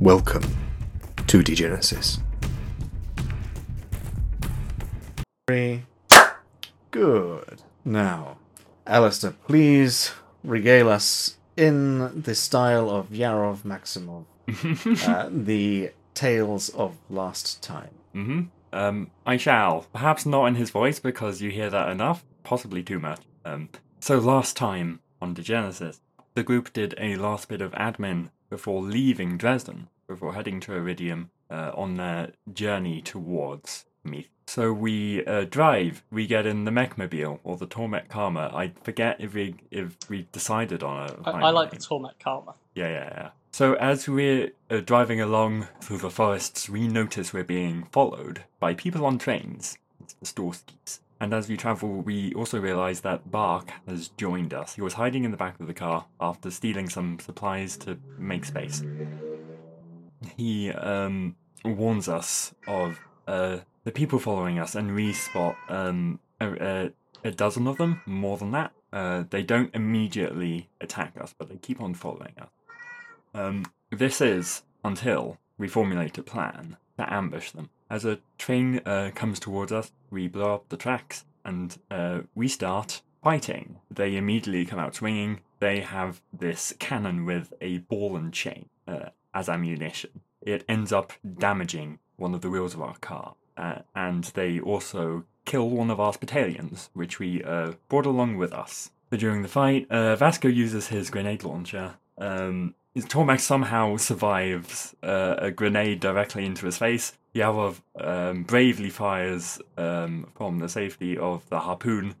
Welcome to Degenesis. Very good. Now, Alistair, please regale us in the style of Yarov Maximov, uh, the tales of last time. hmm Um, I shall. Perhaps not in his voice because you hear that enough, possibly too much. Um, so last time on Degenesis, the group did a last bit of admin before leaving Dresden, before heading to Iridium uh, on their journey towards me. So we uh, drive. We get in the Mechmobile or the Torment Karma. I forget if we if we decided on a. I, like the name. Torment Karma. Yeah, yeah, yeah. So as we're uh, driving along through the forests, we notice we're being followed by people on trains. It's the Storskis. And as we travel, we also realize that Bark has joined us. He was hiding in the back of the car after stealing some supplies to make space. He um, warns us of uh, the people following us, and we spot um, a, a, a dozen of them, more than that. Uh, they don't immediately attack us, but they keep on following us. Um, this is until we formulate a plan to ambush them. As a train uh, comes towards us, we blow up the tracks and uh, we start fighting. They immediately come out swinging. They have this cannon with a ball and chain uh, as ammunition. It ends up damaging one of the wheels of our car, uh, and they also kill one of our battalions, which we uh, brought along with us. During the fight, uh, Vasco uses his grenade launcher. Um, Tormek somehow survives uh, a grenade directly into his face. Yarov um, bravely fires um, from the safety of the harpoon.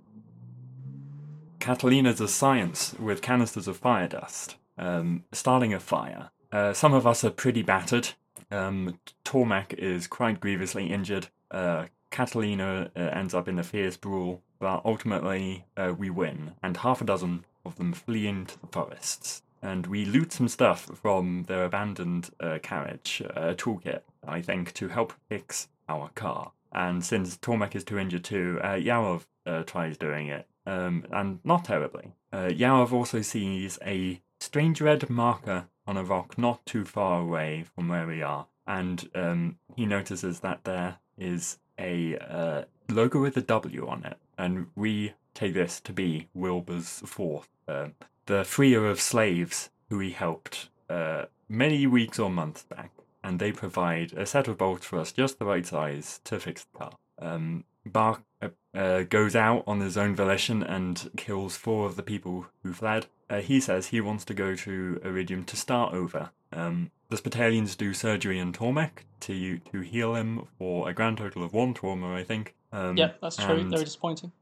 Catalina does science with canisters of fire dust, um, starting a fire. Uh, some of us are pretty battered. Um, Tormek is quite grievously injured. Uh, Catalina uh, ends up in a fierce brawl, but ultimately uh, we win, and half a dozen of them flee into the forests. And we loot some stuff from their abandoned uh, carriage, a toolkit, I think, to help fix our car. And since Tormek is too injured too, uh, Yarov uh, tries doing it, um, and not terribly. Uh, Yarov also sees a strange red marker on a rock not too far away from where we are, and um, he notices that there is a uh, logo with a W on it, and we take this to be Wilbur's Force, uh, the freer of slaves who he helped uh, many weeks or months back, and they provide a set of bolts for us just the right size to fix the car. Um, Bark uh, uh, goes out on his own volition and kills four of the people who fled. Uh, he says he wants to go to Iridium to start over. Um, the Spitalians do surgery on Tormek to to heal him for a grand total of one trauma, I think. Um, Yep, that's true. Very disappointing.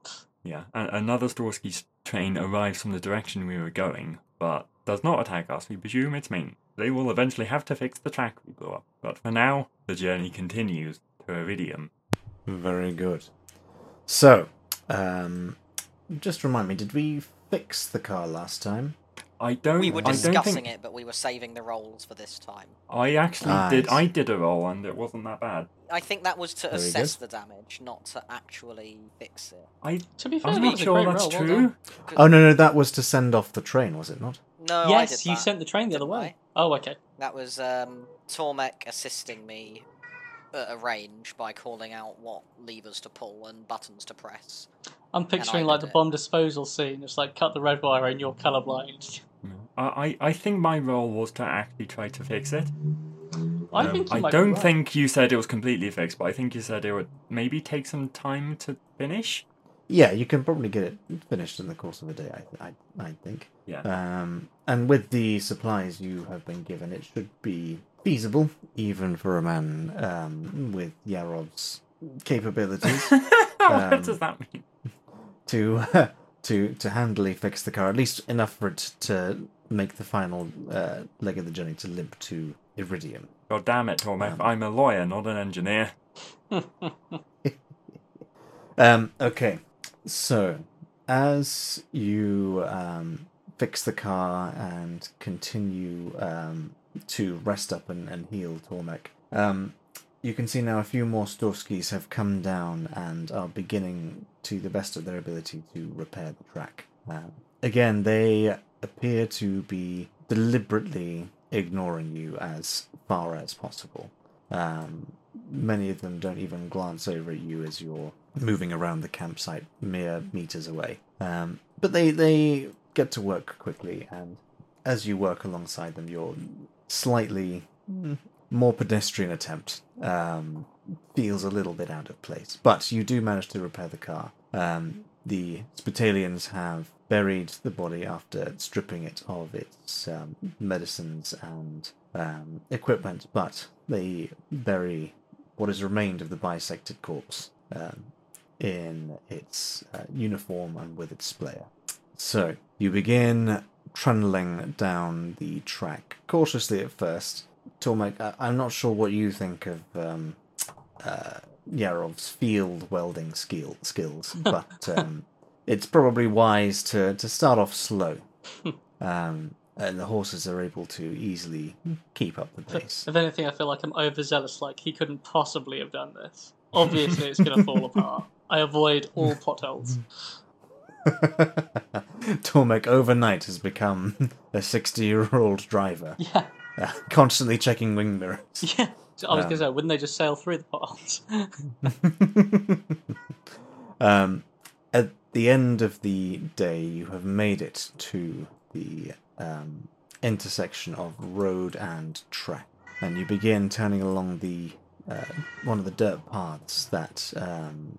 yeah, and another Storsky train arrives from the direction we were going, but does not attack us. We presume it's main. They will eventually have to fix the track we blew up. But for now, the journey continues to Iridium. Very good. So, um, just remind me, did we fix the car last time? I don't. We were discussing think, it, but we were saving the rolls for this time. I actually did. I I did a roll, and it wasn't that bad. I think that was to Very assess good. the damage, not to actually fix it. I. To be fair, I'm that not sure that's roll, true. done. Oh no, no, that was to send off the train, was it not? No, I yes, did you that. sent the train the other didn't way. Oh, okay. That was um, Tormek assisting me at a range by calling out what levers to pull and buttons to press. I'm picturing like the it. bomb disposal scene. It's like cut the red wire and you're colorblind. I, I I think my role was to actually try to fix it. I Um, think you I don't right. think you said it was completely fixed, but I think you said it would maybe take some time to finish. Yeah, you can probably get it finished in the course of a day. I, I, I think. Yeah. Um, and with the supplies you have been given, it should be feasible, even for a man um, with Yarov's capabilities, what Um, does that mean? to to to handily fix the car. At least enough for it to make the final uh, leg of the journey to limp to Iridium. God damn it, Tormek. Um, I'm a lawyer, not an engineer. Um, okay, so as you um, fix the car and continue um, to rest up and, and heal Tormek, um, you can see now a few more Storskis have come down and are beginning, to the best of their ability, to repair the track. Um, again, they appear to be deliberately ignoring you as far as possible. Um, many of them don't even glance over at you as you're moving around the campsite mere meters away. Um, but they, they get to work quickly, and as you work alongside them, your slightly more pedestrian attempt um, feels a little bit out of place. But you do manage to repair the car. Um, the Spitalians have buried the body after stripping it of its um, medicines and um, equipment, but they bury what is remained of the bisected corpse um, in its uh, uniform and with its splayer. So you begin trundling down the track cautiously at first. Tormek, I- I'm not sure what you think of um, uh, Yarov's field welding skill skills, but um, it's probably wise to, to start off slow. Um, and the horses are able to easily keep up the pace. If anything, I feel like I'm overzealous. Like he couldn't possibly have done this. Obviously, it's going to fall apart. I avoid all potholes. Tormek overnight has become a 60 year old driver, Yeah, uh, constantly checking wing mirrors. yeah. So I was Um, going to say, wouldn't they just sail through the potholes? um, at the end of the day, you have made it to the um, intersection of road and track, and you begin turning along the uh, one of the dirt paths that um,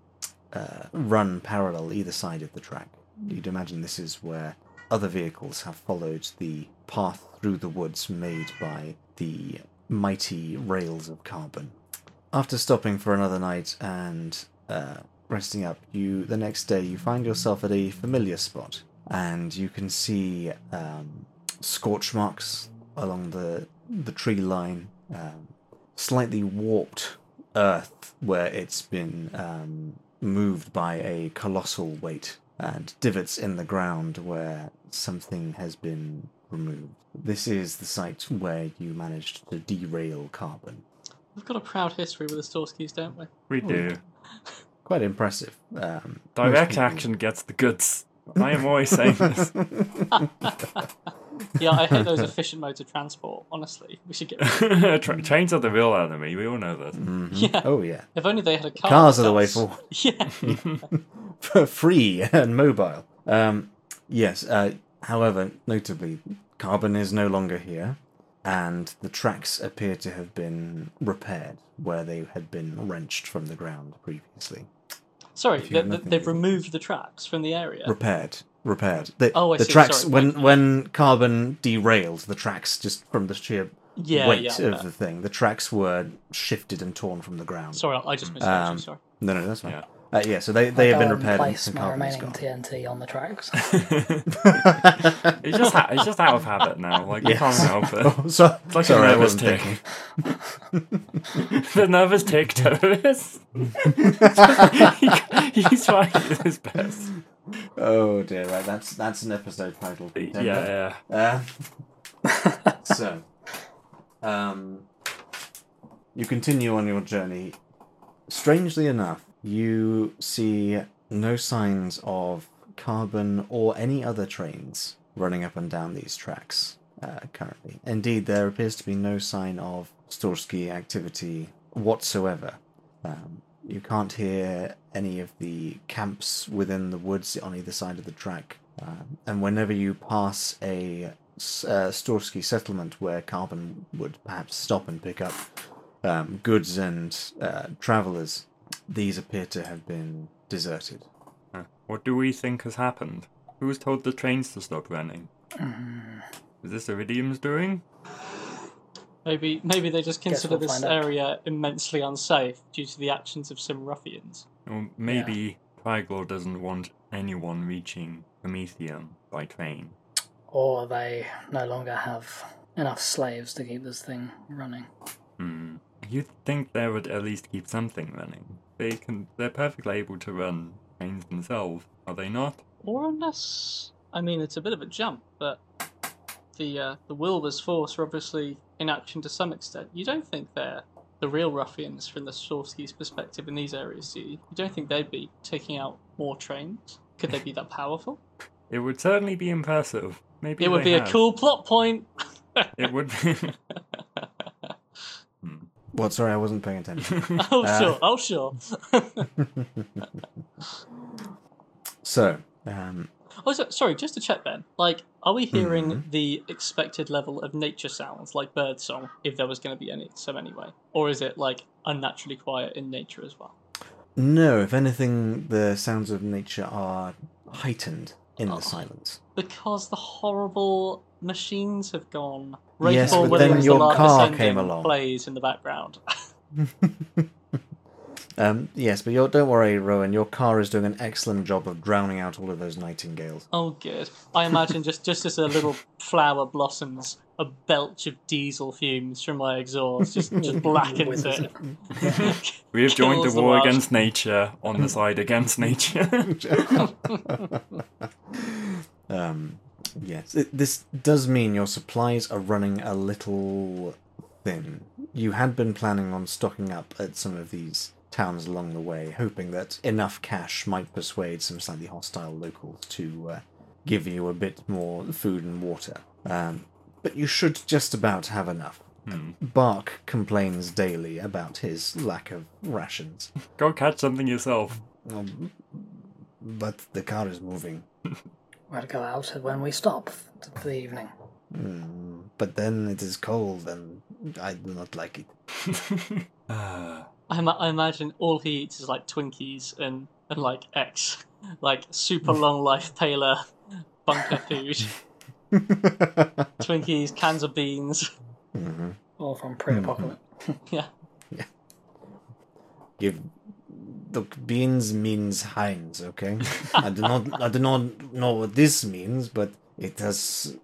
uh, run parallel either side of the track. You'd imagine this is where other vehicles have followed the path through the woods made by the mighty rails of carbon. After stopping for another night and uh, resting up, you the next day you find yourself at a familiar spot, and you can see um, scorch marks along the the tree line, um, slightly warped earth where it's been um, moved by a colossal weight, and divots in the ground where something has been removed. This is the site where you managed to derail carbon. We've got a proud history with the Storskis, don't we? We do. Quite impressive. Um, Direct people- action gets the goods. I am always saying this. Yeah, I hate those efficient modes of transport. Honestly, we should get. Tra- trains are the real enemy. We all know this. Mhm. Yeah. Oh yeah. If only they had a car. Cars are the way forward. Yeah. For free and mobile. Um, yes. Uh, however, notably, carbon is no longer here, and the tracks appear to have been repaired where they had been wrenched from the ground previously. Sorry, they, have they, nothing they've removed the tracks from the area. Repaired. Repaired. The, Oh, I the see, tracks sorry, when right. when carbon derailed, the tracks just from the sheer yeah, weight yeah. of yeah. the thing, the tracks were shifted and torn from the ground. Sorry, I just misheard Um, you. Sorry. No, no, that's fine. Yeah. Uh, yeah, so they, they have been repaired and, Place and my remaining gone. TNT on the tracks. It's just ha- it's just out of habit now. Like you can't help it. Oh, so, It's like sorry, a I nervous tick. the nervous tick Tovis. he, he's trying his best. Oh dear, right, that's that's an episode title. Yeah, yeah. Uh, so, um, you continue on your journey. Strangely enough, you see no signs of carbon or any other trains running up and down these tracks uh, currently. Indeed, there appears to be no sign of Storsky activity whatsoever. Um, you can't hear any of the camps within the woods on either side of the track. Um, and whenever you pass a uh, Storsky settlement where carbon would perhaps stop and pick up um, goods and uh, travelers, these appear to have been deserted. What do we think has happened? Who's told the trains to stop running? Is this Iridium's doing? Maybe maybe they just consider we'll this find out. area immensely unsafe due to the actions of some ruffians. Or maybe Triglav doesn't want anyone reaching Prometheum by train. or they no longer have enough slaves to keep this thing running. Hmm. You'd think they would at least keep something running. They can. They're perfectly able to run trains themselves, are they not? Or unless, I mean, it's a bit of a jump, but the uh, the Wilbur's force are obviously in action to some extent. You don't think they're the real ruffians from the Storsky's perspective in these areas, do you? You don't think they'd be taking out more trains? Could they be that powerful? It would certainly be impressive. Maybe it would they be a cool plot point. It would. Be... What? Sorry, I wasn't paying attention. Oh Uh, sure, oh sure. so, um, Oh, so, sorry, just to check then. Like, are we hearing Mhm. the expected level of nature sounds, like bird song, if there was going to be any? So anyway, or is it like unnaturally quiet in nature as well? no. If anything, the sounds of nature are heightened in Oh. the silence. Because the horrible machines have gone. Yes, but Williams, then your Lark car came along. Plays in the background. um, yes, but you're, don't worry, Rowan. Your car is doing an excellent job of drowning out all of those nightingales. Oh, good. I imagine just just as a little flower blossoms, a belch of diesel fumes from my exhaust just just blackens it. We have joined the the war Welsh. against nature on the side against nature. um, yes, it, this does mean your supplies are running a little thin. You had been planning on stocking up at some of these towns along the way, hoping that enough cash might persuade some slightly hostile locals to uh, give you a bit more food and water. Um, but you should just about have enough. Hmm. Bark complains daily about his lack of rations. Go catch something yourself. Um, but the car is moving. We'll go out when we stop for the evening. Mm, but then it is cold and I do not like it. Ah, I, ima- I imagine all he eats is like Twinkies and, and like X, like super long life paler bunker food. Twinkies, cans of beans. Mhm. Or from pre-apocalypse. Yeah. Give look beans means Heinz, okay? I do not I do not know what this means, but it has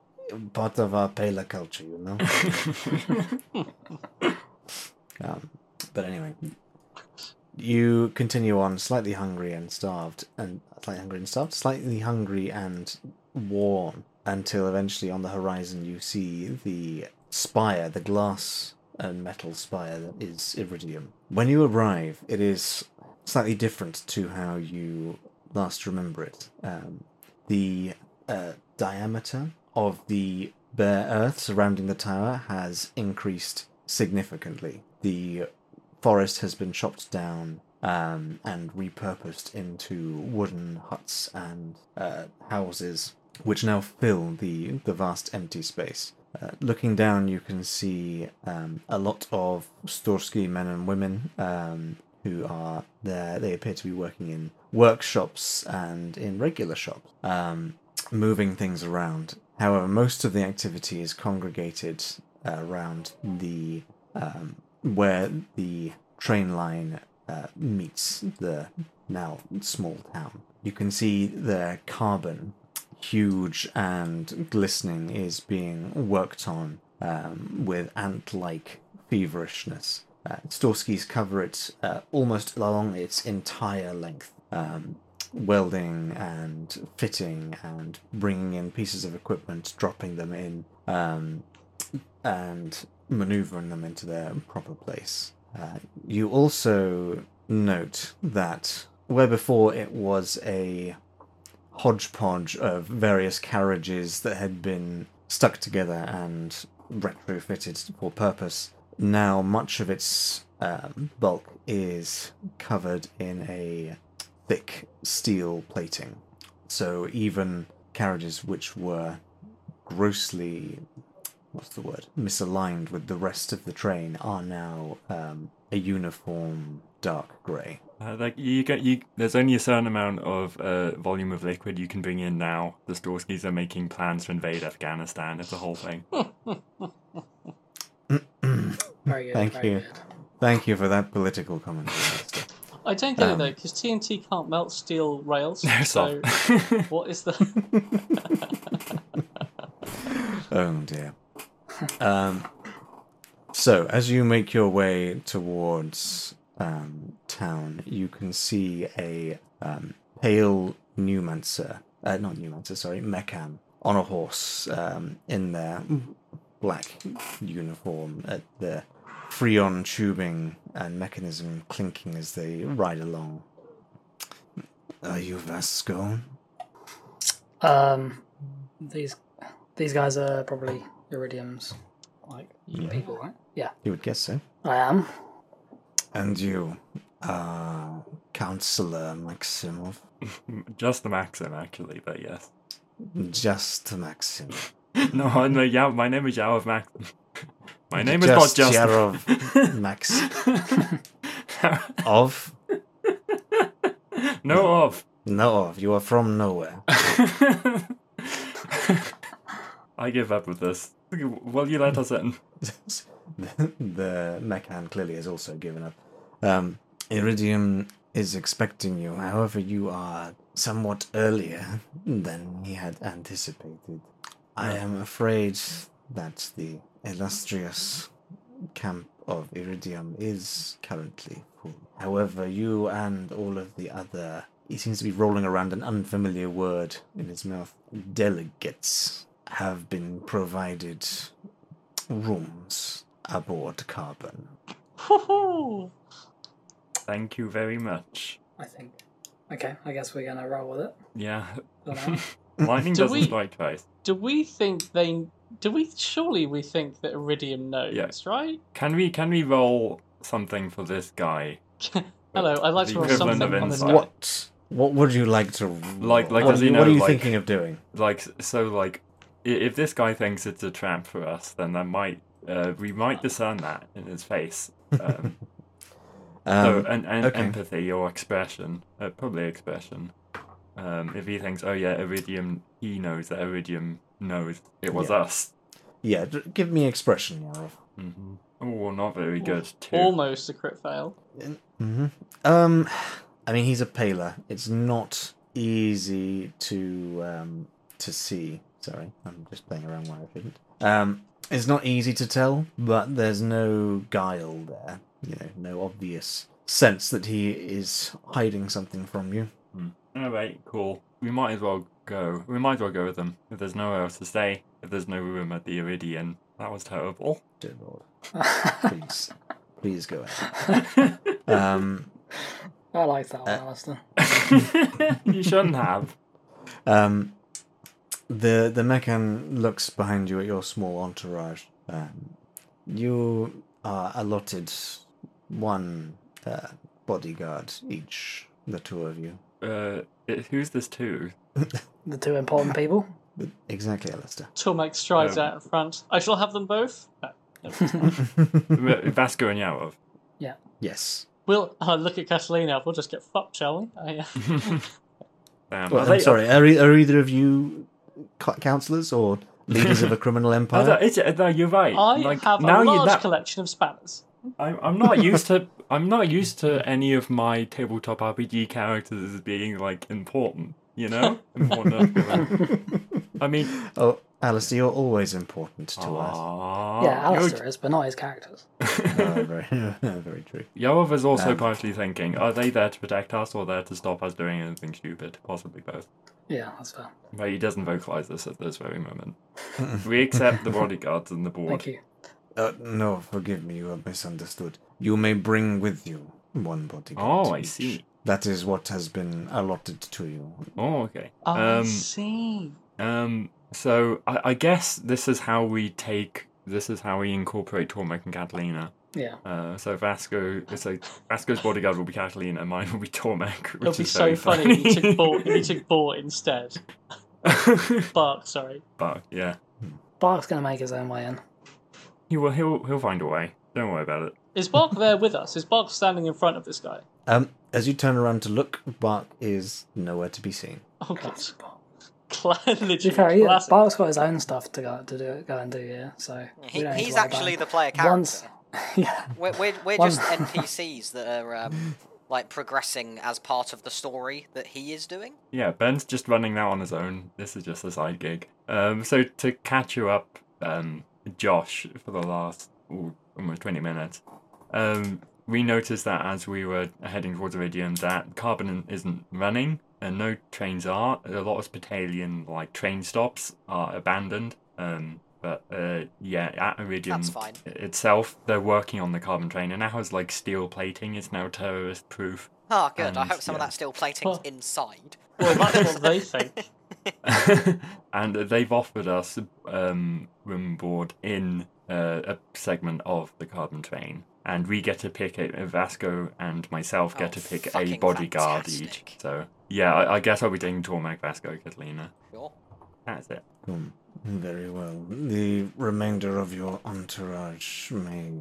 part of our paler culture, you know. um, but anyway, you continue on, slightly hungry and starved, and slightly hungry and starved, slightly hungry and worn, until eventually on the horizon you see the spire, the glass and metal spire that is Iridium. When you arrive, it is slightly different to how you last remember it. Um, the uh, diameter of the bare earth surrounding the tower has increased significantly. The forest has been chopped down um, and repurposed into wooden huts and uh, houses, which now fill the, the vast empty space. Uh, looking down, you can see um, a lot of Storsky men and women um, who are there. They appear to be working in workshops and in regular shops, um, moving things around. However, most of the activity is congregated uh, around the um, where the train line uh, meets the now small town. You can see the carbon, huge and glistening, is being worked on um, with ant-like feverishness. Uh, Storskis cover it uh, almost along its entire length, um, welding and fitting and bringing in pieces of equipment, dropping them in, um, and maneuvering them into their proper place. Uh, you also note that where before it was a hodgepodge of various carriages that had been stuck together and retrofitted for purpose, now much of its um, bulk is covered in a thick steel plating. So even carriages which were grossly what's the word misaligned with the rest of the train are now um, a uniform dark grey. Uh, like you get you. There's only a certain amount of uh, volume of liquid you can bring in now. The Storskis are making plans to invade Afghanistan. It's a whole thing. Very good. Thank very you. Good. Thank you for that political commentary. Lester. I don't get it Um, though, because TNT can't melt steel rails. No, so what is the? oh dear. Um, so, as you make your way towards um, town, you can see a um, pale Newmancer, uh, not Newmancer, sorry, Mechan, on a horse um, in their black uniform at the freon tubing and mechanism clinking as they ride along. Are you Vasco? Um, these these guys are probably iridiums. Like Yeah. people, right? Yeah, You would guess so. I am. And you, uh, Counselor Maximov. Just the Maxim, actually, but yes. Just Maxim. No, no, yeah, my name is Yao of Maxim. My name is not just Yarov Max of no of. no of. You are from nowhere. I give up with this. Will you let us in? the, the Mechan clearly has also given up. Um, Iridium is expecting you. However, you are somewhat earlier than he had anticipated. I am afraid that the illustrious camp of Iridium is currently full. However, you and all of the other. He seems to be rolling around an unfamiliar word in his mouth. Delegates have been provided rooms aboard Carbon. Thank you very much. I think. Okay, I guess we're gonna roll with it. Yeah. For now. Lightning Do doesn't we- strike twice. Do we think they? Do we? Surely we think that Iridium knows, Yeah. right? Can we can we roll something for this guy? Hello, I'd like to roll something on this guy. What? What would you like to? Like- like, what, does are he you- know, what are you like- thinking of doing? Like so, like i- if this guy thinks it's a trap for us, then that might uh, we might discern that in his face. Um, so Um, an, an okay. empathy or expression, uh, probably expression. Um, if he thinks, oh yeah, Iridium, he knows that Iridium knows it was Yeah. us. yeah, give me expression, Yarov. hmm Oh, not very good. Too. Almost a crit fail. hmm Um, I mean, he's a paler. It's not easy to um to see. Sorry, I'm just playing around where I shouldn't. Um, it's not easy to tell, but there's no guile there. You know, no obvious sense that he is hiding something from you. All right, cool. We might as well go. We might as well go with them. If there's nowhere else to stay, if there's no room at the Iridian, that was terrible. Dear Lord, please, please go ahead. Um, I like that one, Uh, Alistair. you shouldn't have. Um, the the Mechan looks behind you at your small entourage. Um, you are allotted one uh, bodyguard each, the two of you. Uh, who's this two? The two important people. Exactly, Alistair. Tormek strides Um, out in front. I shall have them both. No. Vasco and Yarov. yes. We'll uh, look at Catalina. We'll just get fucked, shall we? I, uh, Damn, Well, are I'm they- sorry. Are, e- are either of you co- counselors or leaders of a criminal Oh, no, empire? Uh, no, you're right. I like, have now a you large that, collection of spanners. I'm, I'm not used to I'm not used to any of my tabletop RPG characters as being like important. You know, important. Enough to, like- I mean, oh, Alistair, you're always important to us. Aw, yeah, you're- Alistair is, but not his characters. Oh, very, very true. Yarov is also Um, partially thinking: Are they there to protect us, or there to stop us doing anything stupid? Possibly both. Yeah, that's fair. But he doesn't vocalize this at this very moment. we accept the bodyguards and the board. Thank you. Uh, no, forgive me, you have misunderstood. You may bring with you one bodyguard. Oh, I each. see. That is what has been allotted to you. Oh, okay. I Um, see. Um, so I, I guess this is how we take. This is how we incorporate Tormek and Catalina. Yeah. Uh, so Vasco, so Vasco's bodyguard will be Catalina, and mine will be Tormek, which It'll be is so very funny if you took Bort, if you took Bort instead. Bark, sorry. but yeah, Bark's gonna make his own way in. he will. He'll he'll find a way. Don't worry about it. Is Bark there with us? Is Bark standing in front of this guy? Um, as you turn around to look, Bark is nowhere to be seen. Oh, good. literally fair, he, classic. Bark's got his own stuff to go to do go and do. Yeah, so He, we don't need to he's actually the player character. Once, yeah, We're, we're, we're just NPCs that are um, like progressing as part of the story that he is doing. Yeah, Ben's just running that on his own. This is just a side gig. Um, so to catch you up, um, Josh, for the last ooh, almost twenty minutes, um, we noticed that as we were heading towards Iridium, that Carbon isn't running and no trains are. A lot of Spitalian like train stops are abandoned. Um, but uh, yeah, at Iridium That's fine. itself, they're working on the carbon train, and now has like steel plating. It's now terrorist proof. Ah, good. I hope some of that steel plating's Well- inside. Well, that's what they think. and they've offered us um, room board in uh, a segment of the carbon train, and we get to pick a, Vasco and myself get Oh, to pick a fucking bodyguard each. So yeah, I, I guess I'll be taking Tormek, Vasco, Catalina. Sure. That's it. Very well. The remainder of your entourage may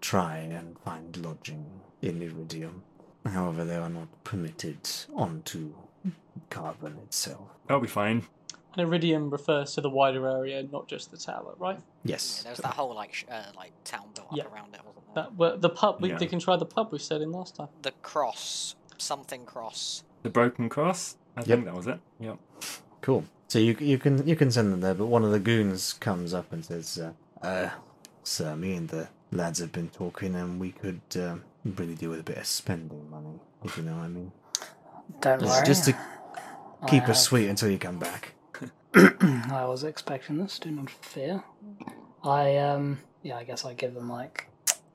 try and find lodging in Iridium. However, they are not permitted onto carbon itself. That'll be fine. And Iridium refers to the wider area, not just the tower, right? Yes. there was that whole like sh- uh, like town built up around it, wasn't there? That well, the pub. We, Yeah. They can try the pub we stayed in last time. The cross, something cross. The broken cross. I Yep. think that was it. Yep. Cool. So you you can you can send them there, but one of the goons comes up and says, uh, uh "Sir, me and the lads have been talking, and we could uh, really do with a bit of spending money, if you know what I mean. Don't Just, worry. just to I keep have- us sweet until you come back." I was expecting this. Do not fear. I um yeah, I guess I give them like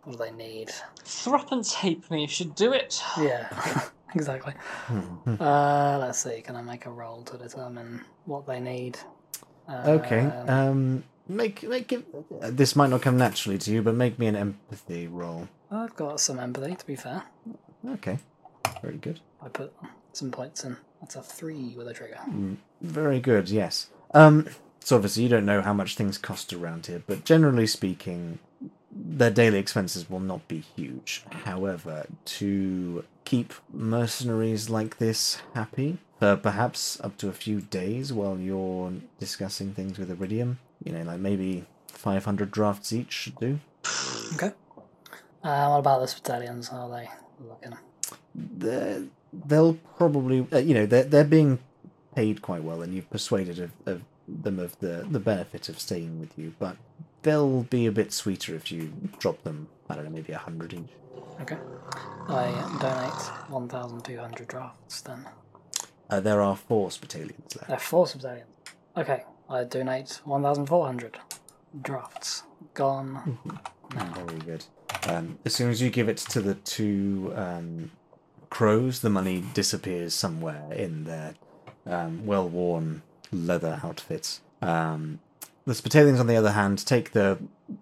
what do they need? Threepence halfpenny should do it. Yeah, exactly. Hmm. Uh, let's see. Can I make a roll to determine what they need? Okay. Um, Um, make make it. uh, This might not come naturally to you, but make me an empathy roll. I've got some empathy. To be fair, Okay. Very good. I put some points in. That's a three with a trigger. Mm, Very good. Yes. Um. So obviously you don't know how much things cost around here, but generally speaking, their daily expenses will not be huge. However, to keep mercenaries like this happy for perhaps up to a few days while you're discussing things with Iridium, you know, like maybe 500 drafts each should do. Okay. Uh, what about the battalions? How are they looking? they're, they'll probably uh, you know they're, they're being paid quite well and you've persuaded of, of them of the, the benefit of staying with you but they'll be a bit sweeter if you drop them i don't know maybe a hundred each Okay. I donate 1,200 drafts then. uh, there are four battalions left They're four battalions. Okay. I donate 1,400 drafts. Gone. very good um, as soon as you give it to the two um, crows the money disappears somewhere in their um, well-worn leather outfits um, the Spitalians, on the other hand, take the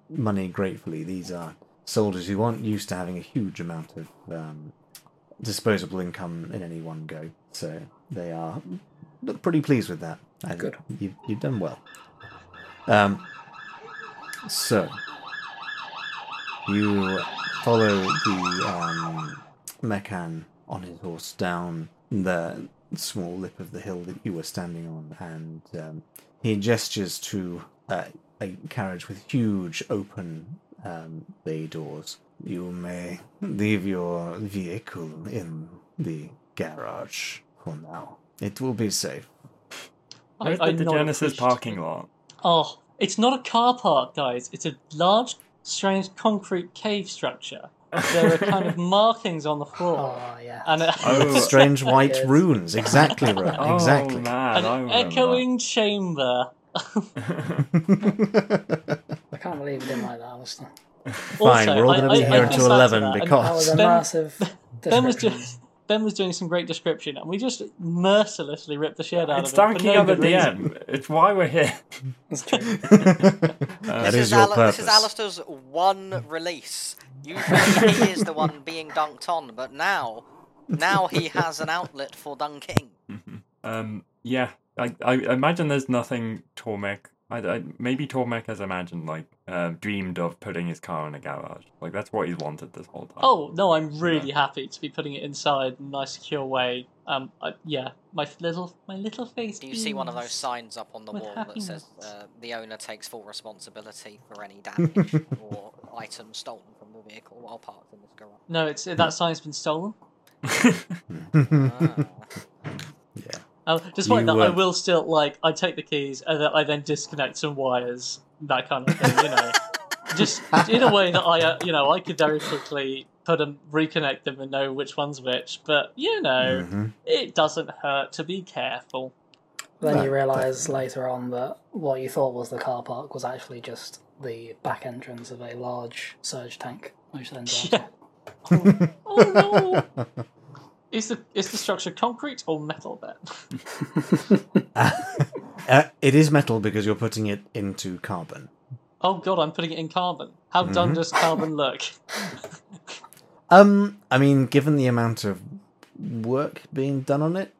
money gratefully. These are soldiers who aren't used to having a huge amount of um, disposable income in any one go, so they are look pretty pleased with that. Good. You've, you've done well. Um, so you follow the um, Mechan on his horse down the small lip of the hill that you were standing on, and um, he gestures to uh, a carriage with huge open um, bay doors. You may leave your vehicle in the garage for now. It will be safe. Where's I, the Genesis appreciatively. parking lot? Oh, it's not a car park, guys. It's a large, strange concrete cave structure. There are kind of markings on the floor, Oh, yeah. and a, Oh. Strange white Yes. runes. Exactly right. Oh Exactly. man, an remember echoing chamber. That. I can't believe you didn't like that, Alistair. Fine, Also, we're all going to be I- here I until 11 that, That because. was a Ben- massive Ben was description. just Ben was doing some great description, and we just mercilessly ripped the shit out it's of him. It's dunking no up at the end. It's why we're here. That's true. that this, is is your Ala- purpose. this is Alistair's one release. Usually he is the one being dunked on, but now, now he has an outlet for dunking. Um, yeah, I, I imagine there's nothing Tormek. I, I, maybe Tormek has imagined, like, uh, dreamed of putting his car in a garage. Like that's what he's wanted this whole time. Oh no, I'm really happy to be putting it inside in a nice, secure way. Um, I, yeah, my little, my little face. Do you see one of those signs up on the with wall that says uh, the owner takes full responsibility for any damage or items stolen from the vehicle while parked in this garage? No, it's that sign's been stolen. Ah. Yeah. Uh, despite You, that, I will still like I take the keys and then I then disconnect some wires, that kind of thing. You know, just in a way that I, uh, you know, I could very quickly put them, reconnect them, and know which one's which. But you know, Mhm. it doesn't hurt to be careful. Then Right, you realise definitely. later on that what you thought was the car park was actually just the back entrance of a large surge tank, which then Yeah. off. Oh no! is the is the structure concrete or metal then? uh, it is metal because you're putting it into carbon. Oh god, I'm putting it in carbon. How done Mhm. does carbon look? Um, I mean, given the amount of work being done on it,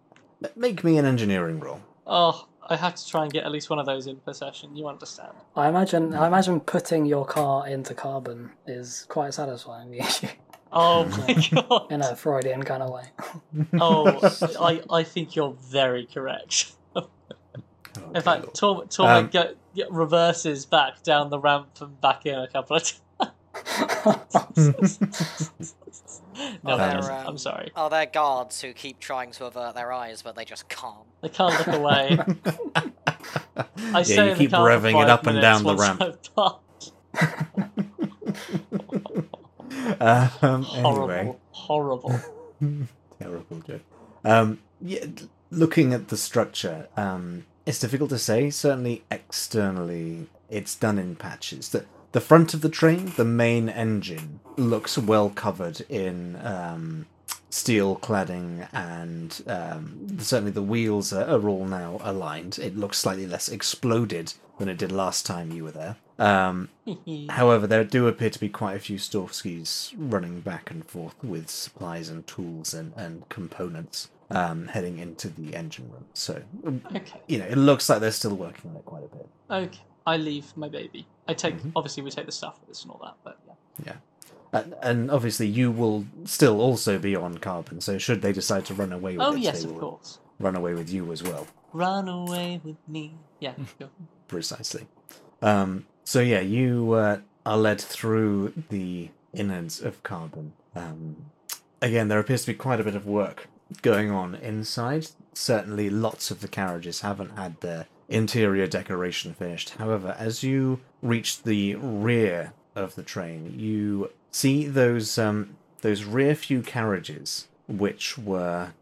make me an engineering roll. Oh, I have to try and get at least one of those in per session. You understand? I imagine I imagine putting your car into carbon is quite satisfying Oh my god. in a Freudian kind of way. Oh, I, I think you're very correct. Oh, In fact, God. Tor- Tormek Um, go, get, reverses back down the ramp and back in a couple of times. no, Oh, I'm, they're, um, I'm sorry. Are there guards who keep trying to avert their eyes, but they just can't? They can't look away. I yeah, stay you in keep the car for revving it up and down the ramp. Once I've passed. um, Horrible, anyway, horrible. terrible joke. Um, yeah, looking at the structure, um, it's difficult to say. Certainly, externally, it's done in patches. The the front of the train, the main engine, looks well covered in um, steel cladding, and um, certainly the wheels are, are all now aligned. It looks slightly less exploded than it did last time you were there. Um, However, there do appear to be quite a few Storskis running back and forth with supplies and tools and, and components um, heading into the engine room. So, okay, you know, it looks like they're still working on it quite a bit. okay. I leave my baby. I take. Mhm. Obviously, we take the stuff with us and all that, but yeah. And, and obviously, you will still also be on carbon. So, should they decide to run away with Oh it, yes, of course. run away with you as well. Run away with me. Yeah. Go. Precisely. Um, so yeah, you uh, are led through the innards of carbon. Um, again, there appears to be quite a bit of work going on inside. Certainly, lots of the carriages haven't had their interior decoration finished. However, as you reach the rear of the train, you see those um, those rear few carriages, which were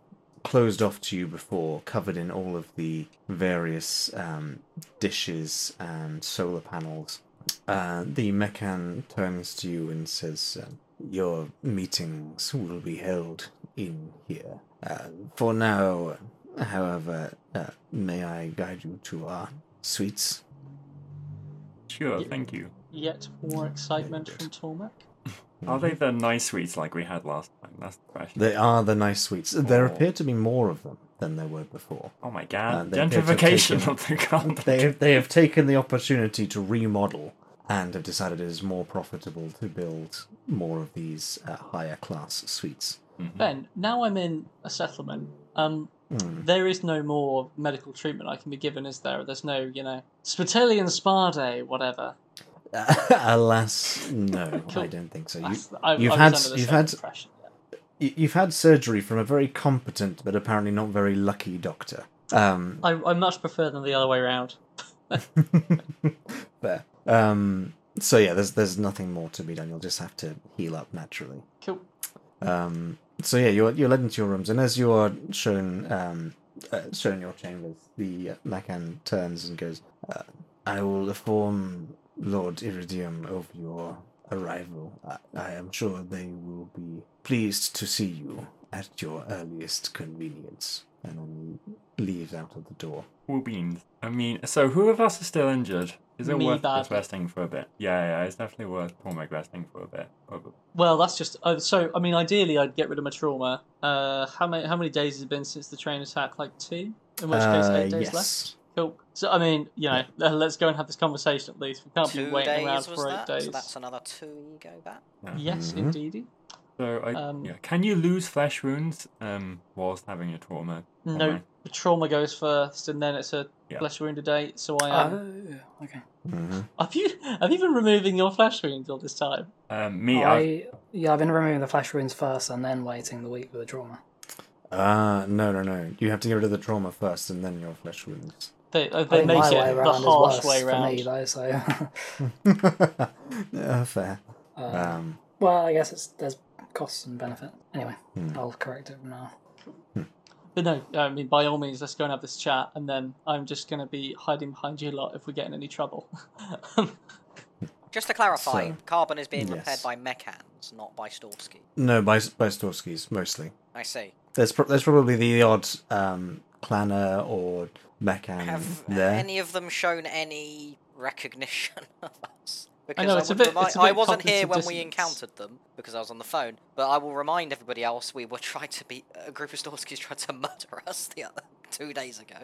closed off to you before, covered in all of the various um, dishes and solar panels. Uh, the mechan turns to you and says, um, Your meetings will be held in here. Uh, for now, however, uh, may I guide you to our suites? Sure, thank you. Yet more excitement from Tormek. Are they the nice sweets like we had last time? That's the question. They are the nice suites. There Oh. appear to be more of them than there were before. Oh my god. they appear to have Gentrification taken- of the garden. They have, they have taken the opportunity to remodel and have decided it is more profitable to build more of these uh, higher class suites. Mhm. Ben, now I'm in a settlement. Um, Hmm. there is no more medical treatment I can be given, is there? There's no, you know, Spitalian spa day, whatever. Alas, no. I don't think so. You, I had- was under the you've had- yeah. you- you've had surgery from a very competent but apparently not very lucky doctor. Um, I, I much prefer than the other way around. there. Um, so yeah, there's there's nothing more to be done. You'll just have to heal up naturally. Cool. Um, so yeah, you're you're led into your rooms, and as you are shown um, uh, shown your chambers, the uh, Mechan turns and goes, uh, "I will inform Lord Iridium of your arrival. I, I am sure they will be pleased to see you at your earliest convenience." And then leaves out of the door. Cool beans. I mean, so who of us is still injured? Is it Me worth us badly. resting for a bit? Yeah, yeah, it's definitely worth Cormac resting for a bit. Probably. Well, that's just uh, so. I mean, ideally, I'd get rid of my trauma. Uh, how many how many days has it been since the train attack? Like two. In which case, Uh, eight days left. Yes. Cool. So, I mean, you know, uh, let's go and have this conversation at least. We can't Two be waiting around was for eight that? days. So that's another two go back. Yeah. Yes, Mhm. indeedy. So, I, Um, yeah. can you lose flesh wounds um, whilst having a trauma? No, Okay. the trauma goes first, and then it's a Yeah. flesh wound a day. So I am. Oh, okay. hmm have you have you been removing your flesh wounds all this time? Um, me, I, I yeah, I've been removing the flesh wounds first and then waiting the week for the trauma. Ah, no, no, no. You have to get rid of the trauma first, and then your flesh wounds. They uh, I they think make it the around is harsh worse way for round. me though. So, yeah, fair. um, Um, well, I guess it's there's costs and benefit. Anyway, Hmm. I'll correct it from now. But no, I mean, by all means, let's go and have this chat, and then I'm just going to be hiding behind you a lot if we get in any trouble. Just to clarify, So, carbon is being repaired yes. by mechans, not by Storsky. no, by by Storskis mostly. I see. There's pro- there's probably the odd um, clanner or mechan Have there. any of them shown any recognition of us. I Because know, it's a would bit- remi- it's a I bit wasn't here cognitive when we encountered them because I was on the phone, but I will remind everybody else we were trying to be a group of Storskis tried to murder us the other two days ago.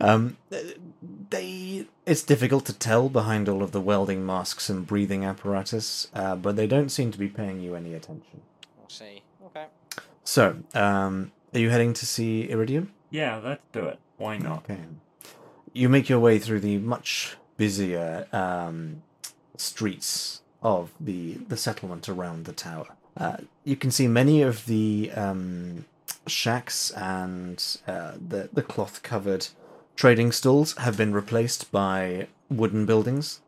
Um, they. It's difficult to tell behind all of the welding masks and breathing apparatus, uh, but they don't seem to be paying you any attention. We'll see. Okay. So, um, are you heading to see Iridium? Yeah, let's do it. Why not? Okay. You make your way through the much busier um, streets of the the settlement around the tower. Uh, you can see many of the um, shacks and uh, the the cloth covered trading stalls have been replaced by wooden buildings.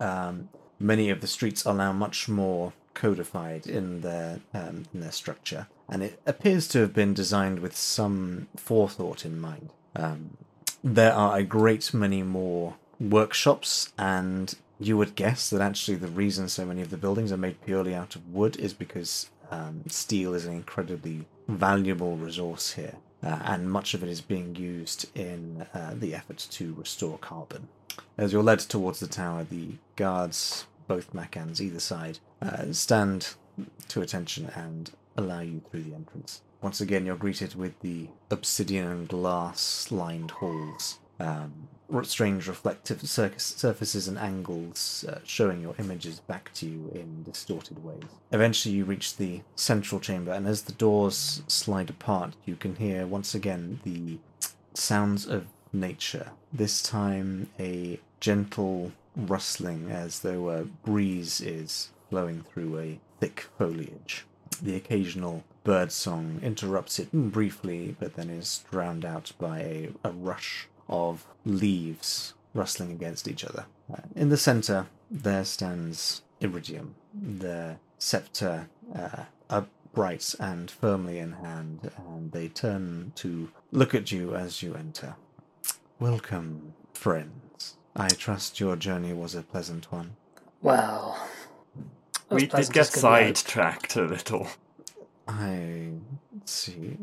Um, many of the streets are now much more codified in their um, in their structure, and it appears to have been designed with some forethought in mind. Um, there are a great many more workshops, and you would guess that actually the reason so many of the buildings are made purely out of wood is because um, steel is an incredibly valuable resource here, uh, and much of it is being used in uh, the effort to restore carbon. As you're led towards the tower, the guards, both Mechans either side, uh, stand to attention and allow you through the entrance. Once again, you're greeted with the obsidian and glass lined halls, um, strange reflective surfaces and angles uh, showing your images back to you in distorted ways. Eventually, you reach the central chamber, and as the doors slide apart, you can hear once again the sounds of nature. This time, a gentle rustling as though a breeze is blowing through a thick foliage. The occasional bird song interrupts it briefly, but then is drowned out by a, a rush of leaves rustling against each other. Uh, in the center, there stands Iridium, the scepter uh, upright and firmly in hand, and they turn to look at you as you enter. Welcome, friends. I trust your journey was a pleasant one. Well, We did get as could be hoped. sidetracked a little. I see.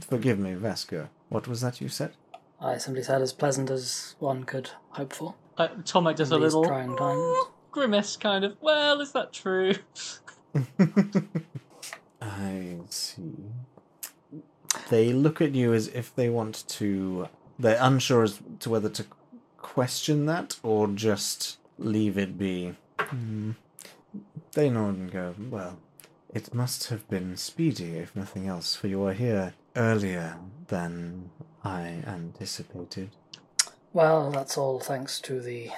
Forgive me, Vasco. What was that you said? I simply said as pleasant as one could hope for. Uh, Tormek does a little trying times. grimace, kind of. Well, is that true? I see. They look at you as if they want to. They're unsure as to whether to question that or just leave it be. Hmm. They nod and go, Well, it must have been speedy, if nothing else, for you are here earlier than I anticipated. Well, that's all thanks to the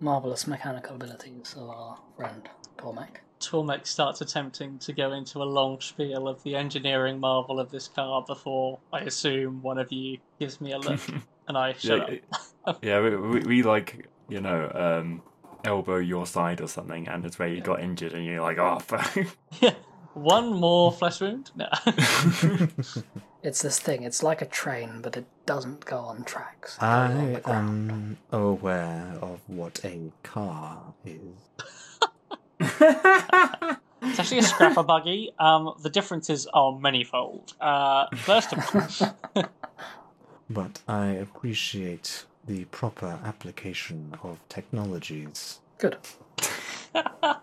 marvellous mechanical abilities of our friend Tormek. Tormek starts attempting to go into a long spiel of the engineering marvel of this car before I assume one of you gives me a look and I shut yeah, up. Yeah we, we, we like you know um, elbow your side or something, and it's where you got injured, and you're like, oh fuck. Yeah, one more flesh wound? No. It's this thing, it's like a train, but it doesn't go on tracks. It goes on I am aware of what a car is. it's actually a scrapper buggy. Um, the differences are manifold. Uh, first of all, But I appreciate the proper application of technologies. Good.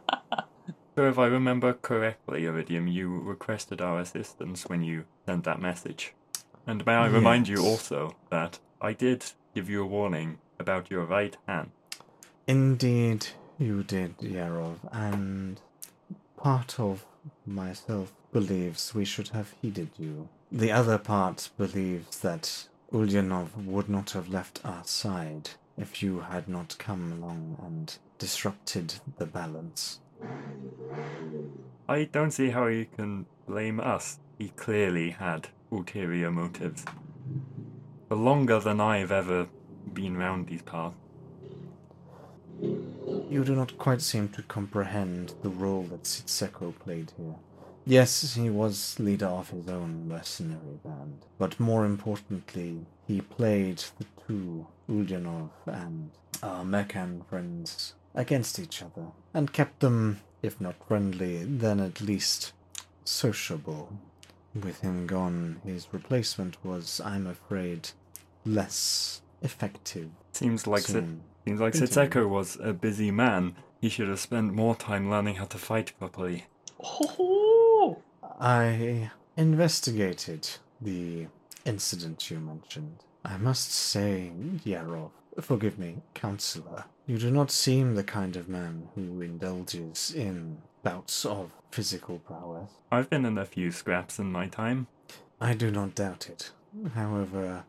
So if I remember correctly, Iridium, you requested our assistance when you sent that message. And may I remind you also that I did give you a warning about your right hand. Indeed, you did, Yarov, and part of myself believes we should have heeded you. The other part believes that Ulyanov would not have left our side if you had not come along and disrupted the balance. I don't see how you can blame us. He clearly had ulterior motives. For longer than I've ever been round these parts. You do not quite seem to comprehend the role that Sitseko played here. Yes, he was leader of his own mercenary band, but more importantly, he played the two, Ulyanov and our Mechan friends, against each other, and kept them, if not friendly, then at least sociable. With him gone, his replacement was, I'm afraid, less effective Seems like the soon. Seems like Continue. Setseko was a busy man. He should have spent more time learning how to fight properly. Oh, I investigated the incident you mentioned. I must say, Yarov, forgive me, counselor, you do not seem the kind of man who indulges in bouts of physical prowess. I've been in a few scraps in my time. I do not doubt it. However,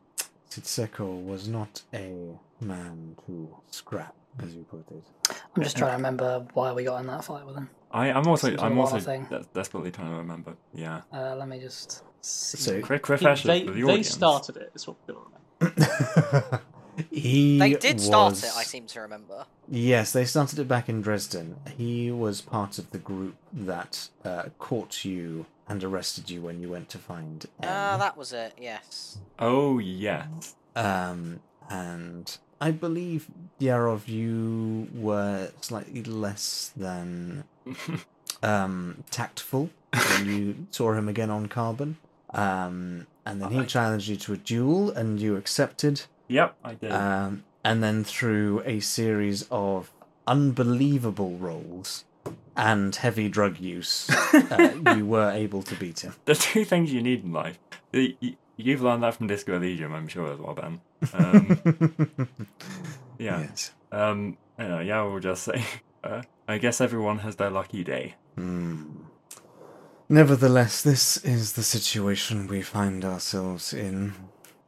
Sitseko was not a man to scrap, as you put it. I'm just trying to remember why we got in that fight with him. I, I'm also Seems a I'm also thing. des- desperately trying to remember. Yeah. Uh, let me just see. So- Quick they, refreshers they, for the they started it. Is what we've got remember. he They did start it, I seem to remember. Yes, they started it back in Dresden. He was part of the group that uh, caught you and arrested you when you went to find M. Ah, that was it. Yes. Oh yes. Um, and I believe, Yarov, you were slightly less than um, tactful when you saw him again on Carbon. Um, and then he challenged you to a duel, and you accepted. Yep, I did. Um, and then through a series of unbelievable rolls and heavy drug use, uh, you were able to beat him. the two things you need in life. You've learned that from Disco Elysium, I'm sure as well, Ben. Um, yeah. Yes. Um. Anyway, yeah, we'll just say. Uh, I guess everyone has their lucky day. Hmm. Nevertheless, this is the situation we find ourselves in.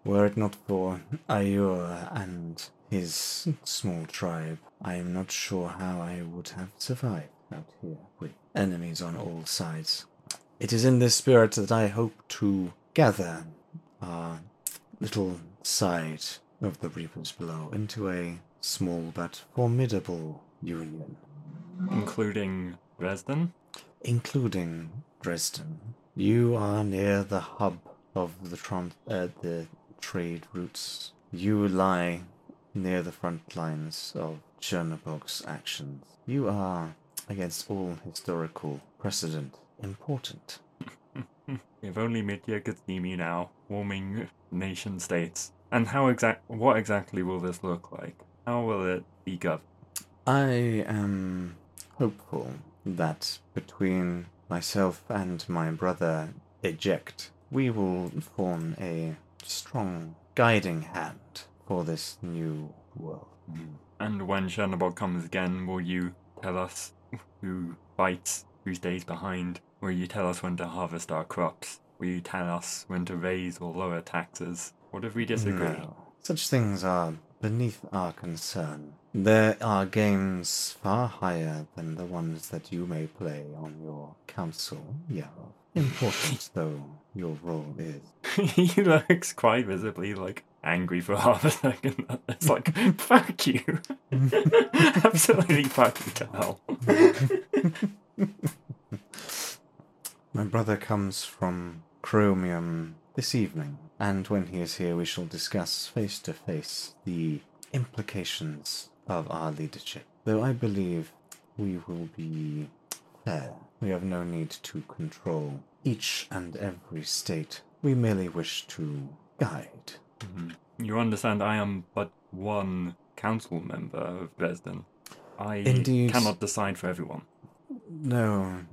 Were it not for Ayur and his small tribe, I am not sure how I would have survived out here with enemies on all sides. It is in this spirit that I hope to gather our little side of the Reaper's Blow into a small but formidable union. including Dresden. including Dresden. You are near the hub of the uh, the trade routes. You lie near the front lines of Chernobog's actions. You are, against all historical precedent, important. If only Mitya could see me now, warming nation states. And how exact? What exactly will this look like? How will it be governed? I am hopeful that between myself and my brother Eject, we will form a strong guiding hand for this new world. Mm. And when Chernobog comes again, will you tell us who fights, who stays behind? Will you tell us when to harvest our crops? Will you tell us when to raise or lower taxes? What if we disagree? No. Such things are beneath our concern. There are games far higher than the ones that you may play on your council, Yarov. Important though your role is. he looks quite visibly like angry for half a second. It's like, fuck you. Absolutely fuck you to hell. My brother comes from Chromium this evening, and when he is here, we shall discuss face to face the implications of our leadership. Though I believe we will be fair, we have no need to control each and every state. We merely wish to guide. Mhm. You understand, I am but one council member of Dresden. I Indeed. cannot decide for everyone. No,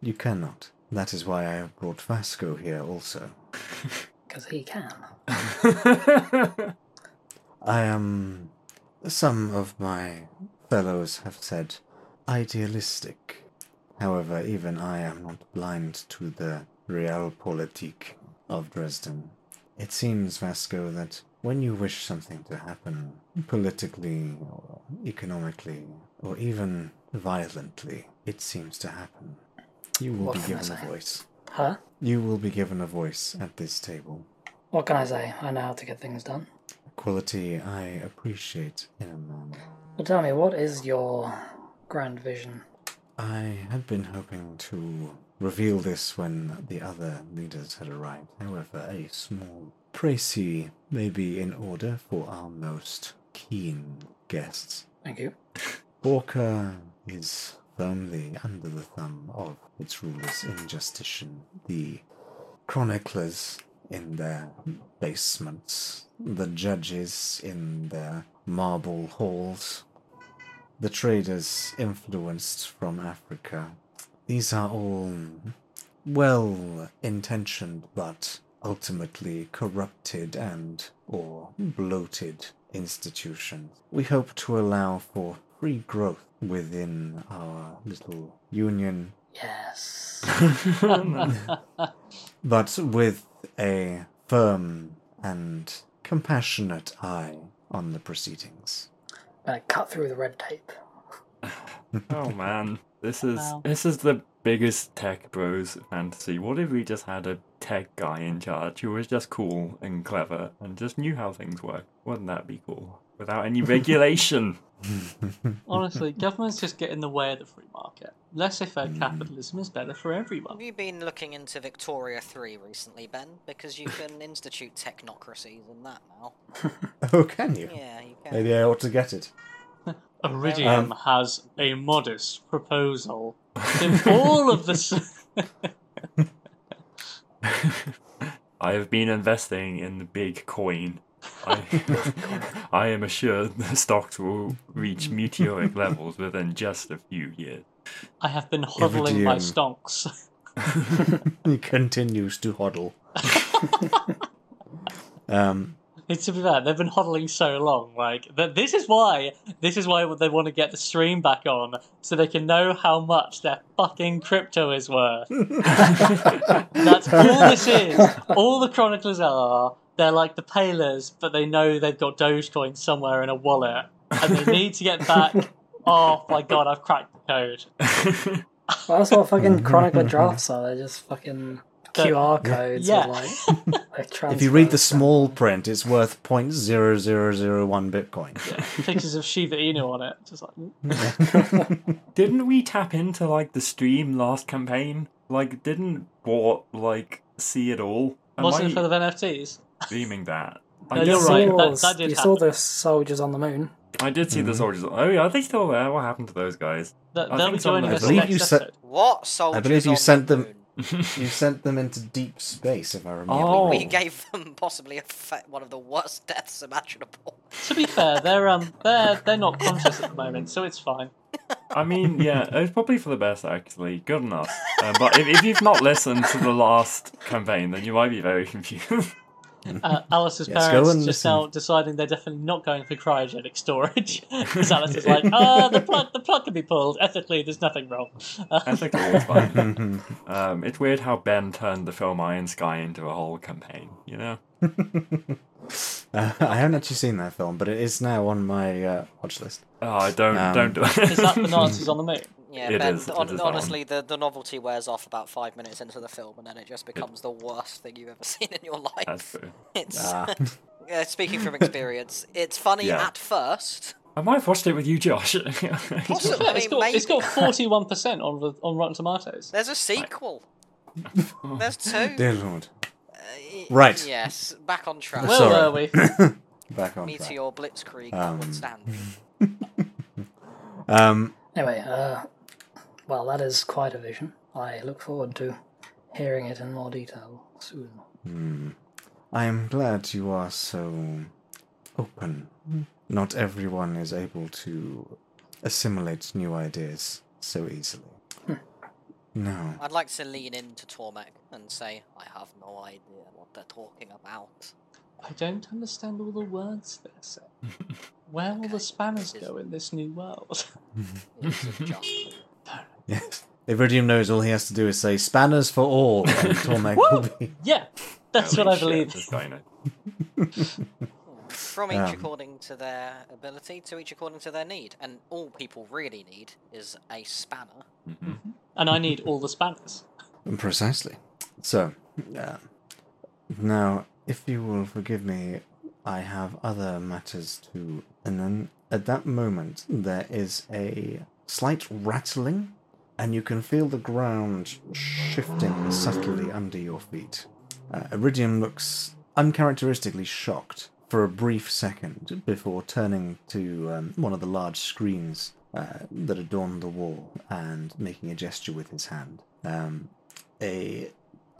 you cannot. That is why I have brought Vasco here also. Because he can. I am. Some of my fellows have said idealistic. However, even I am not blind to the realpolitik of Dresden. It seems, Vasco, that when you wish something to happen, politically or economically, or even violently, it seems to happen. You will What be given a voice. Huh? You will be given a voice at this table. What can I say? I know how to get things done. Quality I appreciate in a man. But tell me, what is your grand vision? I had been hoping to reveal this when the other leaders had arrived. However, a small précis may be in order for our most keen guests. Thank you. Borca is firmly under the thumb of its rulers in Justitian. The chroniclers in their basements, the judges in their marble halls. The traders influenced from Africa. These are all well intentioned but ultimately corrupted and or bloated institutions. We hope to allow for free growth within our little union Yes. but with a firm and compassionate eye on the proceedings. Gonna cut through the red tape. Oh man, this is Wow. this is the biggest tech bros fantasy. What if we just had a tech guy in charge who was just cool and clever and just knew how things work? Wouldn't that be cool? Without any regulation. Honestly, governments just get in the way of the free market. Laissez-faire Hmm. capitalism is better for everyone. Have you been looking into Victoria 3 recently, Ben? Because you can institute technocracies in that now. Oh, can you? Yeah, you can. Maybe I ought to get it. Iridium Um, has a modest proposal. In all of this, I have been investing in the Bitcoin. I, I am assured the stocks will reach meteoric levels within just a few years. I have been hodling my Iridium. stonks. he continues to hodl. um, It's to be fair, they've been hodling so long. Like that, this is why this is why they want to get the stream back on, so they can know how much their fucking crypto is worth. That's all this is. All the chroniclers are. They're like the palers, but they know they've got Dogecoin somewhere in a wallet, and they need to get back. Oh my god, I've cracked the code. Well, that's what fucking chronicler drafts are. They're just fucking QR codes. Yeah. Like, like if you read the small print, it's worth 0.0001 Bitcoin. Yeah. Pictures of Shiba Inu on it. Just like mm. Didn't we tap into like the stream last campaign? Like, didn't what like see it all? Am wasn't I it for the NFTs? Dreaming that? No, you're did right. that- that did you saw the soldiers on the moon. I did see the soldiers. Oh yeah, are they still there? What happened to those guys? That, I think be some of joining them- us I believe you said- episode. What soldiers I believe you on sent the them- you sent them into deep space, if I remember. Oh. We gave them possibly a fa- one of the worst deaths imaginable. To be fair, they're um they're they're not conscious at the moment, so it's fine. I mean, yeah, it's probably for the best actually. Good enough. Um, but if, if you've not listened to the last campaign, then you might be very confused. Uh, Alice's Yes, go parents and just listen. now deciding they're definitely not going for cryogenic storage because Alice is like, ah, the plug the plug can be pulled. Ethically, there's nothing wrong. Uh, Ethically, it's fine. Um, it's weird how Ben turned the film Iron Sky into a whole campaign. You know. Uh, I haven't actually seen that film, but it is now on my uh, watch list. Oh, don't Um, don't do it. is that the Nazis on the moon? Yeah, It Ben, is- it hon- honestly, the, the novelty wears off about five minutes into the film, and then it just becomes the worst thing you've ever seen in your life. That's true. It's Ah. uh, speaking from experience. It's funny Yeah. at first. I might have watched it with you, Josh. Possibly. Yeah, it's mean, got it's got forty one percent on the- on Rotten Tomatoes. There's a sequel. There's two. Dear Lord. Y- Right. Yes, back on track. Where Sorry. were we? Back on track. Meteor Blitzkrieg Um, notwithstanding. Um, Anyway, uh, well, that is quite a vision. I look forward to hearing it in more detail soon. hmm. I am glad you are so open. Not everyone is able to assimilate new ideas so easily. No. I'd like to lean into Tormek and say, I have no idea what they're talking about. I don't understand all the words they're saying. Where will the spanners go in this new world? It's a just Yes. Iridium knows all he has to do is say spanners for all, and Tormek will be. yeah, that's Holy what I believe. this guy knows. From each Um. according to their ability, to each according to their need. And all people really need is a spanner. Mhm. And I need all the spanners. Precisely. So, uh, now, if you will forgive me, I have other matters to. And then at that moment, there is a slight rattling, and you can feel the ground shifting subtly under your feet. Uh, Iridium looks uncharacteristically shocked for a brief second before turning to um, one of the large screens uh, that adorn the wall and making a gesture with his hand. Um, a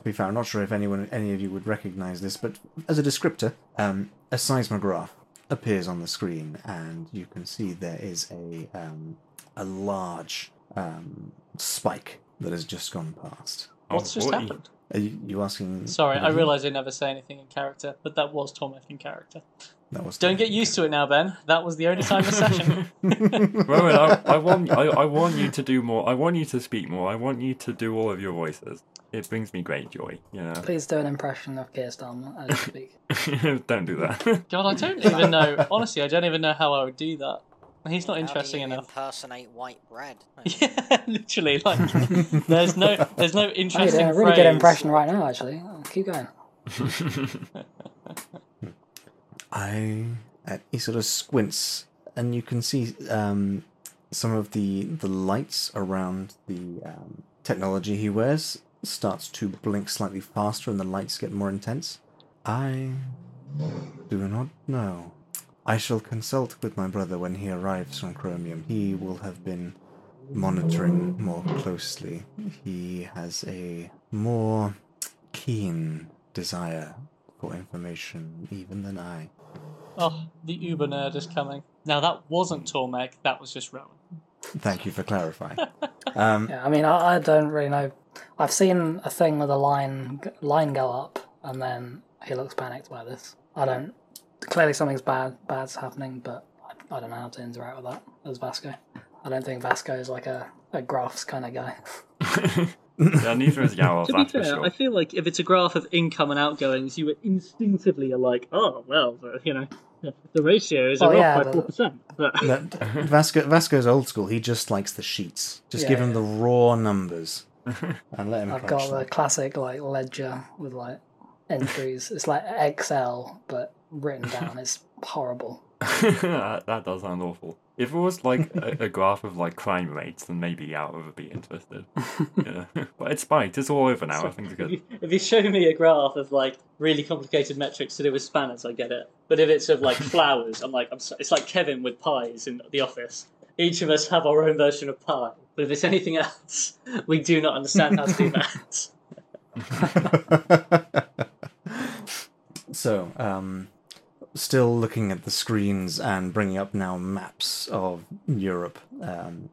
be fair, I'm not sure if anyone, any of you would recognize this, but as a descriptor, um, a seismograph appears on the screen, and you can see there is a um, a large um, spike that has just gone past. Oh, What's just boy. happened? Are you, you asking? Sorry, I realise I never say anything in character, but that was Tormek in character. That was Don't get used to it now, Ben. That was the only time this session. Rowan, I, I want I, I want you to do more. I want you to speak more. I want you to do all of your voices. It brings me great joy. You know. Please do an impression of Keir Starmer as you speak. Don't do that. God, I don't even know. Honestly, I don't even know how I would do that. He's not How do interesting you enough. Impersonate white bread. Yeah, literally. Like, there's no, there's no you're interesting a really good impression right now, actually. Oh, keep going. I uh, he sort of squints, and you can see um, some of the the lights around the um, technology he wears starts to blink slightly faster, and the lights get more intense. I do not know. I shall consult with my brother when he arrives from Chromium. He will have been monitoring more closely. He has a more keen desire for information even than I. Oh, the Uber nerd is coming. Now that wasn't Tormek. That was just Rowan. Thank you for clarifying. um, Yeah, I mean, I, I don't really know. I've seen a thing with a line line go up, and then he looks panicked by this. I don't. Clearly, something's bad bad's happening, but I, I don't know how to interact with that as Vasco. I don't think Vasco is like a, a graphs kind of guy. yeah, neither is Yarov, To be fair, sure. I feel like if it's a graph of income and outgoings, you would instinctively are like, oh well, you know, the ratios Well, oh, are yeah, off by four percent. But Vasco Vasco's old school. He just likes the sheets. Just Yeah, give him yeah. the raw numbers and let him I've crunch got the classic like ledger with like entries. it's like Excel, but written down. is horrible. that, that does sound awful. If it was like a, a graph of like crime rates, then maybe I would be interested. yeah. But it's spiked. It's all over now. I think it's if good. you, if you show me a graph of like really complicated metrics to do with spanners, I get it. But if it's of like flowers, I'm like, I'm so, it's like Kevin with pies in the office. Each of us have our own version of pie. But if it's anything else, we do not understand how to do that. so, um, still looking at the screens and bringing up now maps of Europe. Um,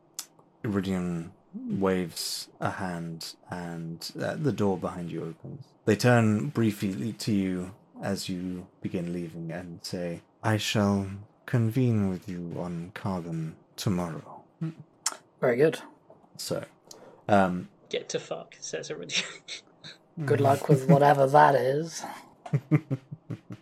Iridium waves a hand, and uh, the door behind you opens. They turn briefly to you as you begin leaving and say, "I shall convene with you on Carbon tomorrow." Very good. So, um, Get to fuck, says Iridium. Good luck with whatever that is.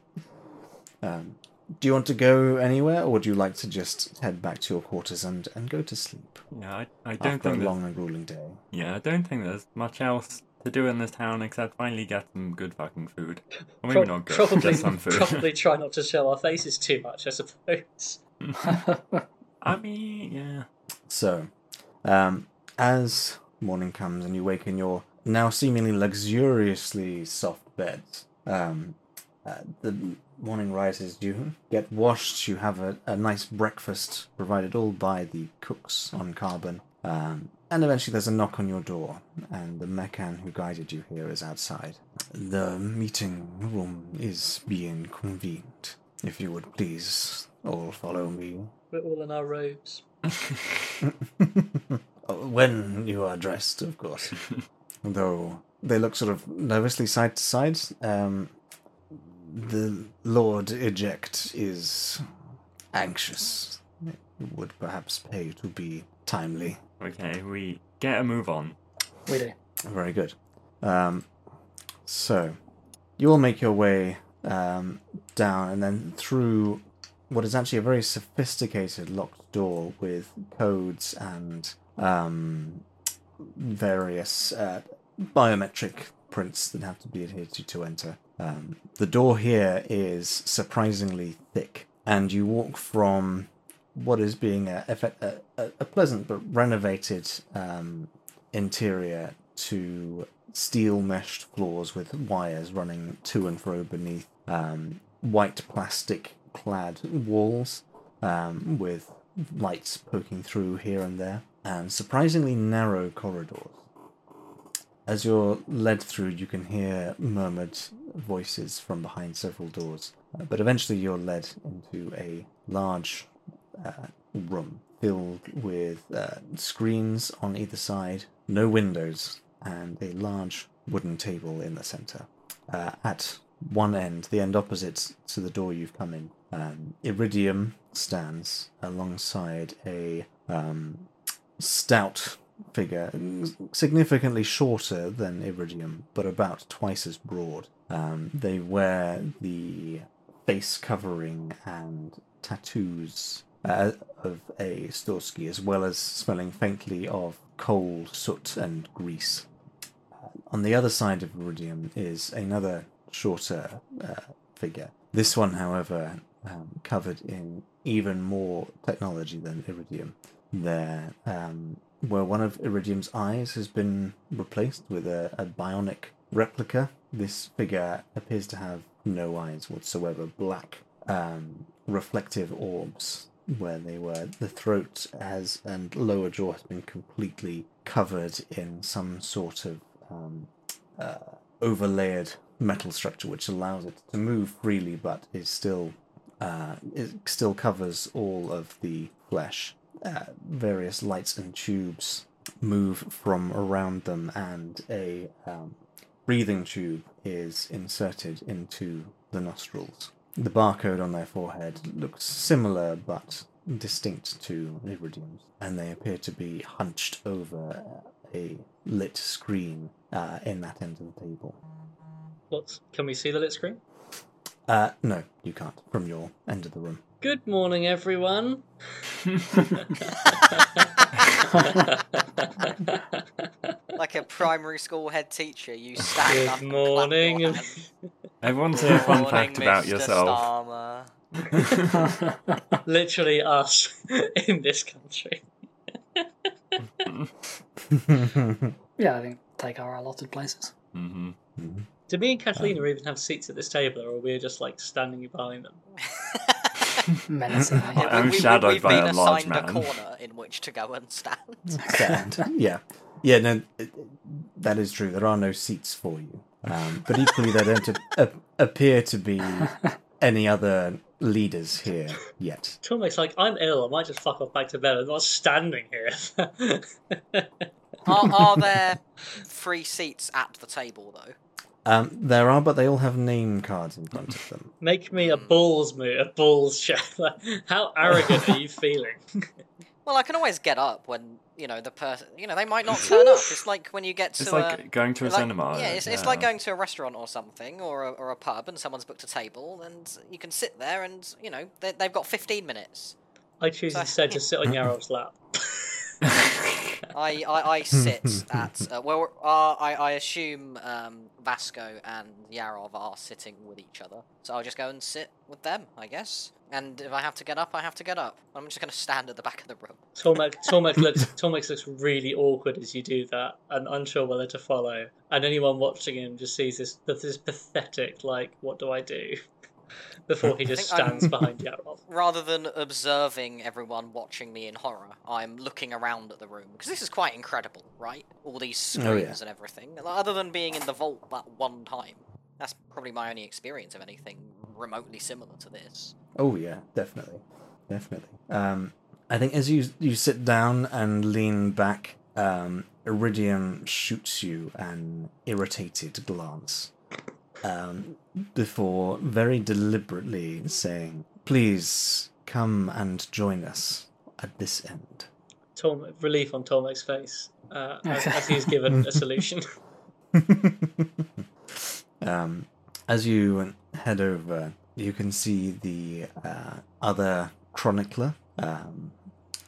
Um, do you want to go anywhere, or would you like to just head back to your quarters and, and go to sleep Yeah, I, I don't after a think long there's, and grueling day? yeah, I don't think there's much else to do in this town except finally get some good fucking food. Or maybe Pro- not good, probably, just some food. probably try not to show our faces too much, I suppose. I mean, yeah. So, um, as morning comes and you wake in your now seemingly luxuriously soft bed, um, uh, the morning rises, you get washed, you have a, a nice breakfast provided all by the cooks on Carbon, um, and eventually there's a knock on your door, and the mechan who guided you here is outside. The meeting room is being convened. If you would please all follow me. We're all in our robes. Oh, when you are dressed, of course. Though they look sort of nervously side to side. Um, the Lord Eject is anxious. It would perhaps pay to be timely. Okay, we get a move on. we do. Very good. Um, so, you will make your way um, down and then through what is actually a very sophisticated locked door with codes and um, various uh, biometric prints that have to be adhered to to enter. Um, the door here is surprisingly thick, and you walk from what is being a, a, a, pleasant but renovated um, interior to steel meshed floors with wires running to and fro beneath um, white plastic clad walls um, with lights poking through here and there and surprisingly narrow corridors. As you're led through, you can hear murmured voices from behind several doors. Uh, but eventually, you're led into a large uh, room filled with uh, screens on either side, no windows, and a large wooden table in the center. Uh, at one end, the end opposite to the door you've come in, um, Iridium stands alongside a um, stout figure, significantly shorter than Iridium, but about twice as broad. Um, they wear the face covering and tattoos uh, of a Storsky, as well as smelling faintly of coal, soot, and grease. Uh, on the other side of Iridium is another shorter uh, figure. This one, however, um, covered in even more technology than Iridium. There, um, where one of Iridium's eyes has been replaced with a, a bionic replica, this figure appears to have no eyes whatsoever, black, um, reflective orbs where they were. The throat has and lower jaw has been completely covered in some sort of um, uh, overlaid metal structure, which allows it to move freely, but is still uh, it still covers all of the flesh. Uh, various lights and tubes move from around them, and a um, breathing tube is inserted into the nostrils. The barcode on their forehead looks similar but distinct to Iridium's, and they appear to be hunched over a lit screen uh, in that end of the table. What? Can we see the lit screen? Uh, no, you can't from your end of the room. Good morning, everyone. Like a primary school head teacher, you stand Good up. and morning. clap your hands. Everyone's a fun Morning, fact about Mr. yourself. Starmer. Literally us in this country. Yeah, I think take our allotted places. hmm Do me and Catalina even have seats at this table, or we are we just like standing behind them? Menacingly. Yeah, I'm we, we, shadowed we've by been a large assigned a corner in which to go and stand. Stand. yeah. Yeah, no, that is true. There are no seats for you. Um, but equally, there don't a- a- appear to be any other leaders here yet. Tormek's like, I'm ill. I might just fuck off back to bed. I'm not standing here. Are, are there free seats at the table though? Um, there are, but they all have name cards in front of them. Make me a balls move, a balls check. How arrogant are you feeling? Well, I can always get up when you know the person. You know they might not turn up. It's like when you get to It's a, like going to a like- cinema. Yeah, it's, it's like going to a restaurant or something, or a, or a pub, and someone's booked a table, and you can sit there, and you know they, they've got fifteen minutes. I choose instead to sit on Yarov's lap. I, I, I sit at uh, well, uh, I I assume um, Vasco and Yarov are sitting with each other, so I'll just go and sit with them, I guess. And if I have to get up, I have to get up. I'm just going to stand at the back of the room. Tormek, Tormek looks Tormek looks really awkward as you do that, and unsure whether to follow. And anyone watching him just sees this this pathetic like, what do I do? Before he just think I'm- stands behind Yarov. Rather than observing everyone watching me in horror, I'm looking around at the room because this is quite incredible, right? All these screens Oh, yeah. and everything. Other than being in the vault that one time, that's probably my only experience of anything remotely similar to this. Oh yeah, definitely, definitely. Um, I think as you you sit down and lean back, um, Iridium shoots you an irritated glance, um, before very deliberately saying, "Please come and join us at this end." Tormek, relief on Tormek's face uh, as, as he's given a solution. um, as you head over, you can see the uh, other chronicler um,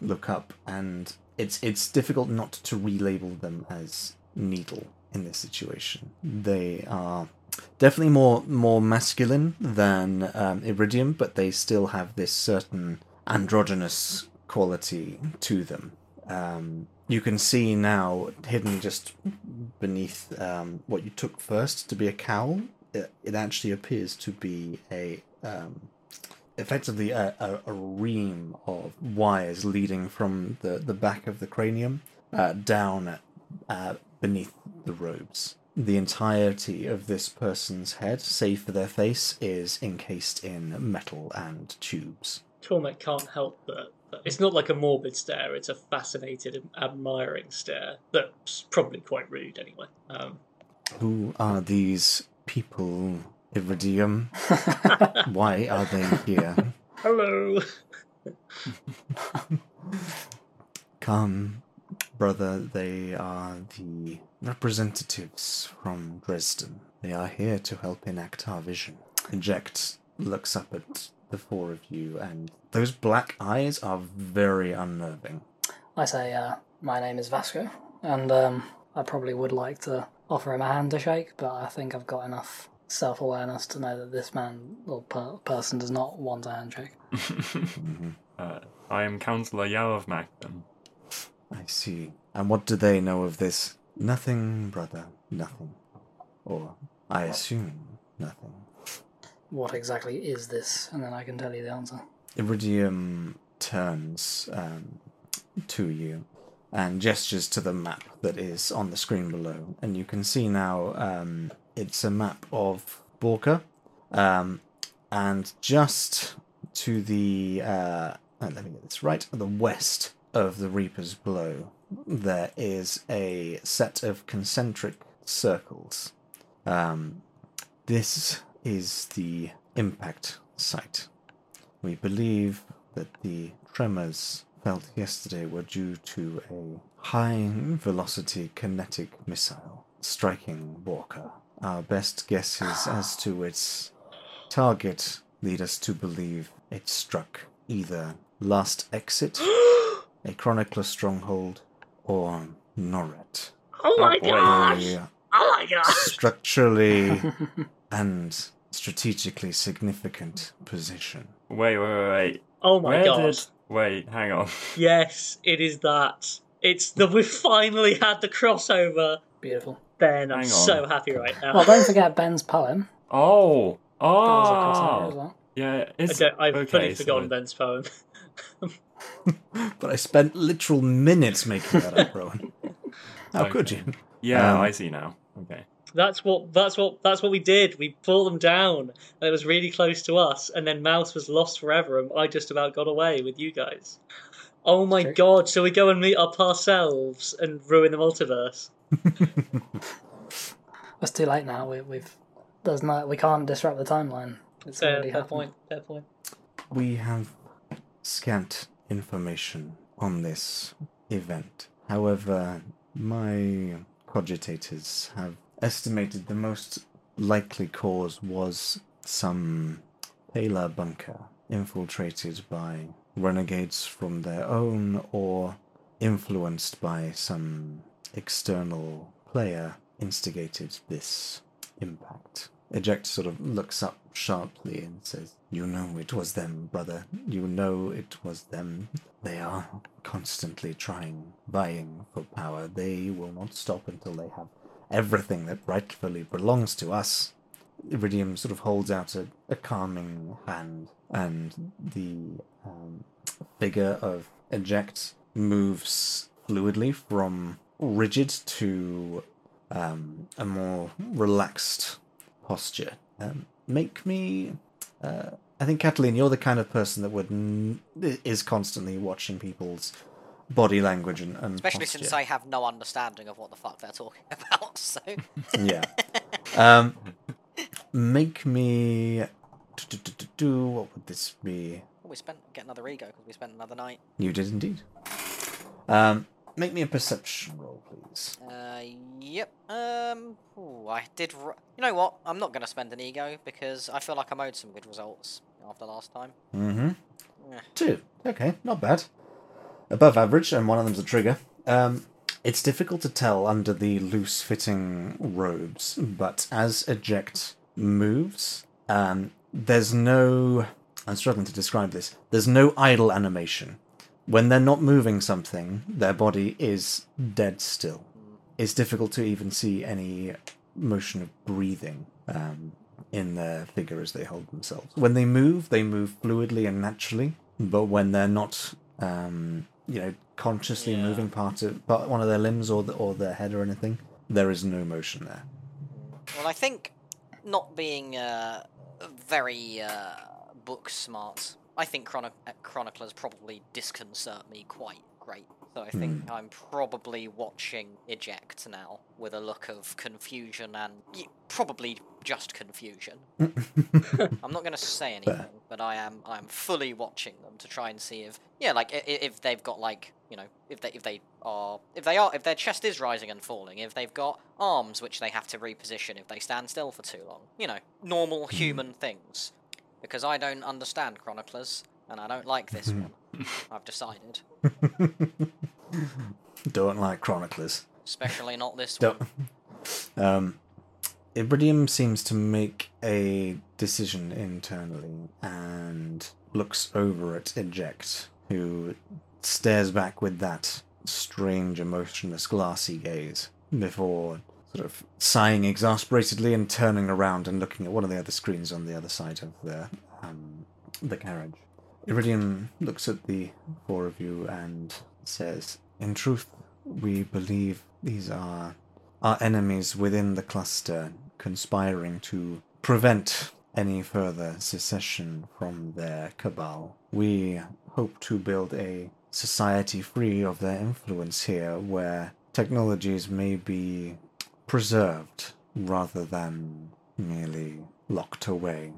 look up, and it's it's difficult not to relabel them as needle in this situation. They are definitely more more masculine than um, Iridium, but they still have this certain androgynous quality to them. Um, you can see now, hidden just beneath um, what you took first to be a cowl, it, it actually appears to be a um, effectively a, a, a ream of wires leading from the, the back of the cranium uh, down uh, beneath the robes. The entirety of this person's head, save for their face, is encased in metal and tubes. Tormek can't help but. but It's not like a morbid stare, it's a fascinated admiring stare that's probably quite rude anyway. Um, Who are these people, Iridium? Why are they here? hello! Come, brother, they are the representatives from Dresden. They are here to help enact our vision. Eject looks up at the four of you, and those black eyes are very unnerving. I say, uh, my name is Vasco, and um, I probably would like to offer him a hand to shake, but I think I've got enough self awareness to know that this man or per- person does not want a handshake. uh, I am Councillor Yarov Macton. I see. And what do they know of this? Nothing, brother, nothing. Or, I assume, nothing. What exactly is this? And then I can tell you the answer. Iridium turns um, to you and gestures to the map that is on the screen below. And you can see now um, it's a map of Borca. Um, and just to the, uh, oh, let me get this right, the west of the Reaper's Blow, there is a set of concentric circles. Um, this is the impact site. We believe that the tremors felt yesterday were due to a high velocity kinetic missile striking Walker. Our best guesses as to its target lead us to believe it struck either Last Exit, a Chronicler stronghold, or Norret. Oh my boy. gosh! A Oh my gosh! structurally and strategically significant position. Wait, wait, wait, wait. Oh my Where god! did? Wait, hang on. Yes, it is that. It's that we finally had the crossover. Beautiful. Ben, I'm Hang on. so happy right now. Well, don't forget Ben's poem. Oh, That was a oh, well. yeah. I It's don't, I've okay, fully so- forgotten Ben's poem. But I spent literal minutes making that up, Rowan. How Okay. could you? Yeah, Um, I see now. Okay. That's what that's what that's what we did. We brought them down, and it was really close to us. And then Mouse was lost forever, and I just about got away with you guys. Oh my True. god! So we go and meet up ourselves and ruin the multiverse. It's too late now. We, we've there's no we can't disrupt the timeline. It's Fair, fair point. Fair point. We have scant information on this event. However, my cogitators have estimated the most likely cause was some Paler bunker infiltrated by renegades from their own or influenced by some external player instigated this impact. Eject sort of looks up sharply and says, You know it was them, brother. You know it was them. They are constantly trying, vying for power. They will not stop until they have everything that rightfully belongs to us. Iridium sort of holds out a, a calming hand, and the um, figure of Eject moves fluidly from rigid to um, a more relaxed posture. Um, make me. Uh, I think Catalina, you're the kind of person that would n- is constantly watching people's body language and, and Especially posture. since I have no understanding of what the fuck they're talking about. So yeah. Um, make me. do, do, do, do, do, What would this be? We spent get another ego because we spent another night. You did indeed. Um, make me a perception roll, please. Uh, yep. Um, ooh, I did. R- you know what? I'm not gonna spend an ego because I feel like I'm owed some good results after last time. Mm-hmm. Yeah. Two. Okay, not bad. Above average, and one of them's a trigger. Um, it's difficult to tell under the loose fitting robes, but as eject moves, um, there's no. I'm struggling to describe this. There's no idle animation. When they're not moving something, their body is dead still. It's difficult to even see any motion of breathing um, in their figure as they hold themselves. When they move, they move fluidly and naturally, but when they're not, um, you know, consciously Yeah. moving part of part one of their limbs or the, or their head or anything, there is no motion there. Well, I think not being uh, very uh, book smart, I think Chrono- uh, Chroniclers probably disconcert me quite great. So I think I'm probably watching Eject now with a look of confusion and probably just confusion. I'm not going to say anything, but I am I am fully watching them to try and see if yeah, like i- i- if they've got like you know if they if they are if they are if their chest is rising and falling, if they've got arms which they have to reposition if they stand still for too long, you know, normal human things. Because I don't understand chroniclers, and I don't like this one. I've decided, Don't like chroniclers. especially not this one. Don't. Um, Iridium seems to make a decision internally and looks over at Eject, who stares back with that strange, emotionless, glassy gaze before sort of sighing exasperatedly and turning around and looking at one of the other screens on the other side of the um, the carriage. Iridium looks at the four of you and says, "In truth, we believe these are our enemies within the cluster conspiring to prevent any further secession from their cabal. We hope to build a society free of their influence here where technologies may be preserved rather than merely locked away.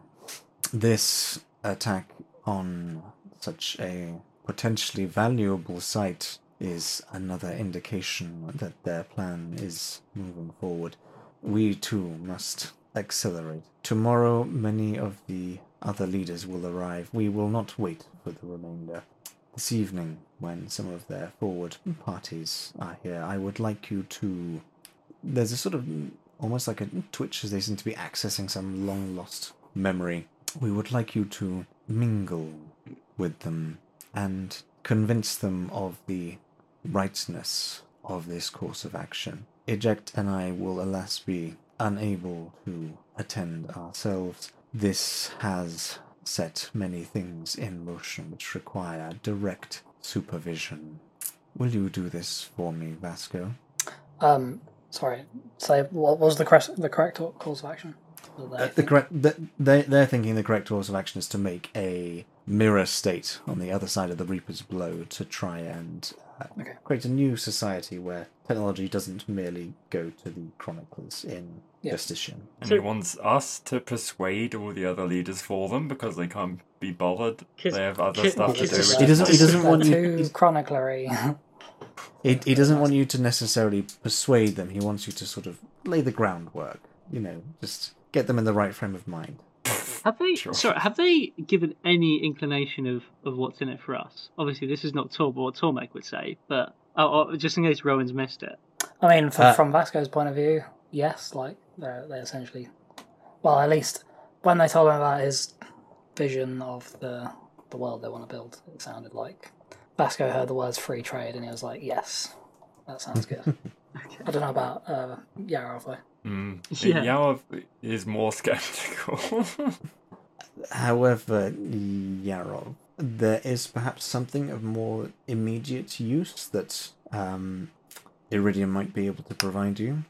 This attack on such a potentially valuable site is another indication that their plan is moving forward. We too must accelerate. Tomorrow, many of the other leaders will arrive. We will not wait for the remainder. This evening, when some of their forward parties are here, I would like you to. There's a sort of almost like a twitch as they seem to be accessing some long lost memory. We would like you to mingle with them and convince them of the rightness of this course of action. Eject and I will, alas, be unable to attend ourselves. This has set many things in motion which require direct supervision. Will you do this for me, Vasco? Um, sorry. Say what was the correct the correct course of action? They uh, the correct the, they they're thinking the correct course of action is to make a mirror state on the other side of the Reaper's Blow to try and uh, Okay. create a new society where technology doesn't merely go to the chroniclers in Yeah. Justitian. And So- he wants us to persuade all the other leaders for them because they can't be bothered. They have other stuff to do. He doesn't- he doesn't want you- too he's- chroniclery. He, he doesn't want you to necessarily persuade them, he wants you to sort of lay the groundwork. You know, just get them in the right frame of mind. Have they? Sure. Sorry, have they given any inclination of, of what's in it for us? Obviously, this is not Torb what Tormek would say, but oh, oh, just in case Rowan's missed it. I mean, from, Uh, from Vasco's point of view, yes. Like they they essentially, well, at least when they told him about his vision of the the world they want to build, it sounded like Vasco heard the words free trade and he was like, yes, that sounds good. I don't know about uh, Yarov though. Mm. Yeah. Yarov is more skeptical. However, Yarov, there is perhaps something of more immediate use that um, Iridium might be able to provide you.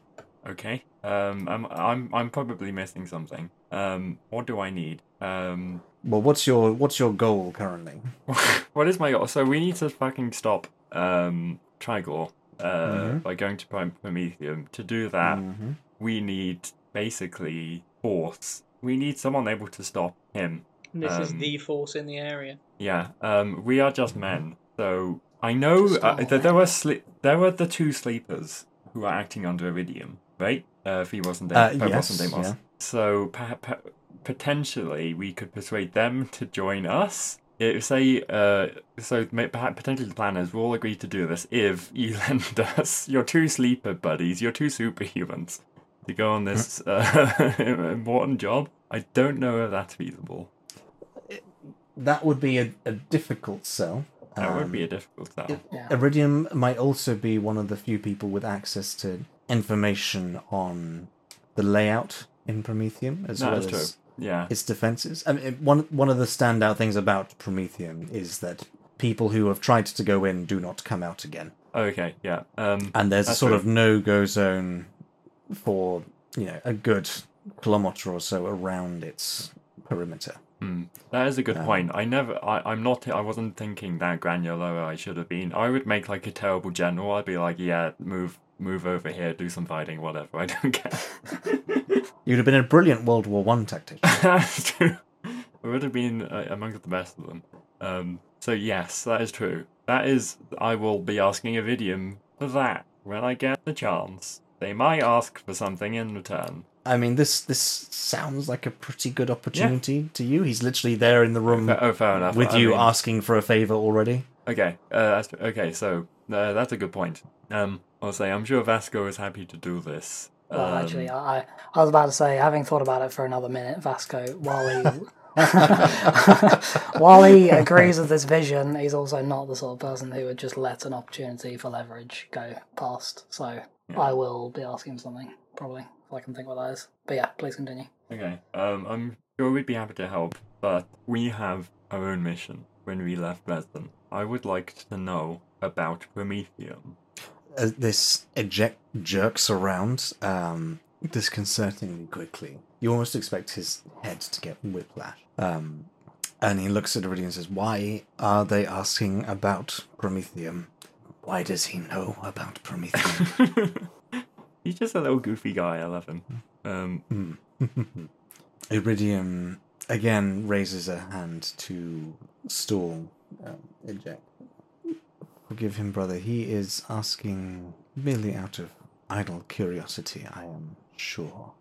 okay. Um, I'm I'm I'm probably missing something. Um, what do I need? Um, Well, what's your what's your goal currently? what is my goal? So we need to fucking stop um Trigor uh Mhm. by going to Prime Prometheum. To do that, Mhm. we need basically force. We need someone able to stop him. This is Um, the force in the area. Yeah, um, we are just men. So I know uh, that there were sle- there were the two sleepers who are acting under Iridium, right? Uh, if he wasn't Uh, Damos yes, wasn't Damos. yeah. So pa- pa- potentially we could persuade them to join us. It, say, uh, so perhaps potentially the plan is we'll all agree to do this if you lend us your two sleeper buddies, your two superhumans, to go on this uh, important job. I don't know if that's feasible. That would be a, a difficult sell. That would be a Um, difficult sell. Yeah. Iridium might also be one of the few people with access to information on the layout in Prometheum, as No, well that's as Yeah. its defenses. I mean, one one of the standout things about Prometheum is that people who have tried to go in do not come out again, Okay. Yeah. Um. and there's a sort true. of no-go zone for you know, a good kilometer or so around its perimeter. Hmm. That is a good Um, point. I never, I, I'm not, I wasn't thinking that granular. I should have been. I would make like a terrible general. I'd be like, yeah, move, move over here, do some fighting, whatever. I don't care. You'd have been a brilliant World War One tactician. That's true. I would have been uh, amongst the best of them. Um, so yes, that is true. That is, I will be asking Iridium for that when I get the chance. They might ask for something in return. I mean, this this sounds like a pretty good opportunity to you. He's literally there in the room Fa- oh, fair enough. with I you, mean- asking for a favor already. Okay, uh, that's, okay. So uh, that's a good point. Um, I'll say I'm sure Vasco is happy to do this. Well, Um, actually, I I was about to say, having thought about it for another minute, Vasco, while he while he agrees with this vision, he's also not the sort of person who would just let an opportunity for leverage go past. So Yeah. I will be asking him something probably if I can think what that is. But yeah, please continue. Okay. Um, I'm sure we'd be happy to help, but we have our own mission when we left Dresden. I would like to know about Prometheum. Uh, this eject jerks around um, disconcertingly quickly. You almost expect his head to get whiplash. Um, and he looks at everybody and says, "Why are they asking about Prometheum? Why does he know about Prometheum?" He's just a little goofy guy. I love him. Um, Hmm. Iridium again raises a hand to stall um, eject. Forgive him, brother. He is asking merely out of idle curiosity, I am sure.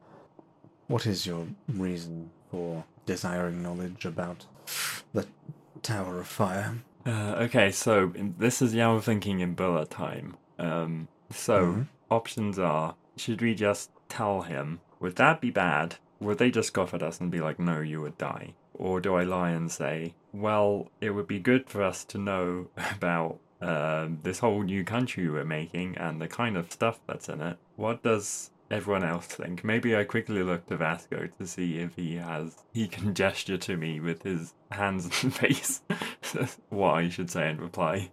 What is your reason for desiring knowledge about the Tower of Fire? uh, okay, so this is Yarov thinking in bullet time. Um, so Mhm. options are: should we just tell him? Would that be bad? Would they just scoff at us and be like, "No, you would die"? Or do I lie and say, "Well, it would be good for us to know about um, this whole new country we're making and the kind of stuff that's in it. What does everyone else think? Maybe I quickly look to Vasco to see if he has he can gesture to me with his hands and face what I should say in reply.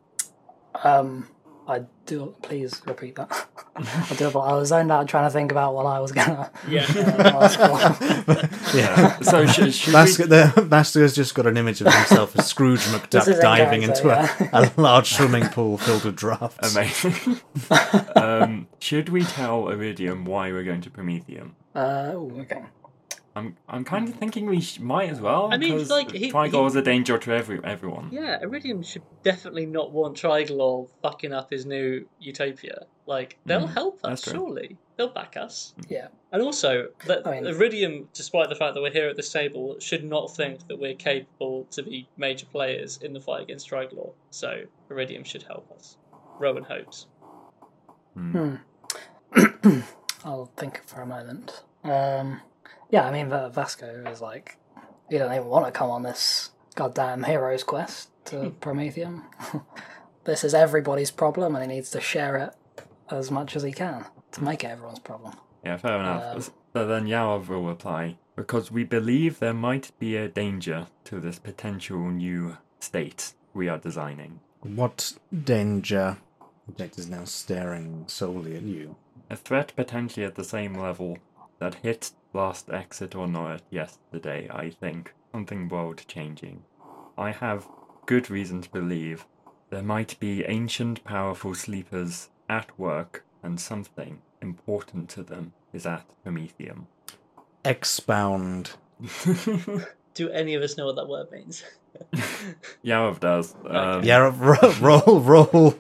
Um, I do. Please repeat that. I do. I was zoned out trying to think about what I was gonna. Yeah. uh, ask for. Yeah. so sh- should Vasco, we... the, Vasco's just got an image of himself as Scrooge McDuck diving character, into a, a large swimming pool filled with drafts. Amazing. um, should we tell Iridium why we're going to Prometheum? Uh, ooh, okay. I'm I'm kind of thinking we sh- might as well. I mean, because like, he- Trigor he- is a danger to every everyone. Yeah, Iridium should definitely not want Triglor fucking up his new utopia. Like, they'll Mm, help us, surely. They'll back us. Yeah. And also, that I mean- Iridium, despite the fact that we're here at this table, should not think that we're capable to be major players in the fight against Triglor. So, Iridium should help us. Rowan hopes. Hmm. Hmm. I'll think for a moment. Um, yeah, I mean, Vasco is like, he doesn't even want to come on this goddamn hero's quest to Prometheum. this is everybody's problem, and he needs to share it as much as he can to make it everyone's problem. Yeah, fair enough. Um, so then Yarov will reply because we believe there might be a danger to this potential new state we are designing. What danger? Eject is now staring solely at you. A threat potentially at the same level that hit last exit or not yesterday, I think. Something world changing. I have good reason to believe there might be ancient powerful sleepers at work and something important to them is at Prometheum. Expound. Do any of us know what that word means? Yarov does. Um, Yeah, ro- roll, roll,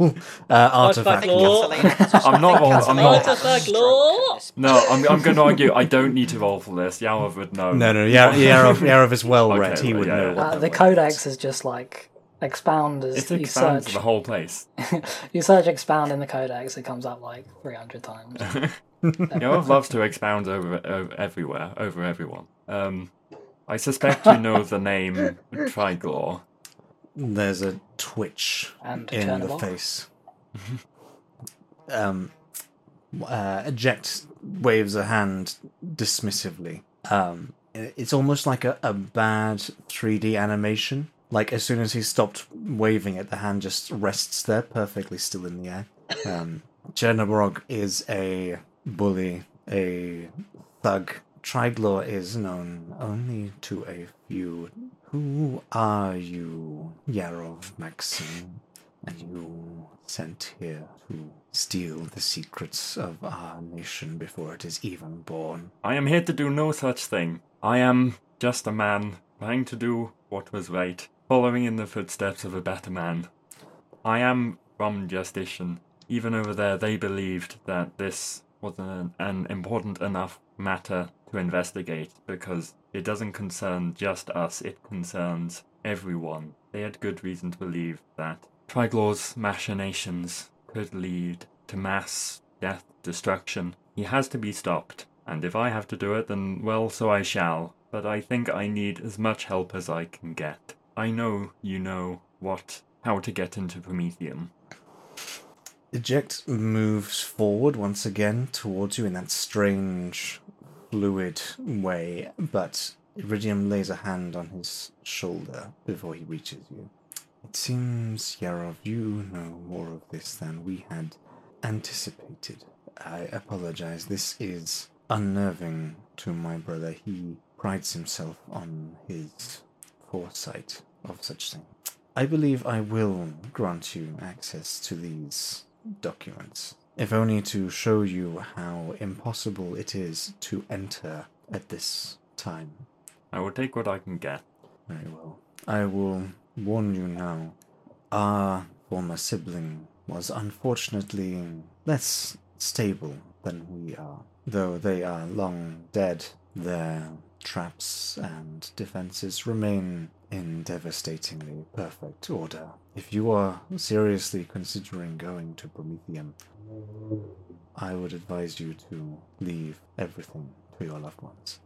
uh, artifact. Artifact law. I'm not roll- I'm not- Artifact law. No, I'm, I'm going to argue. I don't need to roll for this. Yarov would know. No, no, Yar- Yarov, Yarov is well Okay, read. He well, would yeah, know yeah. what Uh, the codex is. is just like expound as It you search. the whole place. you search expound in the codex, it comes up like 300 times. Yarov loves to expound over, over everywhere, over everyone. Um, I suspect you know the name Triglaw. There's a twitch And in the Chernobog. face. um, uh, eject waves a hand dismissively. Um, it's almost like a, a bad 3D animation. Like as soon as he stopped waving it, the hand just rests there, perfectly still in the air. Um, Chernobog is a bully a thug. Triglor is known only to a few. Who are you, Yarov Maxim? Are you sent here to steal the secrets of our nation before it is even born? I am here to do no such thing. I am just a man trying to do what was right, following in the footsteps of a better man. I am from Justitian. Even over there, they believed that this was an, an important enough matter to investigate because it doesn't concern just us, it concerns everyone. They had good reason to believe that Triglor's machinations could lead to mass death, destruction. He has to be stopped, and if I have to do it, then well, so I shall. But I think I need as much help as I can get. I know you know what how to get into Prometheum. Eject moves forward once again towards you in that strange, fluid way, but Iridium lays a hand on his shoulder before he reaches you. It seems, Yarov, you know more of this than we had anticipated. I apologize. This is unnerving to my brother. He prides himself on his foresight of such things. I believe I will grant you access to these documents, if only to show you how impossible it is to enter at this time. I will take what I can get. Very well. I will warn you now. Our former sibling was unfortunately less stable than we are. Though they are long dead, their traps and defenses remain in devastatingly perfect order. If you are seriously considering going to Prometheum, I would advise you to leave everything to your loved ones.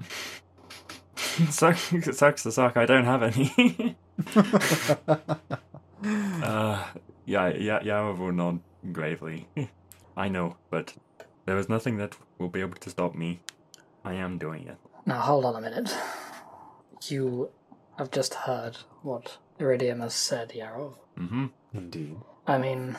sucks, it sucks to suck. I don't have any. uh, yeah, yeah, Yarov will nod gravely. I know, but there is nothing that will be able to stop me. I am doing it. Now hold on a minute. You have just heard what Iridium has said, Yarov. Mm-hmm. Indeed. I mean,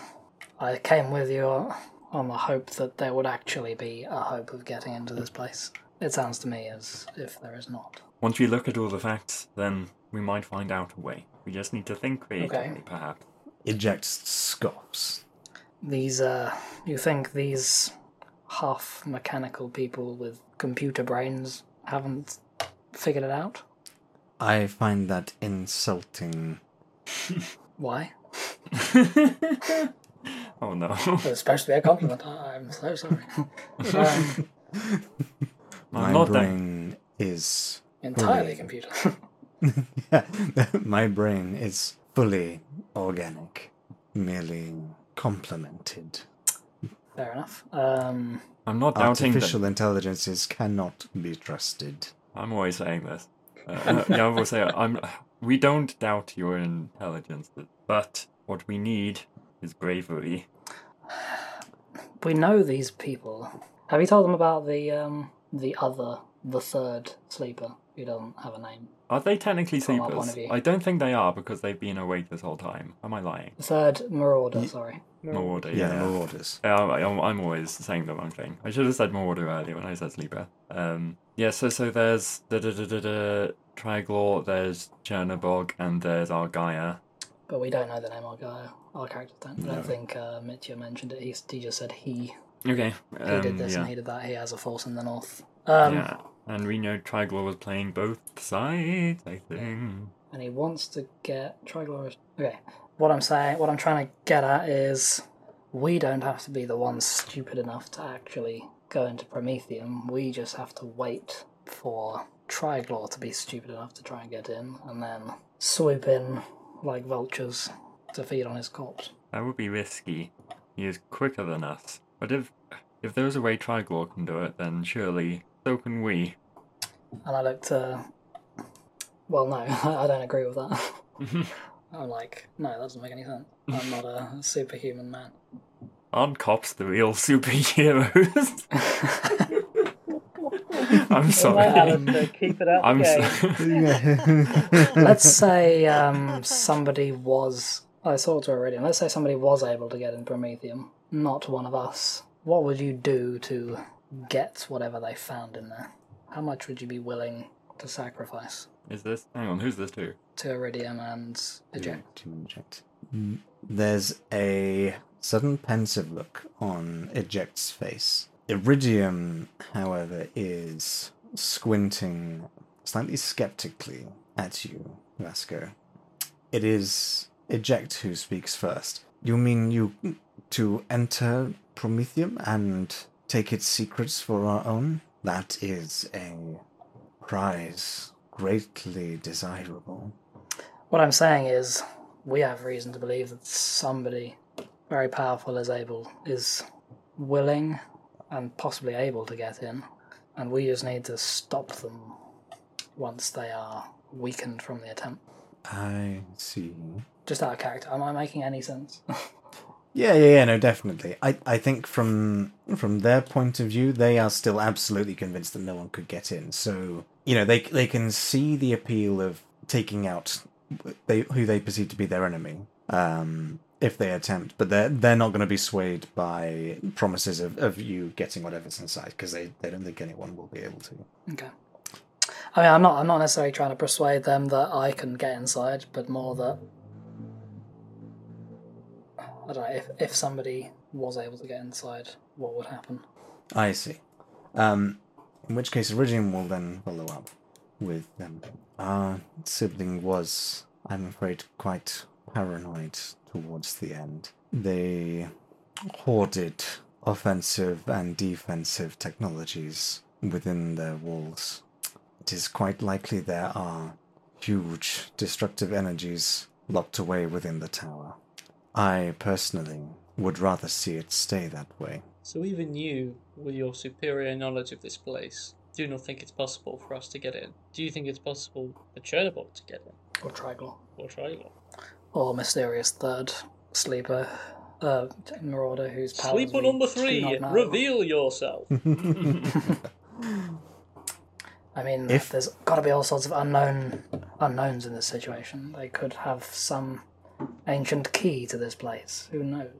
I came with you on the hope that there would actually be a hope of getting into this place. It sounds to me as if there is not. Once we look at all the facts, then we might find out a way. We just need to think creatively, Okay. perhaps. Eject scoffs. These, uh, you think these half mechanical people with computer brains haven't figured it out? I find that insulting. Why? oh no. It's supposed to be a compliment. I- I'm so sorry. um, My not brain is entirely Fully. computer. yeah, my brain is fully organic, merely complemented. Fair enough. Um, I'm not doubting that. Artificial intelligences cannot be trusted. I'm always saying this. Uh, yeah, I will say I'm. We don't doubt your intelligence, but what we need is bravery. We know these people. Have you told them about the um, the other, the third sleeper who doesn't have a name? Are they technically From our point sleepers? of view. I don't think they are because they've been awake this whole time. Am I lying? The third marauder. Ye- Sorry. Marauder, Yeah, yeah. Marauders. Yeah, I'm, I'm- I'm always saying the wrong thing. I should have said Marauder earlier when I said Sleeper. Um, yeah, so so there's the da da da da Triglor, there's Chernobog, and there's Argaia. But we don't know the name of our guy. Our characters don't. I don't think uh, Mitya mentioned it. He, he just said he Okay. he Um, did this yeah. and he did that. He has a force in the north. Um, yeah. And we know Triglor was playing both sides, I think. and he wants to get Triglor. Okay, what I'm saying, what I'm trying to get at is, we don't have to be the ones stupid enough to actually go into Prometheum. We just have to wait for Triglor to be stupid enough to try and get in, and then swoop in like vultures to feed on his corpse. That would be risky. He is quicker than us. But if if there's a way Triglor can do it, then surely so can we. And I looked. Uh, well, no, I don't agree with that. I'm like, no, that doesn't make any sense. I'm not a superhuman man. Aren't cops the real superheroes? I'm sorry. Alistair, keep it out I'm the game. so- Let's say um, somebody was. I saw it already. Let's say somebody was able to get in Prometheum, not one of us. What would you do to get whatever they found in there, how much would you be willing to sacrifice Is this? Hang on, who's this to? to Iridium and Eject? To Eject. Mm, There's a sudden pensive look on Eject's face. Iridium, however, is squinting slightly skeptically at you, Vasco. It is Eject who speaks first. You mean you to enter Prometheum and take its secrets for our own? That is a prize greatly desirable. What I'm saying is, we have reason to believe that somebody very powerful is able, is willing, and possibly able to get in, and we just need to stop them once they are weakened from the attempt. I see. Just out of character, am I making any sense? Yeah, yeah, yeah, no, definitely. I, I think from from their point of view, they are still absolutely convinced that no one could get in. So you know, they they can see the appeal of taking out they who they perceive to be their enemy, um, if they attempt. But they're they're not going to be swayed by promises of, of you getting whatever's inside because they, they don't think anyone will be able to. okay. I mean, I'm not. I'm not necessarily trying to persuade them that I can get inside, but more that I don't know if if somebody was able to get inside, what would happen? I see. Um, in which case, Iridium will then follow up with them. Our sibling was, I'm afraid, quite paranoid towards the end. They hoarded offensive and defensive technologies within their walls. It is quite likely there are huge destructive energies locked away within the tower. I personally would rather see it stay that way. So even you, with your superior knowledge of this place, do not think it's possible for us to get in. Do you think it's possible for Chernobog to get in? Or Triglaw? Or Triglaw? Or mysterious third sleeper, uh, marauder whose powers Sleeper number three, reveal yourself. I mean, If- there's got to be all sorts of unknown unknowns in this situation. They could have some ancient key to this place. Who knows?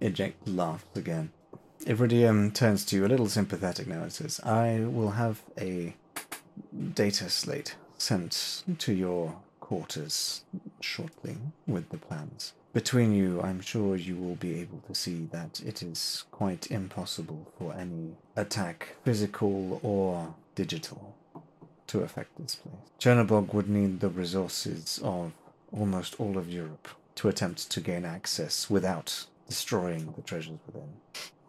Eject laughs again. Iridium turns to you a little sympathetic now and says, I will have a data slate sent to your quarters shortly with the plans. Between you, I'm sure you will be able to see that it is quite impossible for any attack, physical or digital, to affect this place. Chernobog would need the resources of almost all of Europe to attempt to gain access without destroying the treasures within.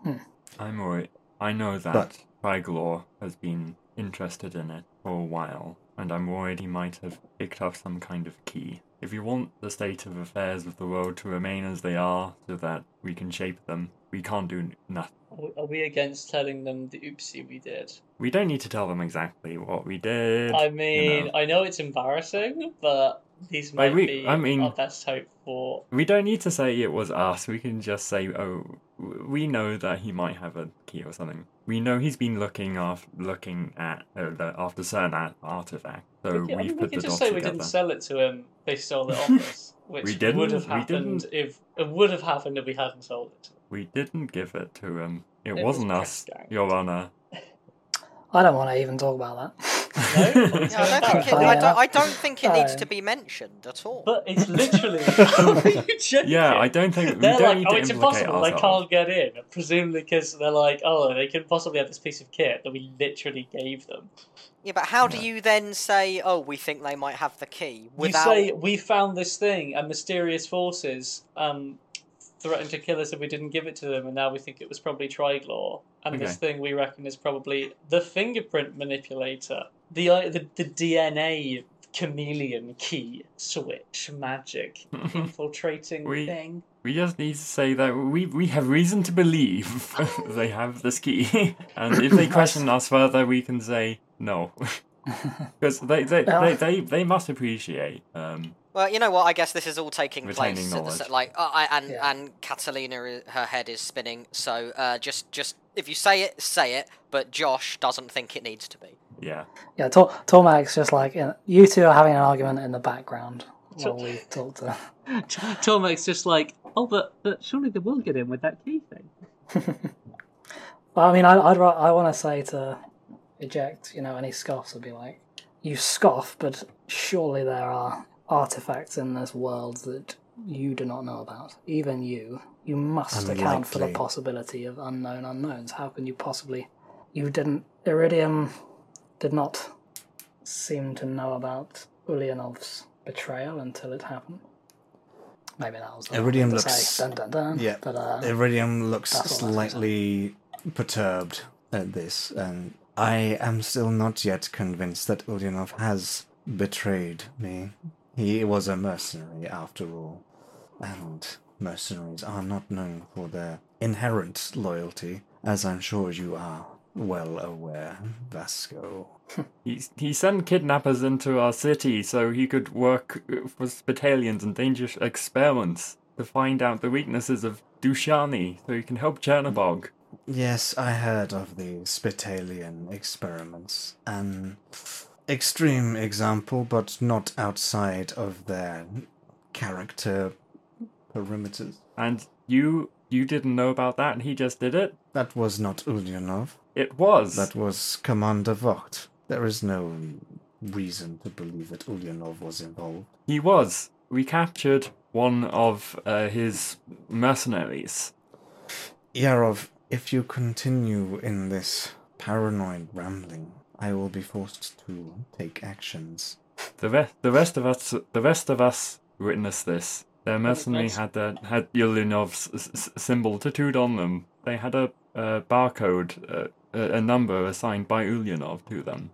Hmm. I'm worried. I know that But- Triglaw has been interested in it for a while, and I'm worried he might have picked up some kind of key. If you want the state of affairs of the world to remain as they are, so that we can shape them, we can't do nothing. Are we against telling them the oopsie we did? We don't need to tell them exactly what we did. I you mean, know. I know it's embarrassing, but these Like, might we- be I mean- our best hope for. We don't need to say it was us. We can just say, oh, we know that he might have a key or something. We know he's been looking after looking at uh, the, after certain a- artifact. So we can, I we've mean, we put can the just dots say we didn't sell it to him. They stole it off us, which We didn't? would have We happened didn't? if it would have happened if we hadn't sold it. We didn't give it to him. It, It was wasn't us. Your Honor. I don't want to even talk about that. No? I don't think it, I, don't, I don't think it needs to be mentioned at all. But it's literally. Are you joking? yeah, I don't think They're don't like, need oh, to it's implicate impossible. They can't get in. Presumably because they're like, oh, they can possibly have this piece of kit that we literally gave them. yeah, but how do you then say, oh, we think they might have the key without? You say we found this thing and mysterious forces um, threatened to kill us if we didn't give it to them, and now we think it was probably Triglaw. And this thing we reckon is probably the fingerprint manipulator, the uh, the, the DNA chameleon key switch magic infiltrating We- thing. We just need to say that we we have reason to believe they have this key, and if they question us further, we can say no, because they they, Yeah. they, they they must appreciate. Um, Well, you know what? I guess this is all taking place. At the, knowledge. like, uh, I, and Yeah. and Catalina, her head is spinning. So uh, just just if you say it, say it. But Josh doesn't think it needs to be. Yeah, Yeah, Tor- Tormek's just like in, you two are having an argument in the background while we talk to. Tormek's just like, oh, but, but surely they will get in with that key thing. Well, I mean, I I'd, I want to say to eject, you know, any scoffs would be like, you scoff, but surely there are artifacts in this world that you do not know about. Even you, you must account for the possibility of unknown unknowns. How can you possibly? You didn't. Iridium did not seem to know about Ulyanov's betrayal until it happened. Maybe that was Iridium looks-. Dun, dun, dun. yeah. but uh, Iridium looks That's all I was gonna slightly perturbed at this, and I am still not yet convinced that Ulyanov has betrayed me. He was a mercenary, after all, and mercenaries are not known for their inherent loyalty, as I'm sure you are well aware, Vasco. He, he sent kidnappers into our city so he could work for battalions and dangerous experiments to find out the weaknesses of Dushani so he can help Chernobog. Yes, I heard of the Spitalian experiments. An extreme example, but not outside of their character perimeters. And you you didn't know about that and he just did it? That was not Ulyanov. It was. That was Commander Vogt. There is no reason to believe that Ulyanov was involved. He was. We captured one of uh, his mercenaries. Yarov, if you continue in this paranoid rambling, I will be forced to take actions. The rest, the rest of us, the rest of us witnessed this. Their mercenary had the, had Ulyanov's s- s- symbol tattooed on them. They had a uh, barcode, uh, a, a number assigned by Ulyanov to them.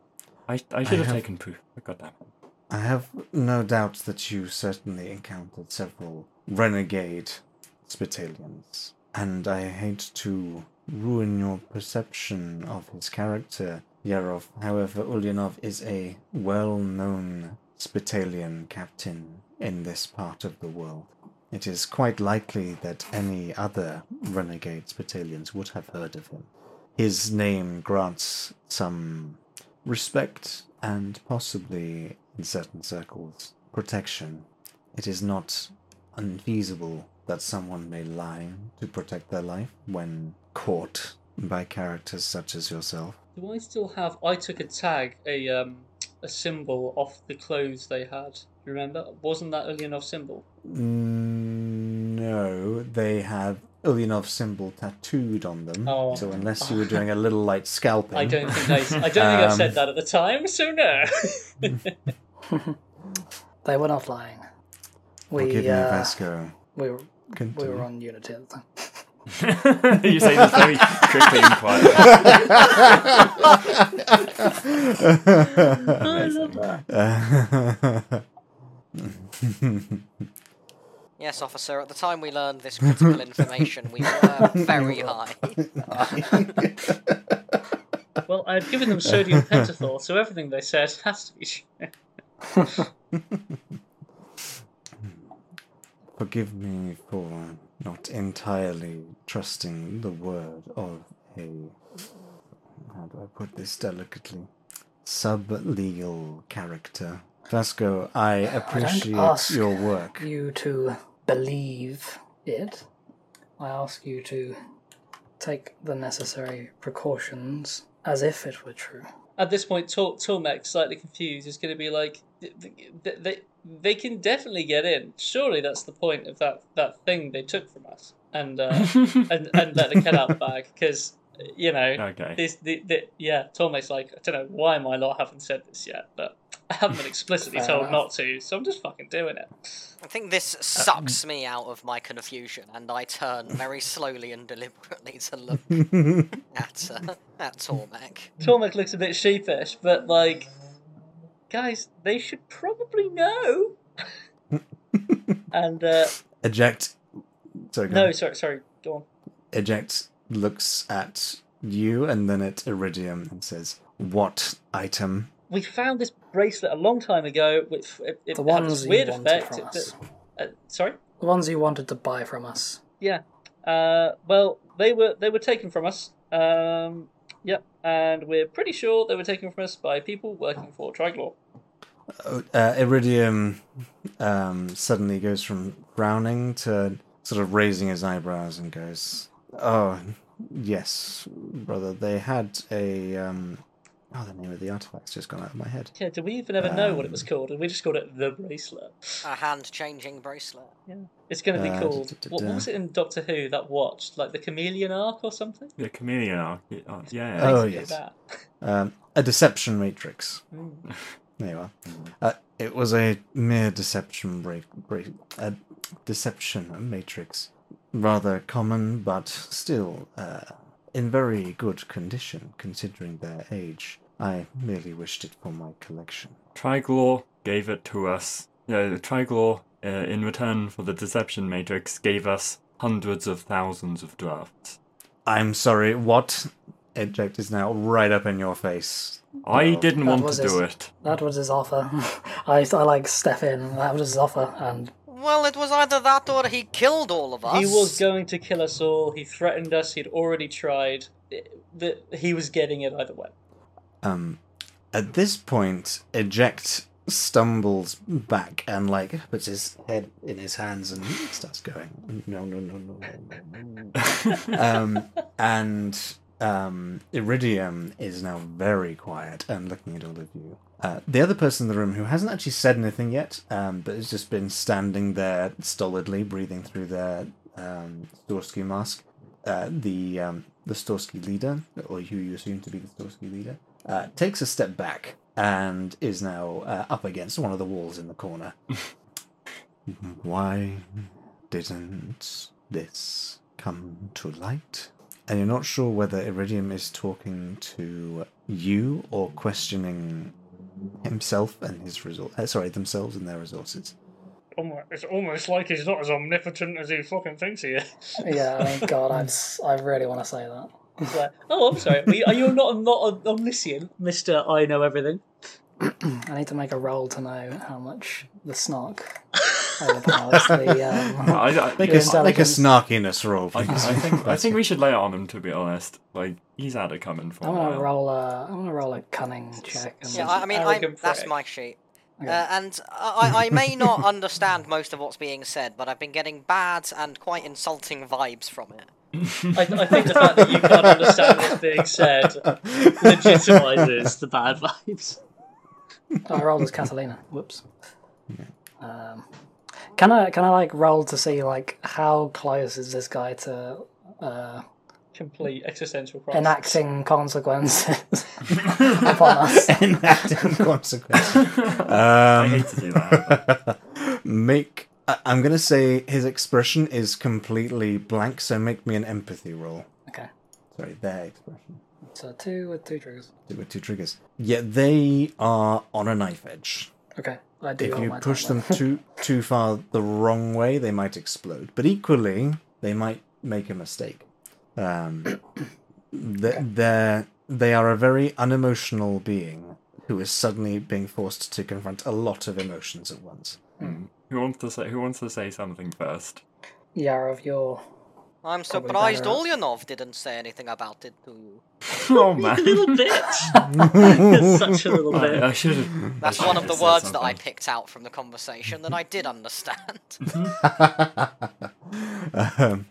I, I should have have- taken proof. God damn it. I have no doubt that you certainly encountered several renegade Spitalians, and I hate to ruin your perception of his character, Yarov. However, Ulyanov is a well known Spitalian captain in this part of the world. It is quite likely that any other renegade battalions would have heard of him. His name grants some respect and possibly, in certain circles, protection. It is not unfeasible that someone may lie to protect their life when caught by characters such as yourself. Do I still have? I took a tag, a um, a symbol off the clothes they had. Remember? Wasn't that Ulyanov symbol? Mm, No, they have Ulyanov's symbol tattooed on them. Oh. So unless you were doing a little light scalping, I don't think I. I don't think I Um, said that at the time. So no. they were not lying. We Forgive me, uh, Vasco. we were we were on Unity at the time. you say this very quickly and quietly. I love that. Yes, officer, at the time we learned this critical information, we were very high. Well, I had given them sodium pentothal, so everything they said has to be true. Forgive me for not entirely trusting the word of a. How do I put this delicately? Sub-legal character. Vasco, I appreciate ask your work. You to believe it. I ask you to take the necessary precautions as if it were true. At this point, Tor- Tormek, slightly confused, is going to be like, "Th- th- they, they can definitely get in. Surely that's the point of that, that thing they took from us. And uh, and, and let the cat out the bag. Because, you know, Okay. this the, the yeah Tormek's like I don't know why my lot haven't said this yet, but I haven't been explicitly Fair told enough. not to, so I'm just fucking doing it. I think this sucks me out of my confusion, and I turn very slowly and deliberately to look at uh, at Tormek. Tormek looks a bit sheepish, but like, guys, they should probably know. and uh, Eject. Sorry, go no, on. sorry, sorry, go on. Eject looks at you and then at Iridium and says, "What item?" We found this bracelet a long time ago, which it, it The had ones this you weird wanted effect. from it- us. uh, sorry. The ones you wanted to buy from us. Yeah. Uh, well, they were they were taken from us. Um, yep, and we're pretty sure they were taken from us by people working for Triglor. Uh, uh, Iridium um, suddenly goes from frowning to sort of raising his eyebrows and goes, "Oh, yes, brother. They had a um. Oh, the name of the artifact's just gone out of my head. Yeah, did we even ever know what it was Um, called? And we just called it the bracelet. A hand changing bracelet. Yeah, it's going to be Uh, called. da- da- What, da- what was it in Doctor Who that watched? Like the Chameleon Arc or something? The chameleon arc. uh, Yeah. Oh, yes. that. Um, a deception matrix. Mm. There you are. Uh, it was a mere deception break, break a deception matrix, rather common, but still uh, in very good condition considering their age. I merely wished it for my collection. Triglor gave it to us. Yeah, the Triglor, uh, in return for the Deception Matrix, gave us hundreds of thousands of drafts. I'm sorry. What? Eject is now right up in your face. I Oh. didn't want was to do it. That was his offer. I, I like step in. That was his offer, and Well, it was either that or he killed all of us. He was going to kill us all. He threatened us. He'd already tried. That he was getting it either way. Um, at this point, eject stumbles back and like puts his head in his hands and starts going no no no no no no, um and um iridium is now very quiet and looking at all of you. Uh, the other person in the room who hasn't actually said anything yet um but has just been standing there stolidly breathing through their um Storsky mask uh, the um, the Storsky leader, or who you assume to be the Storsky leader, uh, takes a step back and is now uh, up against one of the walls in the corner. Why didn't this come to light? And you're not sure whether Iridium is talking to you or questioning himself and his resor- uh, sorry, themselves and their resources. It's almost like he's not as omnipotent as he fucking thinks he is. yeah, I mean, God, I'm, s- I really want to say that. He's like, oh, I'm sorry. Are you, are you not not omniscient, Mister? I know everything. I need to make a roll to know how much the snark overpowers the. Um, I, I, Make a, make a snarkiness roll, I. I think I think we should lay it on him. To be honest, like he's had it coming for I a want to roll a. I want to roll a cunning check. And Yeah, I, I mean, I, Arrogant that's my sheet. Okay. Uh, and I, I may not understand most of what's being said, but I've been getting bad and quite insulting vibes from it. I, I think the fact that you can't understand what's being said legitimizes the bad vibes. Oh, I rolled as Catalina. Whoops. Um, can I can I like roll to see like how close is this guy to uh, Complete existential crisis. enacting consequences upon us? Enacting consequences. I Um, hate to do that. make. I- I'm gonna say his expression is completely blank, so make me an empathy roll. Okay, Sorry, their expression. so two with two triggers. Two With two triggers. Yeah, they are on a knife edge. Okay, I do. If you push them too too far the wrong way, they might explode. But equally, they might make a mistake. Um, th- they're they are a very unemotional being who is suddenly being forced to confront a lot of emotions at once. Who wants to say? Who wants to say something first? Yarov, your I'm surprised better. Ulyanov didn't say anything about it to you. Oh You man, little bitch. Such a little I, bitch. I should have. That's one of the words that I picked out from the conversation that I did understand. um,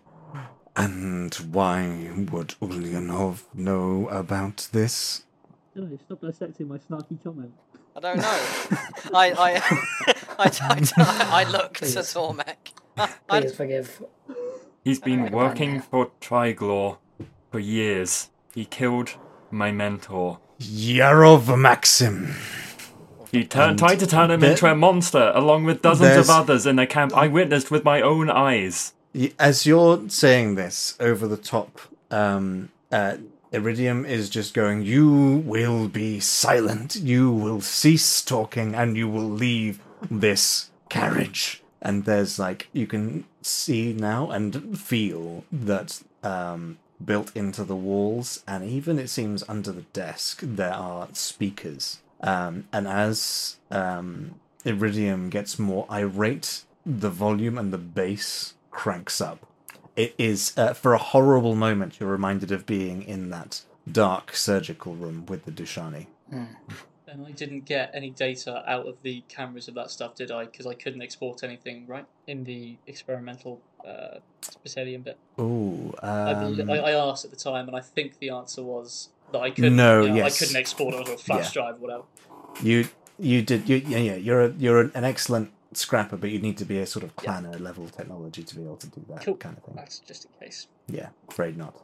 and why would Ulyanov know about this? Stop dissecting my snarky comment. I don't know. I I I, I, I looked to Please. Tormek. I, I, please forgive. He's been Alright, working for Triglor for years. He killed my mentor. Yarov Maxim. He tur- And tried to turn him there- into a monster, along with dozens There's- of others in a camp I witnessed with my own eyes. Y- As you're saying this over the top, um, uh, Iridium is just going, You will be silent. You will cease talking and you will leave this carriage. And there's like, you can see now and feel that um, built into the walls, and even it seems under the desk, there are speakers. Um, and as um, Iridium gets more irate, the volume and the bass cranks up. It is, uh, for a horrible moment, you're reminded of being in that dark surgical room with the Dushani. Uh, And I didn't get any data out of the cameras of that stuff, did I? Because I couldn't export anything, right? In the experimental uh, Spitalian bit. Ooh, I, um, I, I asked at the time, and I think the answer was that I couldn't. No, you know, yes. I couldn't export it onto a flash Yeah. drive, or whatever. you you did you yeah, yeah you're a, you're an excellent scrapper, but you'd need to be a sort of clanner level technology to be able to do that Cool. kind of thing. That's just in case. Yeah, afraid not.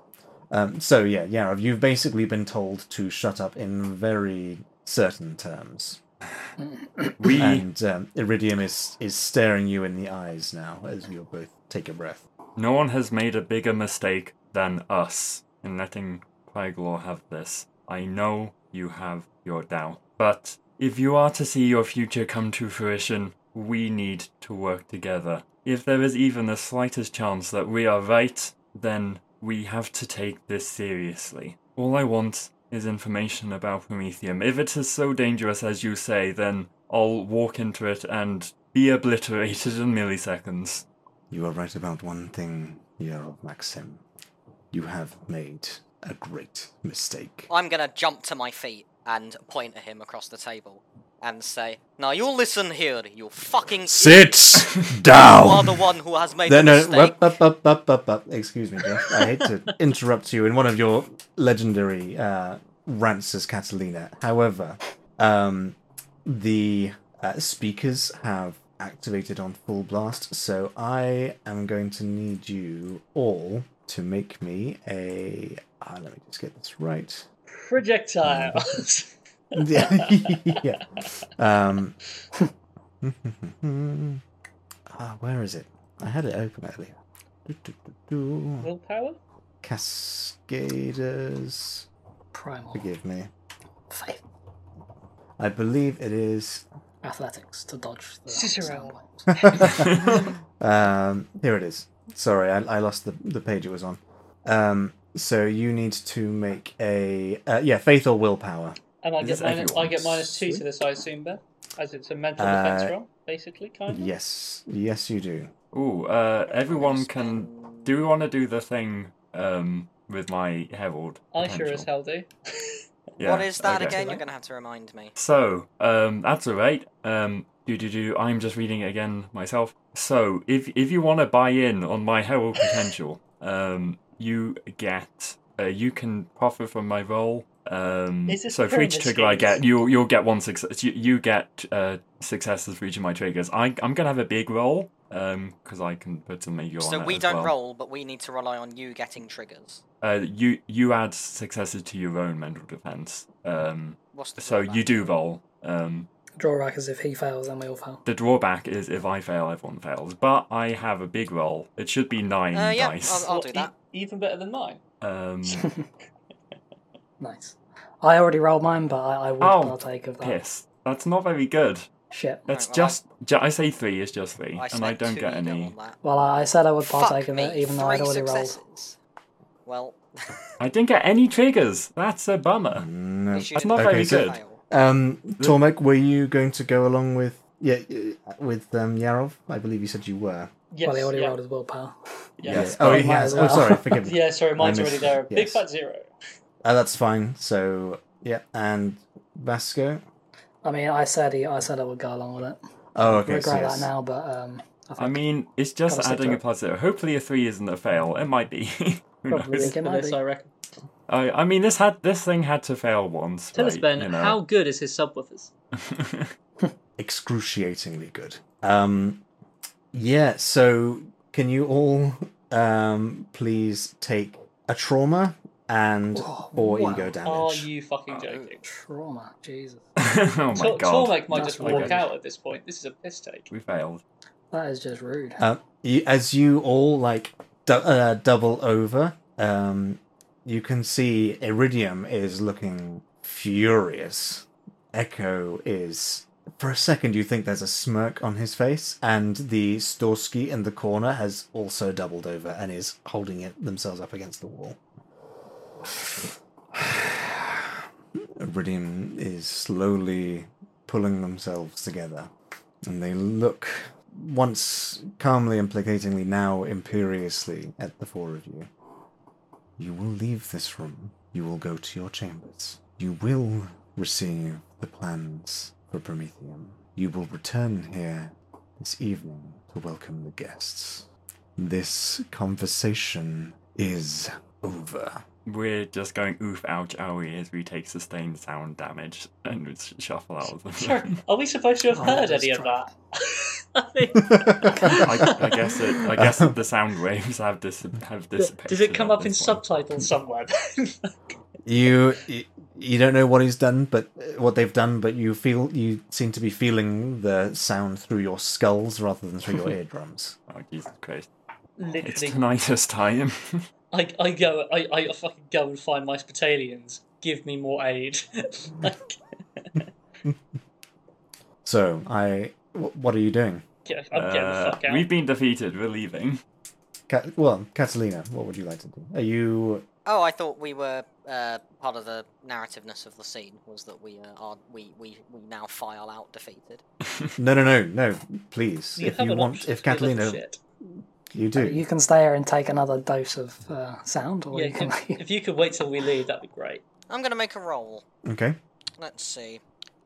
Um, so yeah, Yarov, you've basically been told to shut up in very certain terms, We and um, Iridium is is staring you in the eyes now as you both take a breath. no one has made a bigger mistake than us in letting Quaglaw have this. I know you have your doubt, but if you are to see your future come to fruition, we need to work together. If there is even the slightest chance that we are right, then we have to take this seriously. All I want is information about Prometheum. If it is so dangerous as you say, then I'll walk into it and be obliterated in milliseconds. You are right about one thing, Yarov Maxim. You have made a great mistake. I'm gonna jump to my feet and point at him across the table and say, "Now you listen here, you fucking idiot. Sit You are the one who has made No, the no, mistake." up, up, up, up, up, up. Excuse me, Jeff. I hate to interrupt you in one of your legendary uh, rants as Catalina. However, um, the uh, speakers have activated on full blast, so I am going to need you all to make me a. Uh, let me just get this right. Projectiles. yeah. yeah. Um, ah, where is it? I had it open earlier. Do, do, do, do. Willpower. Cascaders. Primal. Forgive me. Faith. I believe it is. Athletics to dodge the Cicero. sound waves. um, here it is. Sorry, I, I lost the, the page it was on. Um, so you need to make a uh, yeah faith or willpower. And I get minus, I get minus two to this, I assume, Ben, as it's a mental Uh, defense roll, basically, kind of. Yes, yes you do. Ooh, uh, everyone can. Do we want to do the thing um, with my herald? I sure as potential? hell do. Yeah, what is that okay. again? You're gonna have to remind me. So, um, that's alright. Um, do do do. I'm just reading it again myself. So, if if you want to buy in on my herald potential, um, you get uh, you can profit from my role. Um, so for each pyramid trigger I get, you'll you'll get one success. You, you get uh, successes for each of my triggers. I I'm gonna have a big roll um because I can put some major So on it we as don't well. roll, but we need to rely on you getting triggers. Uh, you you add successes to your own mental defense. Um, What's the so drawback? you do roll. Um, Drawback is if he fails, then we all fail. the drawback is if I fail, everyone fails. But I have a big roll. It should be nine Uh, yeah, dice. I'll- I'll Well, do e- that. even better than mine. Um, Nice. I already rolled mine, but I, I would Oh, partake of that. piss. That's not very good. Shit. That's Right, well, just. ju- I say three is just three, I and I spent don't two get ego any. on that. Well, I, I said I would partake Fuck of me, it, even though I'd three already rolled. successes. Well, I didn't get any triggers. That's a bummer. No. issue That's didn't not very really good. fail. Um, Tormek, were you going to go along with yeah uh, with um, Yarov? I believe you said you were. Yes, well, he already yeah. rolled his willpower. Yeah. Yes. Oh, Oh, he might has. as Oh, sorry. Forgive me. Yeah, sorry, mine's I already missed- there. Big yes. fat zero. Uh, that's fine. So yeah, and Vasco. I mean, I said he, I said I would go along with it. Oh, okay. Regret So yes. that now, but um, I think I mean, it's just Gotta adding a it. plus zero. Hopefully, a three isn't a fail. It might be. Who Probably knows? think it might this, be. I reckon. I, I mean, this had this thing had to fail once. Tell us, Ben, you know. how good is his subwoofers? excruciatingly good. Um, yeah. So can you all um please take a trauma and Whoa, four wow. ego Are damage? you fucking Oh. joking? trauma. Jesus, oh my Tor- god, Tormek might That's just walk okay. out at this point. This is a piss take. we failed. that is just rude. Uh, you, as you all like du- uh, double over, um, you can see Iridium is looking furious. Echo is. For a second, you think there's a smirk on his face, and the Storsky in the corner has also doubled over and is holding it themselves up against the wall. Iridium is slowly pulling themselves together, and they look once calmly and placatingly, now imperiously at the four of you. You will leave this room. You will go to your chambers. You will receive the plans for Prometheum. You will return here this evening to welcome the guests. This conversation is over. We're just going oof ouch oh, owie as we take sustained sound damage and we sh- shuffle out of the Sure. room. Are we supposed to have Oh, heard that's any of that? I think- I, I guess it. I guess the sound waves have dis- have dissipated. Does it come up in point. subtitles somewhere? You you- you don't know what he's done, but uh, what they've done, but you feel you seem to be feeling the sound through your skulls rather than through your eardrums. Oh Jesus Christ! It's Literally, tinnitus time. I, I go, I, I fucking go and find my Spitalians. Give me more aid. like, So I, what are you doing? yeah, I'm getting the Uh, fuck out. we've been defeated. We're leaving. Ca- well, Catalina, what would you like to do? Are you? Oh, I thought we were uh, part of the narrativeness of the scene was that we uh, are we, we we now file out defeated. No, no, no, no. Please, you if you want, if to do little Catalina, shit. You do. You can stay here and take another dose of uh, sound, or Yeah, you can if, leave. if you could wait till we leave, that'd be great. I'm gonna make a roll. Okay. Let's see.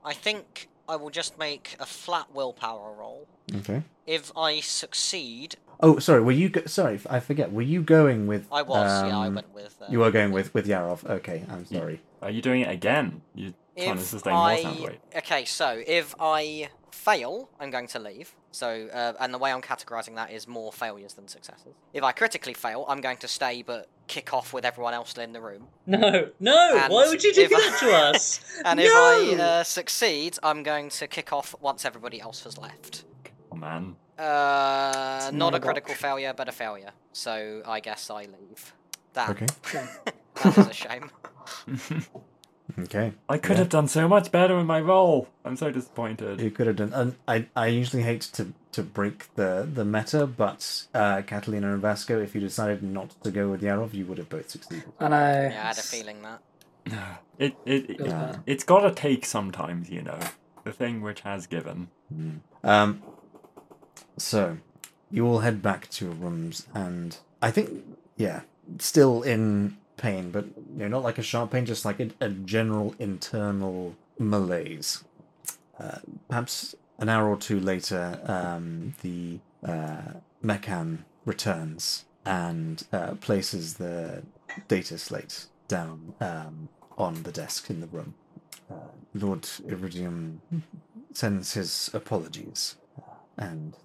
I think I will just make a flat willpower roll. Okay. If I succeed, Oh, sorry. Were you? Go- sorry, I forget. Were you going with? I was. yeah, I um, went with. Uh, You were going with with Yarov. Okay, I'm sorry. Are you doing it again? You trying to If sustain more sound I wave? okay, so if I fail, I'm going to leave. So, uh, and the way I'm categorizing that is more failures than successes. If I critically fail, I'm going to stay but kick off with everyone else in the room. No, no. And why would you do if I- that to us? And no! if I uh, succeed, I'm going to kick off once everybody else has left. Oh man. Uh, not not a a critical botch. failure, but a failure. So I guess I leave. That Okay. that was a shame. Okay. I could Yeah. have done so much better in my role. I'm so disappointed. You could have done. And I I usually hate to to break the the meta, but uh, Catalina and Vasco, if you decided not to go with Yarov, you would have both succeeded. I know. Yeah, I had a feeling that. It it, it Yeah. bad. it's got to take sometimes, you know. The thing which has given. Um. So, you all head back to your rooms, and I think, yeah, still in pain, but you know, not like a sharp pain, just like a, a general internal malaise. Uh, perhaps an hour or two later, um, the uh, Mechan returns and uh, places the data slate down um, on the desk in the room. Uh, Lord Iridium sends his apologies uh, and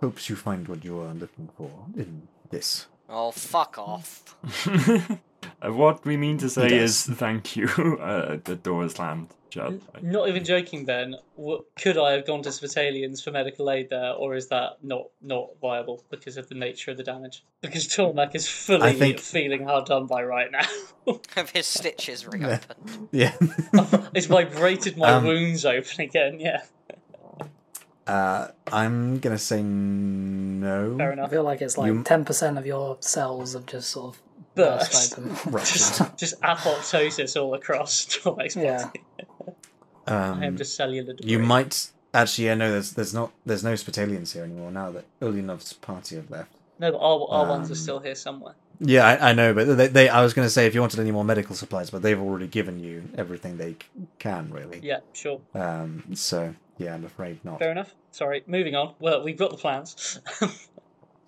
hopes you find what you are looking for in this. Oh, fuck off. Uh, what we mean to say is thank you. Uh, the door is slammed shut. Not even joking, Ben. What, could I have gone to Spitalians for medical aid there, or is that not not viable because of the nature of the damage? Because Tormek is fully I think- feeling hard done by right now. Have his stitches reopened. Yeah. it's vibrated my Um, wounds open again. Yeah, uh, I'm gonna say no. fair I enough. feel like it's like You- ten percent of your cells have just sort of burst Burst. Just, just apoptosis all across Tormek's body. Yeah. I am Um, just cellular debris. you might actually. Yeah, no. There's there's not there's no Spitalians here anymore now that Ulyanov's party have left. No, but our, our ones are Um, still here somewhere. Yeah, I, I know, but they, they I was going to say if you wanted any more medical supplies, but they've already given you everything they c- can, really. Yeah, sure. Um. So yeah, I'm afraid not. Fair enough. Sorry, moving on. Well, we've got the plans.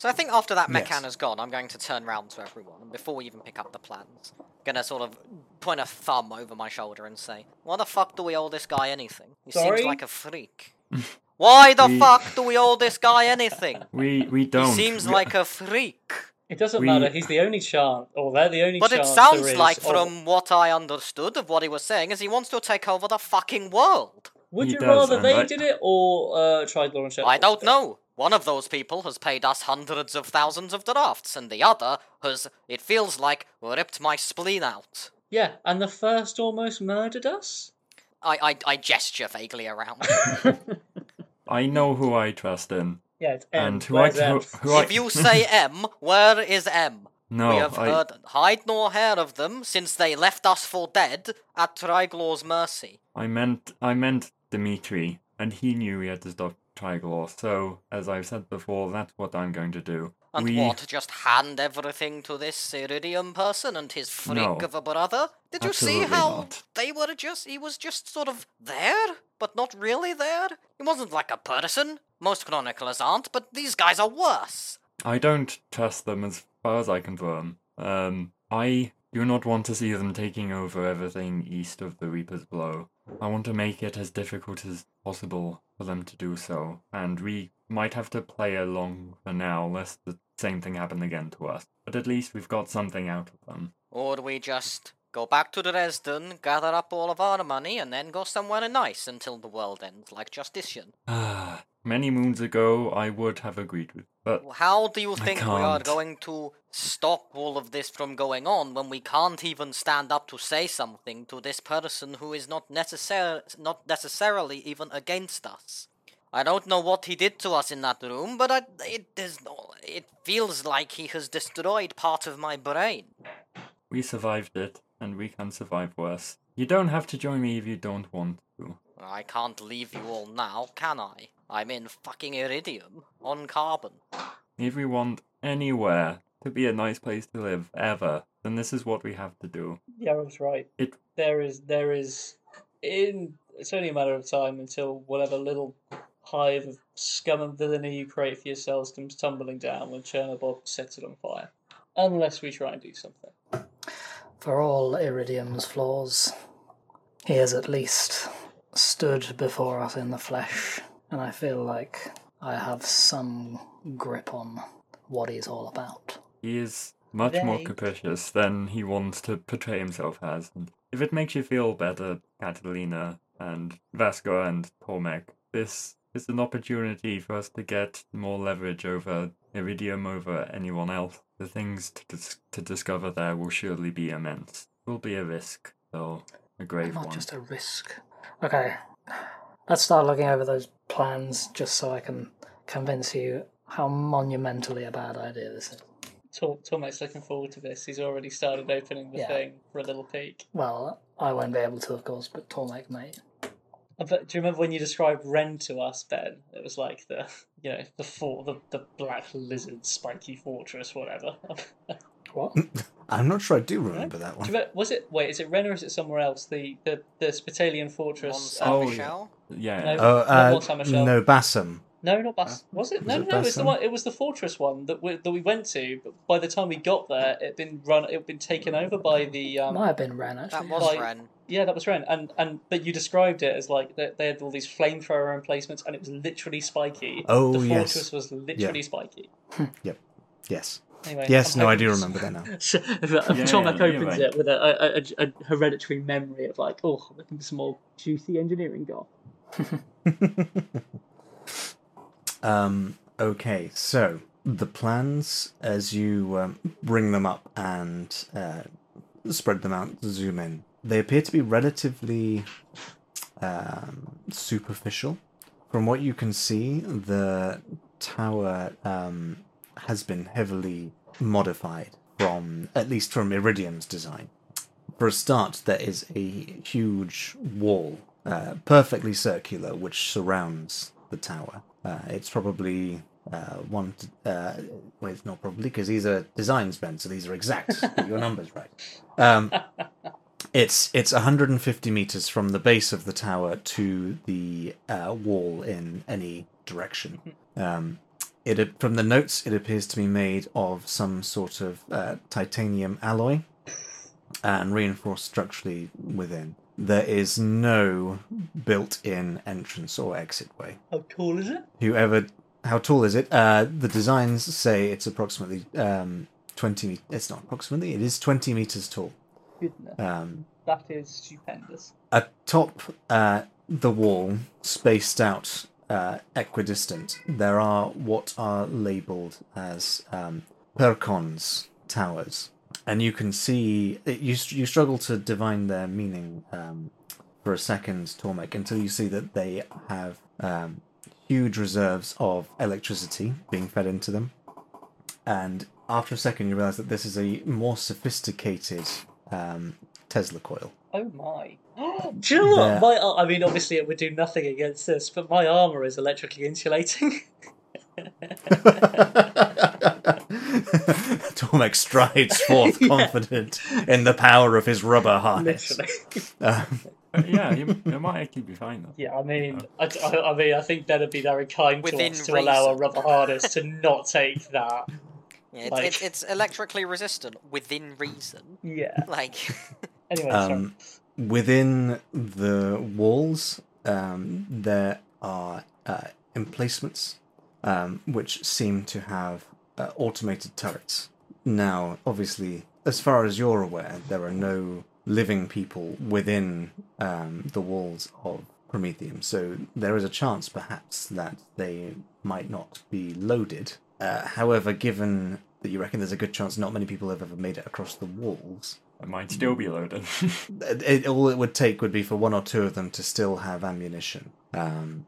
So I think after that Yes. Mechan has gone, I'm going to turn round to everyone, and before we even pick up the plans, gonna sort of point a thumb over my shoulder and say, "Why the fuck do we owe this guy anything? He Sorry? seems like a freak. Why the We- fuck do we owe this guy anything? We we don't. He seems We- like a freak." it doesn't We- matter. He's the only chance, or they're the only But chance it sounds there is like, of- from what I understood of what he was saying, is he wants to take over the fucking world. Would He you does, rather they I- did it or uh, Tridlor and Shepard? I don't know. One of those people has paid us hundreds of thousands of drafts, and the other has, it feels like, ripped my spleen out. Yeah, and the first almost murdered us. I, I, I gesture vaguely around. I know who I trust in, Yeah, it's M. and who I Where's who, who I if you say M, where is M? no, we have I, heard hide nor hair of them since they left us for dead at Triglor's mercy. I meant I meant Dimitri, and he knew he had to stop So, as I've said before, that's what I'm going to do. And We- what, just hand everything to this Iridium person and his freak No. of a brother? Did you see how not. they were just, he was just sort of there, but not really there? He wasn't like a person. Most chroniclers aren't, but these guys are worse. I don't trust them as far as I can confirm. Um, I do not want to see them taking over everything east of the Reaper's Blow. I want to make it as difficult as possible for them to do so, and we might have to play along for now, lest the same thing happen again to us. But at least we've got something out of them. Or do we just go back to Dresden, gather up all of our money, and then go somewhere nice until the world ends, like Justitian. Ah, many moons ago I would have agreed with, but How do you think we are going to stop all of this from going on when we can't even stand up to say something to this person who is not necessar- not necessarily even against us? I don't know what he did to us in that room, but I, it is it feels like he has destroyed part of my brain. we survived it, and we can survive worse. You don't have to join me if you don't want to. I can't leave you all now, can I? I'm in fucking iridium on carbon. If we want anywhere to be a nice place to live ever, then this is what we have to do. Yarov's right. It- there is there is in it's only a matter of time until whatever little hive of scum and villainy you create for yourselves comes tumbling down when Chernobog sets it on fire. Unless we try and do something. For all Iridium's flaws, he has at least stood before us in the flesh, and I feel like I have some grip on what he's all about. He is much more capricious than he wants to portray himself as. And if it makes you feel better, Catalina and Vasco and Tormek, this is an opportunity for us to get more leverage over Iridium, over anyone else. The things to, dis- to discover there will surely be immense. It will be a risk, though a grave Not one. just a risk. Okay, let's start looking over those plans just so I can convince you how monumentally a bad idea this is. Tor- Tormek's looking forward to this. He's already started opening the Yeah. thing for a little peek. Well, I won't be able to, of course, but Tormek may. I bet- Do you remember when you described Ren to us, Ben? It was like the, you know, the fort, the, the black lizard, spiky fortress, whatever. What? I'm not sure I do remember that you one. remember, was it? Wait, is it Ren or is it somewhere else? The the the Spitalian fortress. Mont Oh, Saint yeah. Michel? yeah. No. Oh, Not uh, no, Bassam. No, not Bas. Was it? was No, it no, it's the one. It was the fortress one that we, that we went to. But by the time we got there, it'd been run. It'd been taken over by the. Um, Might have been Ren, actually. That was Like- Ren. yeah, that was Ren. And and but you described it as like they, they had all these flamethrower emplacements, and it was literally spiky. Oh, the yes. fortress was literally spiky. Yep. Yes. Anyway, Yes, I'm no, I do remember that now. So, Yeah, Tormek yeah, opens right. it with a, a, a, a hereditary memory of like, oh, looking for some more juicy engineering goth. Um, okay, so the plans, as you um, bring them up and uh, spread them out, zoom in, they appear to be relatively um, superficial. From what you can see, the tower um, has been heavily modified from, at least from Iridium's design. For a start, there is a huge wall, uh, perfectly circular, which surrounds the tower. Uh, it's probably uh, one. To, uh, well, it's not probably because these are designs, Ben. So these are exact. Your numbers right. Um, it's it's 150 meters from the base of the tower to the uh, wall in any direction. Um, it from the notes, it appears to be made of some sort of uh, titanium alloy and reinforced structurally within. There is no built-in entrance or exit way. How cool is it? Whoever, how tall is it? Uh, the designs say it's approximately um, 20. me- It's not approximately. It is 20 meters tall. Goodness, Um, that is stupendous. atop uh, the wall, spaced out uh, equidistant, there are what are labelled as um, Percons towers, and you can see it, you you struggle to divine their meaning um, for a second, Tormek, until you see that they have um, huge reserves of electricity being fed into them, and after a second, you realise that this is a more sophisticated um, Tesla coil. Oh my. Do you know what? My, I mean, obviously it would do nothing against this, but my armour is electrically insulating. Tormek strides forth, Yeah. confident in the power of his rubber harness. Um, Uh, yeah, you, you might actually be fine though. Yeah, I mean, I, I, I mean, I think that'd be very kind to us to allow a rubber harness to not take that. Yeah, it's, Like- it's, it's electrically resistant within reason. Yeah. Like, Anyway, sorry. um, within the walls, um, there are uh, emplacements um, which seem to have uh, automated turrets. Now, obviously, as far as you're aware, there are no living people within um, the walls of Prometheum, so there is a chance, perhaps, that they might not be loaded. Uh, however, given that you reckon there's a good chance not many people have ever made it across the walls, It might still be loaded. it, it- all it would take would be for one or two of them to still have ammunition. Um,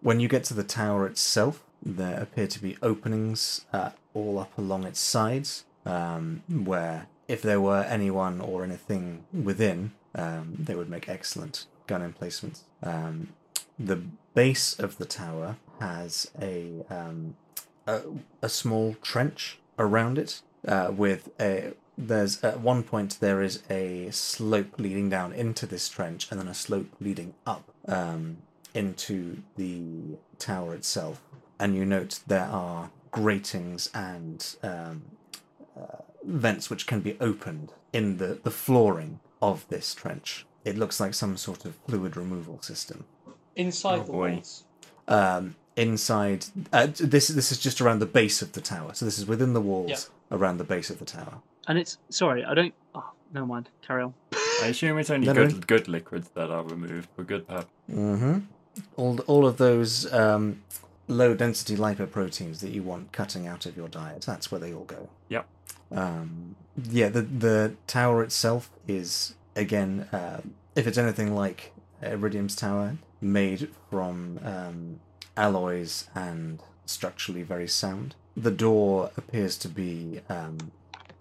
when you get to the tower itself, there appear to be openings uh, all up along its sides, um, where if there were anyone or anything within, um, they would make excellent gun emplacements. Um, the base of the tower has a um, a, a small trench around it uh, with a there's at one point there is a slope leading down into this trench and then a slope leading up um, into the tower itself and you note there are gratings and um, uh, vents which can be opened in the, the flooring of this trench it looks like some sort of fluid removal system Inside oh the walls. um, inside. Uh, this this is just around the base of the tower, so this is within the walls around the base of the tower. And it's sorry, I don't. Oh, never mind. Carry on. I assume it's only No, no. good good liquids that are removed for good purpose. Mm-hmm. All all of those um, low density lipoproteins that you want cutting out of your diet. That's where they all go. Yep. Um, yeah. The the tower itself is again, uh, if it's anything like Iridium's tower, made from um, alloys and structurally very sound. The door appears to be um,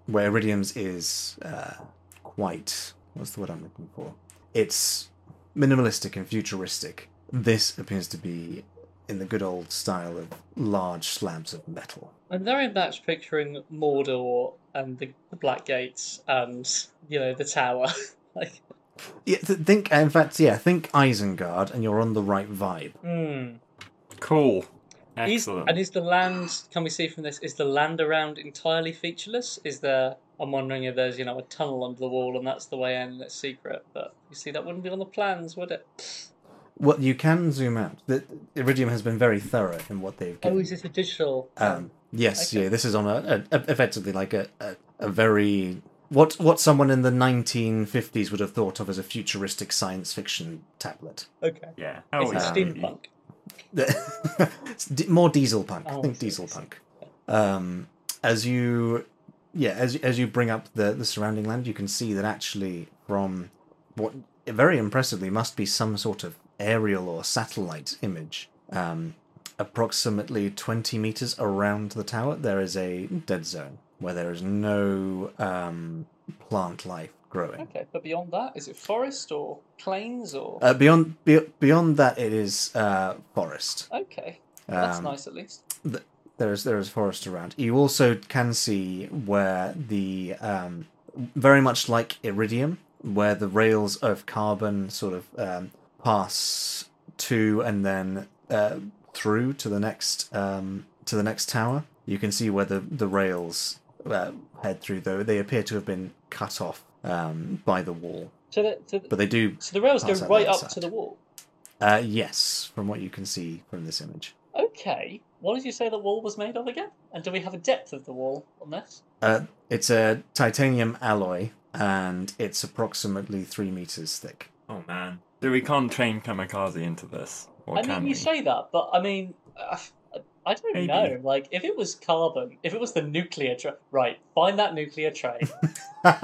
where Iridium's is uh, quite. What's the word I'm looking for? It's minimalistic and futuristic. This appears to be in the good old style of large slabs of metal. I'm very much picturing Mordor and the, the Black Gates and you know the tower. like, Yeah, th- think. In fact, yeah, think Isengard, and you're on the right vibe. hmm. Cool. Is, Excellent. and is the land? Can we see from this? Is the land around entirely featureless? Is there? I'm wondering if there's you know a tunnel under the wall and that's the way in and it's secret. But you see, that wouldn't be on the plans, would it? Well, you can zoom out. The Iridium has been very thorough in what they've got. Oh, is this a digital? Um, yes, Okay. yeah, this is on a, a, a effectively like a, a, a very what what someone in the 1950s would have thought of as a futuristic science fiction tablet. okay. yeah. Oh, it yeah. steampunk? More diesel punk. Oh, Think I see, diesel I punk. Um, as you, yeah, as as you bring up the the surrounding land, you can see that actually from what very impressively must be some sort of aerial or satellite image. Um, approximately twenty meters around the tower, there is a dead zone where there is no um, plant life growing. Okay, but beyond that, is it forest or plains or? Uh, beyond be, beyond that, it is uh, forest. okay, that's Um, nice at least. there is there is forest around. You also can see where the um, very much like iridium, where the rails of carbon sort of um, pass to and then uh, through to the next um, to the next tower. You can see where the the rails uh, head through, though they appear to have been cut off um, by the wall, So the, so, but they do. so the rails go right up other to the wall. Uh, yes, from what you can see from this image. Okay, what did you say the wall was made of again? And do we have a depth of the wall on this? Uh, it's a titanium alloy, and it's approximately three meters thick. Oh man. So we can't train kamikaze into this, or I can mean, we? you say that, but I mean, I don't Maybe. know. Like, if it was carbon, if it was the nuclear train, right? Find that nuclear train. like,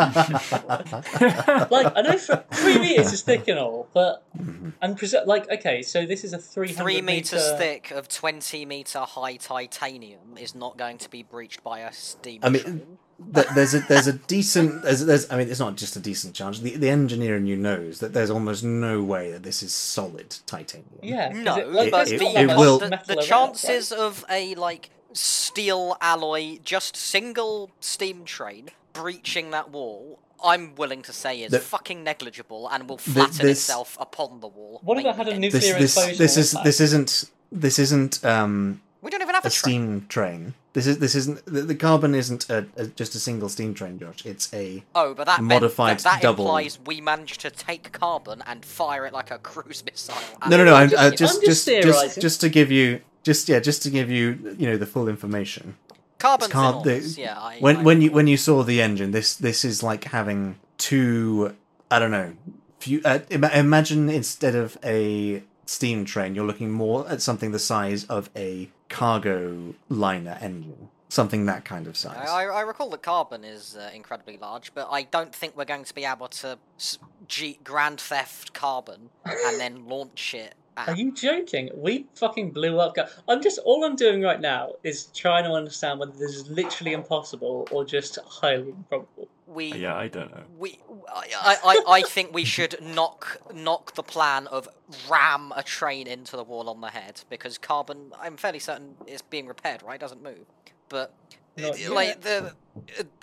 I know for three meters is thick and all, but Mhm. and prese- like, okay, so this is a three meters meter... thick of 20 meter high titanium is not going to be breached by a steam I mean, train. Th- there's a there's a decent there's, there's I mean it's not just a decent chance. The the engineer in you knows that there's almost no way that this is solid titanium. Yeah, No, it, like, it- it- it will- The, the around, chances of a like steel alloy, just single steam train breaching that wall, I'm willing to say is The- fucking negligible and will flatten this- itself upon the wall. What if it had a maybe. This nuclear this explosion? this is this isn't this isn't um We don't even have a, a train. steam train. This is this isn't the, the carbon isn't a, a, just a single steam train, Josh. It's a Oh, but that meant- modified that, that double. implies we managed to take carbon and fire it like a cruise missile. at no no the no. I'm, enemy. uh, I'm just just just just to give you just yeah just to give you you know the full information. Carbon's car- the- enormous. Yeah, I, when I when you when you saw the engine, this this is like having two. I don't know. Few, uh, ima- imagine instead of a steam train, you're looking more at something the size of a cargo liner engine, something that kind of size. I, I, I recall that carbon is uh, incredibly large, but I don't think we're going to be able to s- G- Grand Theft Carbon and then launch it. Are you joking? We fucking blew up. I'm just all I'm doing right now is trying to understand whether this is literally impossible or just highly improbable. We Yeah, I don't know. we I, I, I- I think we should knock knock the plan of ram a train into the wall on the head because carbon I'm fairly certain is being repaired right doesn't move but Not uh, like the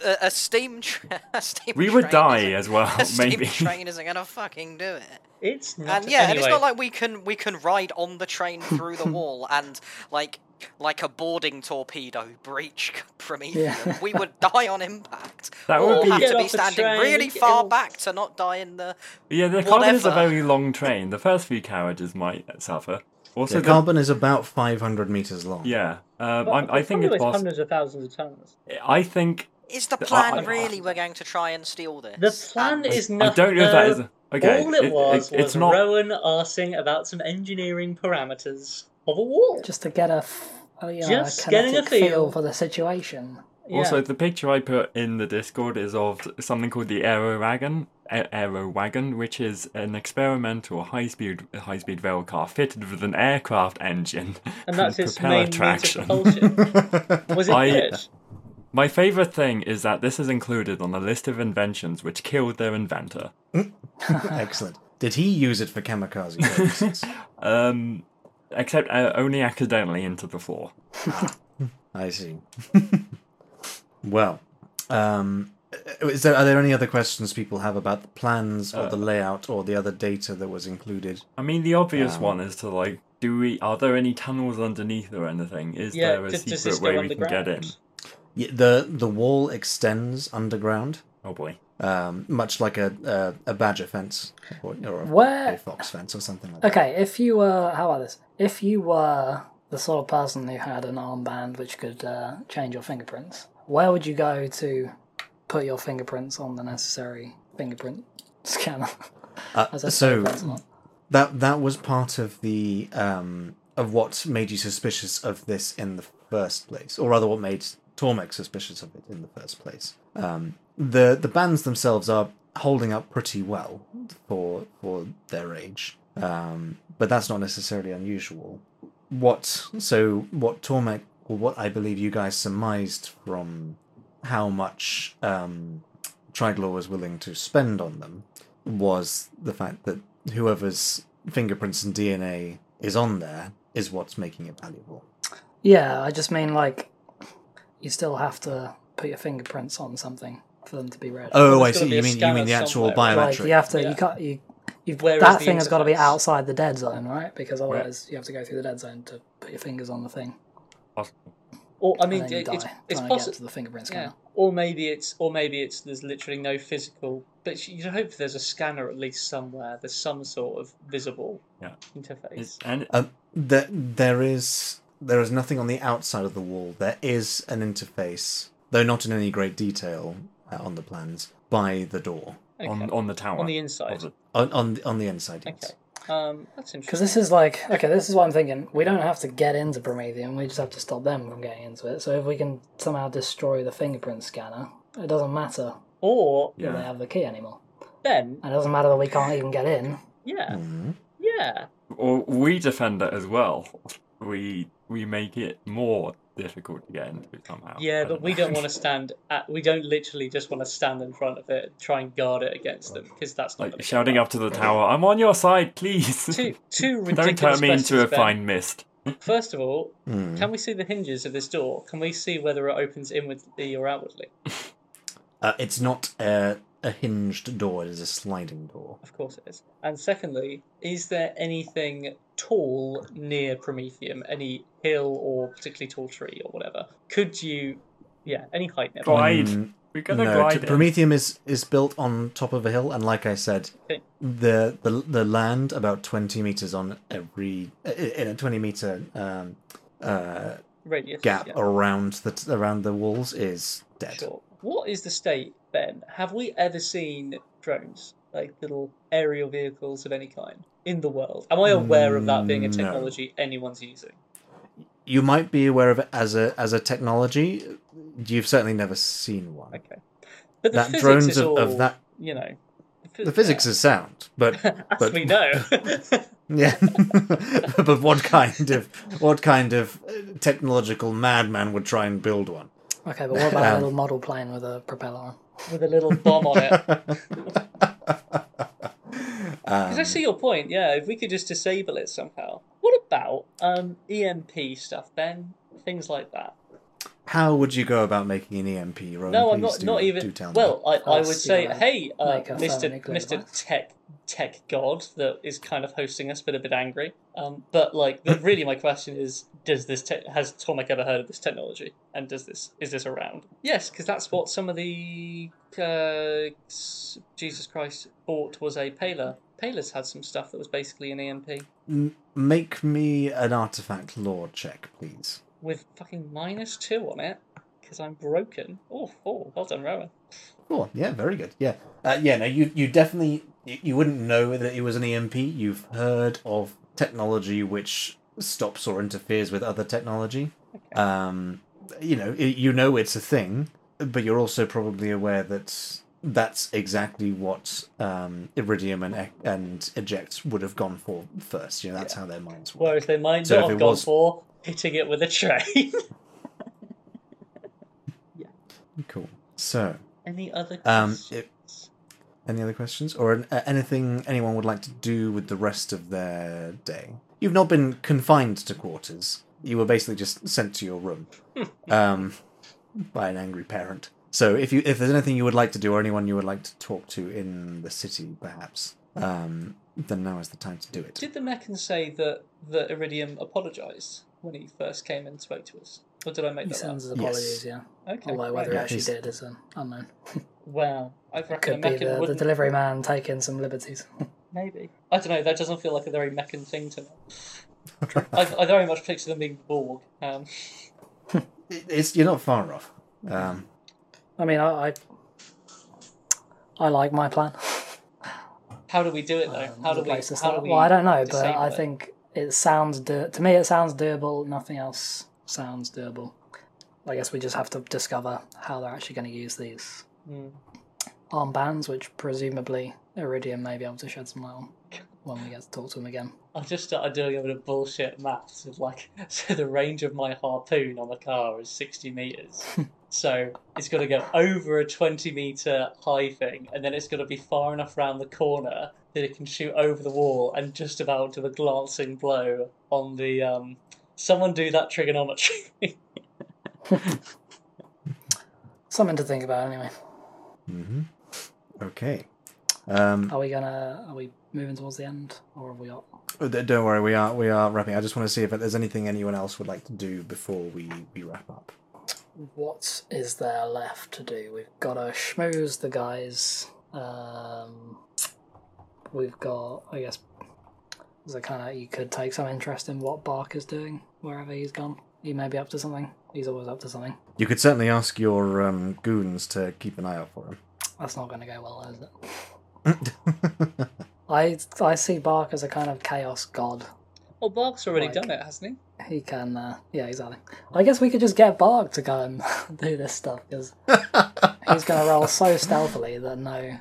a, a steam tra- a steam We would train die isn't- as well, a steam maybe. train isn't gonna fucking do it It's not. and yeah and it's not like we can we can ride on the train through the wall and like like a boarding torpedo breach Prometheus Yeah. we would die on impact That or would be- have to be standing train, really get far off- back to not die in the Yeah, the carbon is a very long train. The first few carriages might suffer. Also, the the- carbon is about 500 meters long. yeah, um, but I, I think it's weighs possible. hundreds of thousands of tons. I think Is the The- plan I- I- really we're going to try and steal this? The plan And- is I not. don't know if that is uh, okay. all it, was it's was not. Rowan asking about some engineering parameters of a wall. Just to get a, f- you know, Just a getting a feel feel. for the situation. Yeah. Also, the picture I put in the Discord is of something called the Aero Wagon, A- Aero Wagon, which is an experimental high-speed high-speed rail car fitted with an aircraft engine and that's its propeller main means traction. propulsion. Was it I- good? My favorite thing is that this is included on the list of inventions which killed their inventor. Excellent. Did he use it for kamikaze purposes? Um, except uh, only accidentally into the floor. I see. well, um, is there are there any other questions people have about the plans or Uh, the layout or the other data that was included? I mean, the obvious Um, one is to like, do we? Are there any tunnels underneath or anything? Is Yeah, there a does, does secret this way we can get in? Underground? Yeah, the the wall extends underground, Oh boy. um, much like a a, a badger fence or, or a, Where- a fox fence or something like that. Okay, if you were, how about this? If you were the sort of person who had an armband which could uh, change your fingerprints, where would you go to put your fingerprints on the necessary fingerprint scanner? Uh, As I say, so that that was part of the um, of what made you suspicious of this in the first place, or rather, what made Tormek suspicious of it in the first place. Um, the the bands themselves are holding up pretty well for for their age, um, but that's not necessarily unusual. What so what Tormek or what I believe you guys surmised from how much um, was willing to spend on them was the fact that whoever's fingerprints and DNA is on there is what's making it valuable. Yeah, I just mean like you still have to put your fingerprints on something for them to be read. Oh, I see. You mean you mean the actual somewhere, right? biometric? like you have to, Yeah. you can't, you, you Where is that the thing has got to be outside the dead zone, right? Because otherwise you have to go through the dead zone to put your fingers on the thing. Or I mean, it, die it's it's possible. to the fingerprint Yeah. Or maybe it's or maybe it's there's literally no physical. But you'd hope there's a scanner at least somewhere. There's some sort of visible Yeah. interface. It's, and Um, there, there is there is nothing on the outside of the wall. There is an interface, though not in any great detail uh, on the plans, by the door Okay. on on the tower. On the inside. the- on on, on the inside. Yes. Okay. Um, that's interesting. Because this is like, okay, this is what I'm thinking. We don't have to get into Promethean, we just have to stop them from getting into it. So if we can somehow destroy the fingerprint scanner, it doesn't matter Or that they have the key anymore. then, And it doesn't matter that we can't even get in. yeah, Mhm. yeah. Or we defend it as well. We we make it more difficult to get into it somehow. Yeah, but we don't want to stand at. We don't literally just want to stand in front of it, and try and guard it against them, because that's not like shouting up to the tower. I'm on your side, please. Two, two don't turn me into a fine mist. First of all, Hmm. can we see the hinges of this door? Can we see whether it opens inwardly or outwardly? Uh, it's not a, a hinged door; it is a sliding door. Of course it is. And secondly, is there anything tall near Prometheum? Any hill or particularly tall tree or whatever? Could you, yeah, any height nearby? Glide. Mm, We're gonna no, glide t- in. Prometheum is, is built on top of a hill, and like I said, Okay. the, the the land about twenty meters on every in a twenty meter um, uh, Radius gap yeah. around the around the walls is dead. Sure. What is the state, Ben? Have we ever seen drones, like little aerial vehicles of any kind, in the world? Am I aware of that being a Mm, no. technology anyone's using? You might be aware of it as a as a technology. You've certainly never seen one. Okay. But the that physics drones is of, all, of that you know. the physics is sound, but As but- we know. Yeah, but what kind of what kind of uh, technological madman would try and build one? Okay, but what about a Um, little model plane with a propeller on? with a little bomb on it. Um, Because I see your point, yeah. If we could just disable it somehow. What about um, EMP stuff, Ben? Things like that. how would you go about making an EMP? Rowan? no, I'm not. do- not even. tell. Well, I, I would say, gotta hey, uh, Mr. Mr. Tech Tech God that is kind of hosting us, but a bit angry. Um, but like, really, my question is: Does this te- has Tormek ever heard of this technology? And does this is this around? Yes, because that's what some of the uh, Jesus Christ bought was a Paler. Paler's had some stuff that was basically an EMP M- make me an artifact lore check, please. with fucking minus two on it because I'm broken. Oh, oh, well done, Rowan. Cool. Yeah, very good. Yeah, uh, yeah. No, you you definitely you, you wouldn't know that it was an EMP. You've heard of technology which stops or interferes with other technology. Um, you know, i you know it's a thing, but you're also probably aware that that's exactly what um, Iridium and and Eject would have gone for first. You know, that's how their minds work. Whereas they might So not have gone was- for hitting it with a train. Yeah. Cool. So, Any other Um, questions? it- any other questions or uh, anything anyone would like to do with the rest of their day? You've not been confined to quarters. You were basically just sent to your room um, by an angry parent. So, if you if there's anything you would like to do or anyone you would like to talk to in the city, perhaps, um, then now is the time to do it. Did the Mechan say that the Iridium apologised when he first came and spoke to us? Or did I make He that up? sends his apologies, yeah. Okay. Although right. whether he actually he's- did is um, unknown. Wow. I reckon Could a be the, the wouldn't. delivery man taking some liberties. Maybe. I don't know. That doesn't feel like a very Mechan thing to me. I, I very much picture them being Borg. Um, It's you're not far off. Um, I mean, I, I, I like my plan. how do we do it though? Um, how do we? place to How do we? Well, I don't know, but I it? think it sounds do- to me. It sounds doable. Nothing else sounds doable. I guess we just have to discover how they're actually going to use these Hmm. armbands, which presumably Iridium may be able to shed some light on when we get to talk to him again. I just started doing a bit of bullshit maths of like, so the range of my harpoon on the car is 60 meters. so it's got to go over a 20 meter high thing, and then it's got to be far enough round the corner that it can shoot over the wall and just about do a glancing blow on the. Um... Someone do that trigonometry. Something to think about, anyway. hmm Okay. Um, Are we gonna? Are we moving towards the end, or have we got? Oh, Don't worry, we are we are wrapping. I just want to see if there's anything anyone else would like to do before we, we wrap up. What is there left to do? We've got to schmooze the guys. Um, we've got, I guess, there's a kind of you could take some interest in what Bark is doing wherever he's gone. He may be up to something. He's always up to something. You could certainly ask your um, goons to keep an eye out for him. That's not going to go well, is it? Him. I I see Bark as a kind of chaos god. well, Bark's already Like- done it, hasn't He He can, uh, yeah, exactly. I guess we could just get Bark to go and do this stuff because he's going to roll so stealthily that no,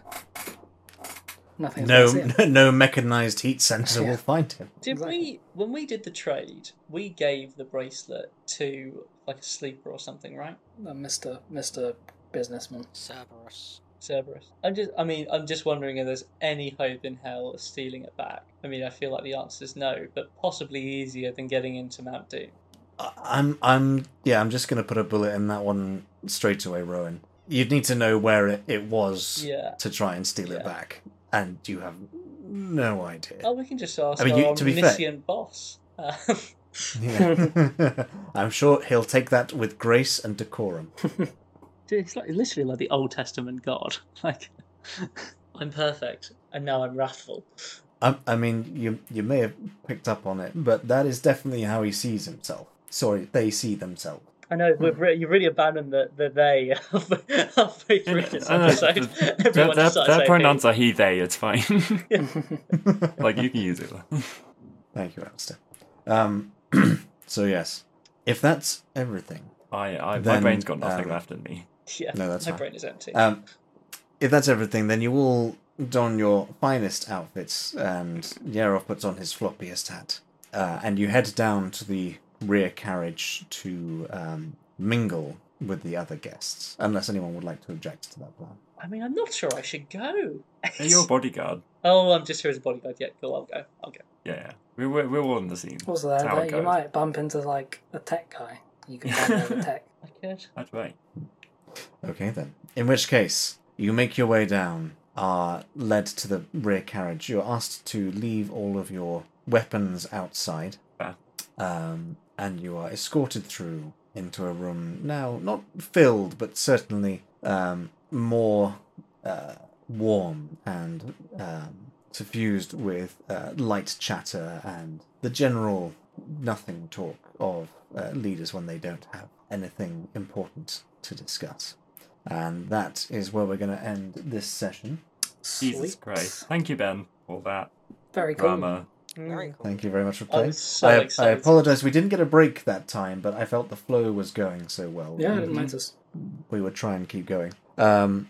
nothing. no, gonna see him. no mechanized heat sensor Yeah. will find him. Did Exactly. we, when we did the trade, we gave the bracelet to like a sleeper or something, right? Uh, Mr. Mr. Businessman. Cerberus. Cerberus. I'm just, I mean, I'm just wondering if there's any hope in hell of stealing it back. I mean, I feel like the answer is no, but possibly easier than getting into Mount Doom. I'm, I'm, yeah, I'm just gonna put a bullet in that one straight away, Rowan. You'd need to know where it, it was Yeah. to try and steal it back, and you have no idea. Oh, we can just ask I mean, our you- to be fair- boss. I'm sure he'll take that with grace and decorum. Dude, it's like literally like the Old Testament God. Like, I'm perfect, and now I'm wrathful. I, I mean, you you may have picked up on it, but that is definitely how he sees himself. Sorry, they see themselves. I know we've re- you really abandoned the, the they halfway through this episode. their Everyone their, just starts their pronouns are he, they, it's fine. like, you can use it. Thank you, Alistair. Um, so yes, if that's everything, I, I, my brain's got nothing um, left in me. Yeah, No, that's my fine. brain is empty. um, if that's everything, then you all don your finest outfits, and Yarov puts on his floppiest hat, uh, and you head down to the rear carriage to um, mingle with the other guests, unless anyone would like to object to that plan. I mean, I'm not sure I should go. Hey, you're a bodyguard. Oh, I'm just here as a bodyguard. Yeah, cool. I'll go. I'll go. Yeah, yeah. We're, we're, we're all in the scene. Also, That's there, you might bump into like a tech guy. You can find out the tech. I could. That's right. Okay, then. In which case, you make your way down, are led to the rear carriage. You're asked to leave all of your weapons outside, um, and you are escorted through into a room now not filled, but certainly um, more uh, warm and um, suffused with uh, light chatter and the general nothing talk of uh, leaders when they don't have anything important to discuss. And that is where we're going to end this session. Jesus Sweet. Christ. Thank you, Ben, for that Very cool. drama. Very cool. Thank you very much for playing. I'm so I, I apologize. We didn't get a break that time, but I felt the flow was going so well. Yeah, I We- didn't notice. we would try and keep going. Um,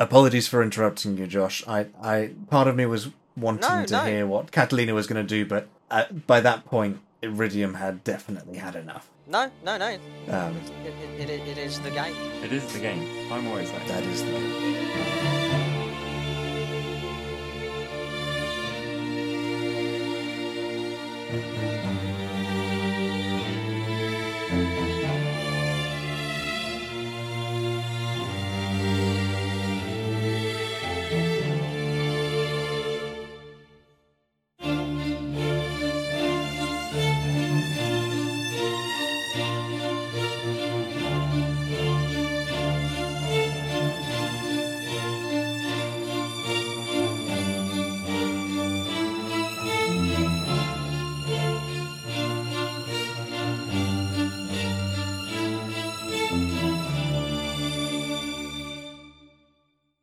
apologies for interrupting you, Josh. I, I part of me was wanting No, to no. hear what Catalina was going to do, but uh, by that point, Iridium had definitely had enough. No, no, no. Um, It, it, it, it is the game. It is the game. I'm always like that is the. that.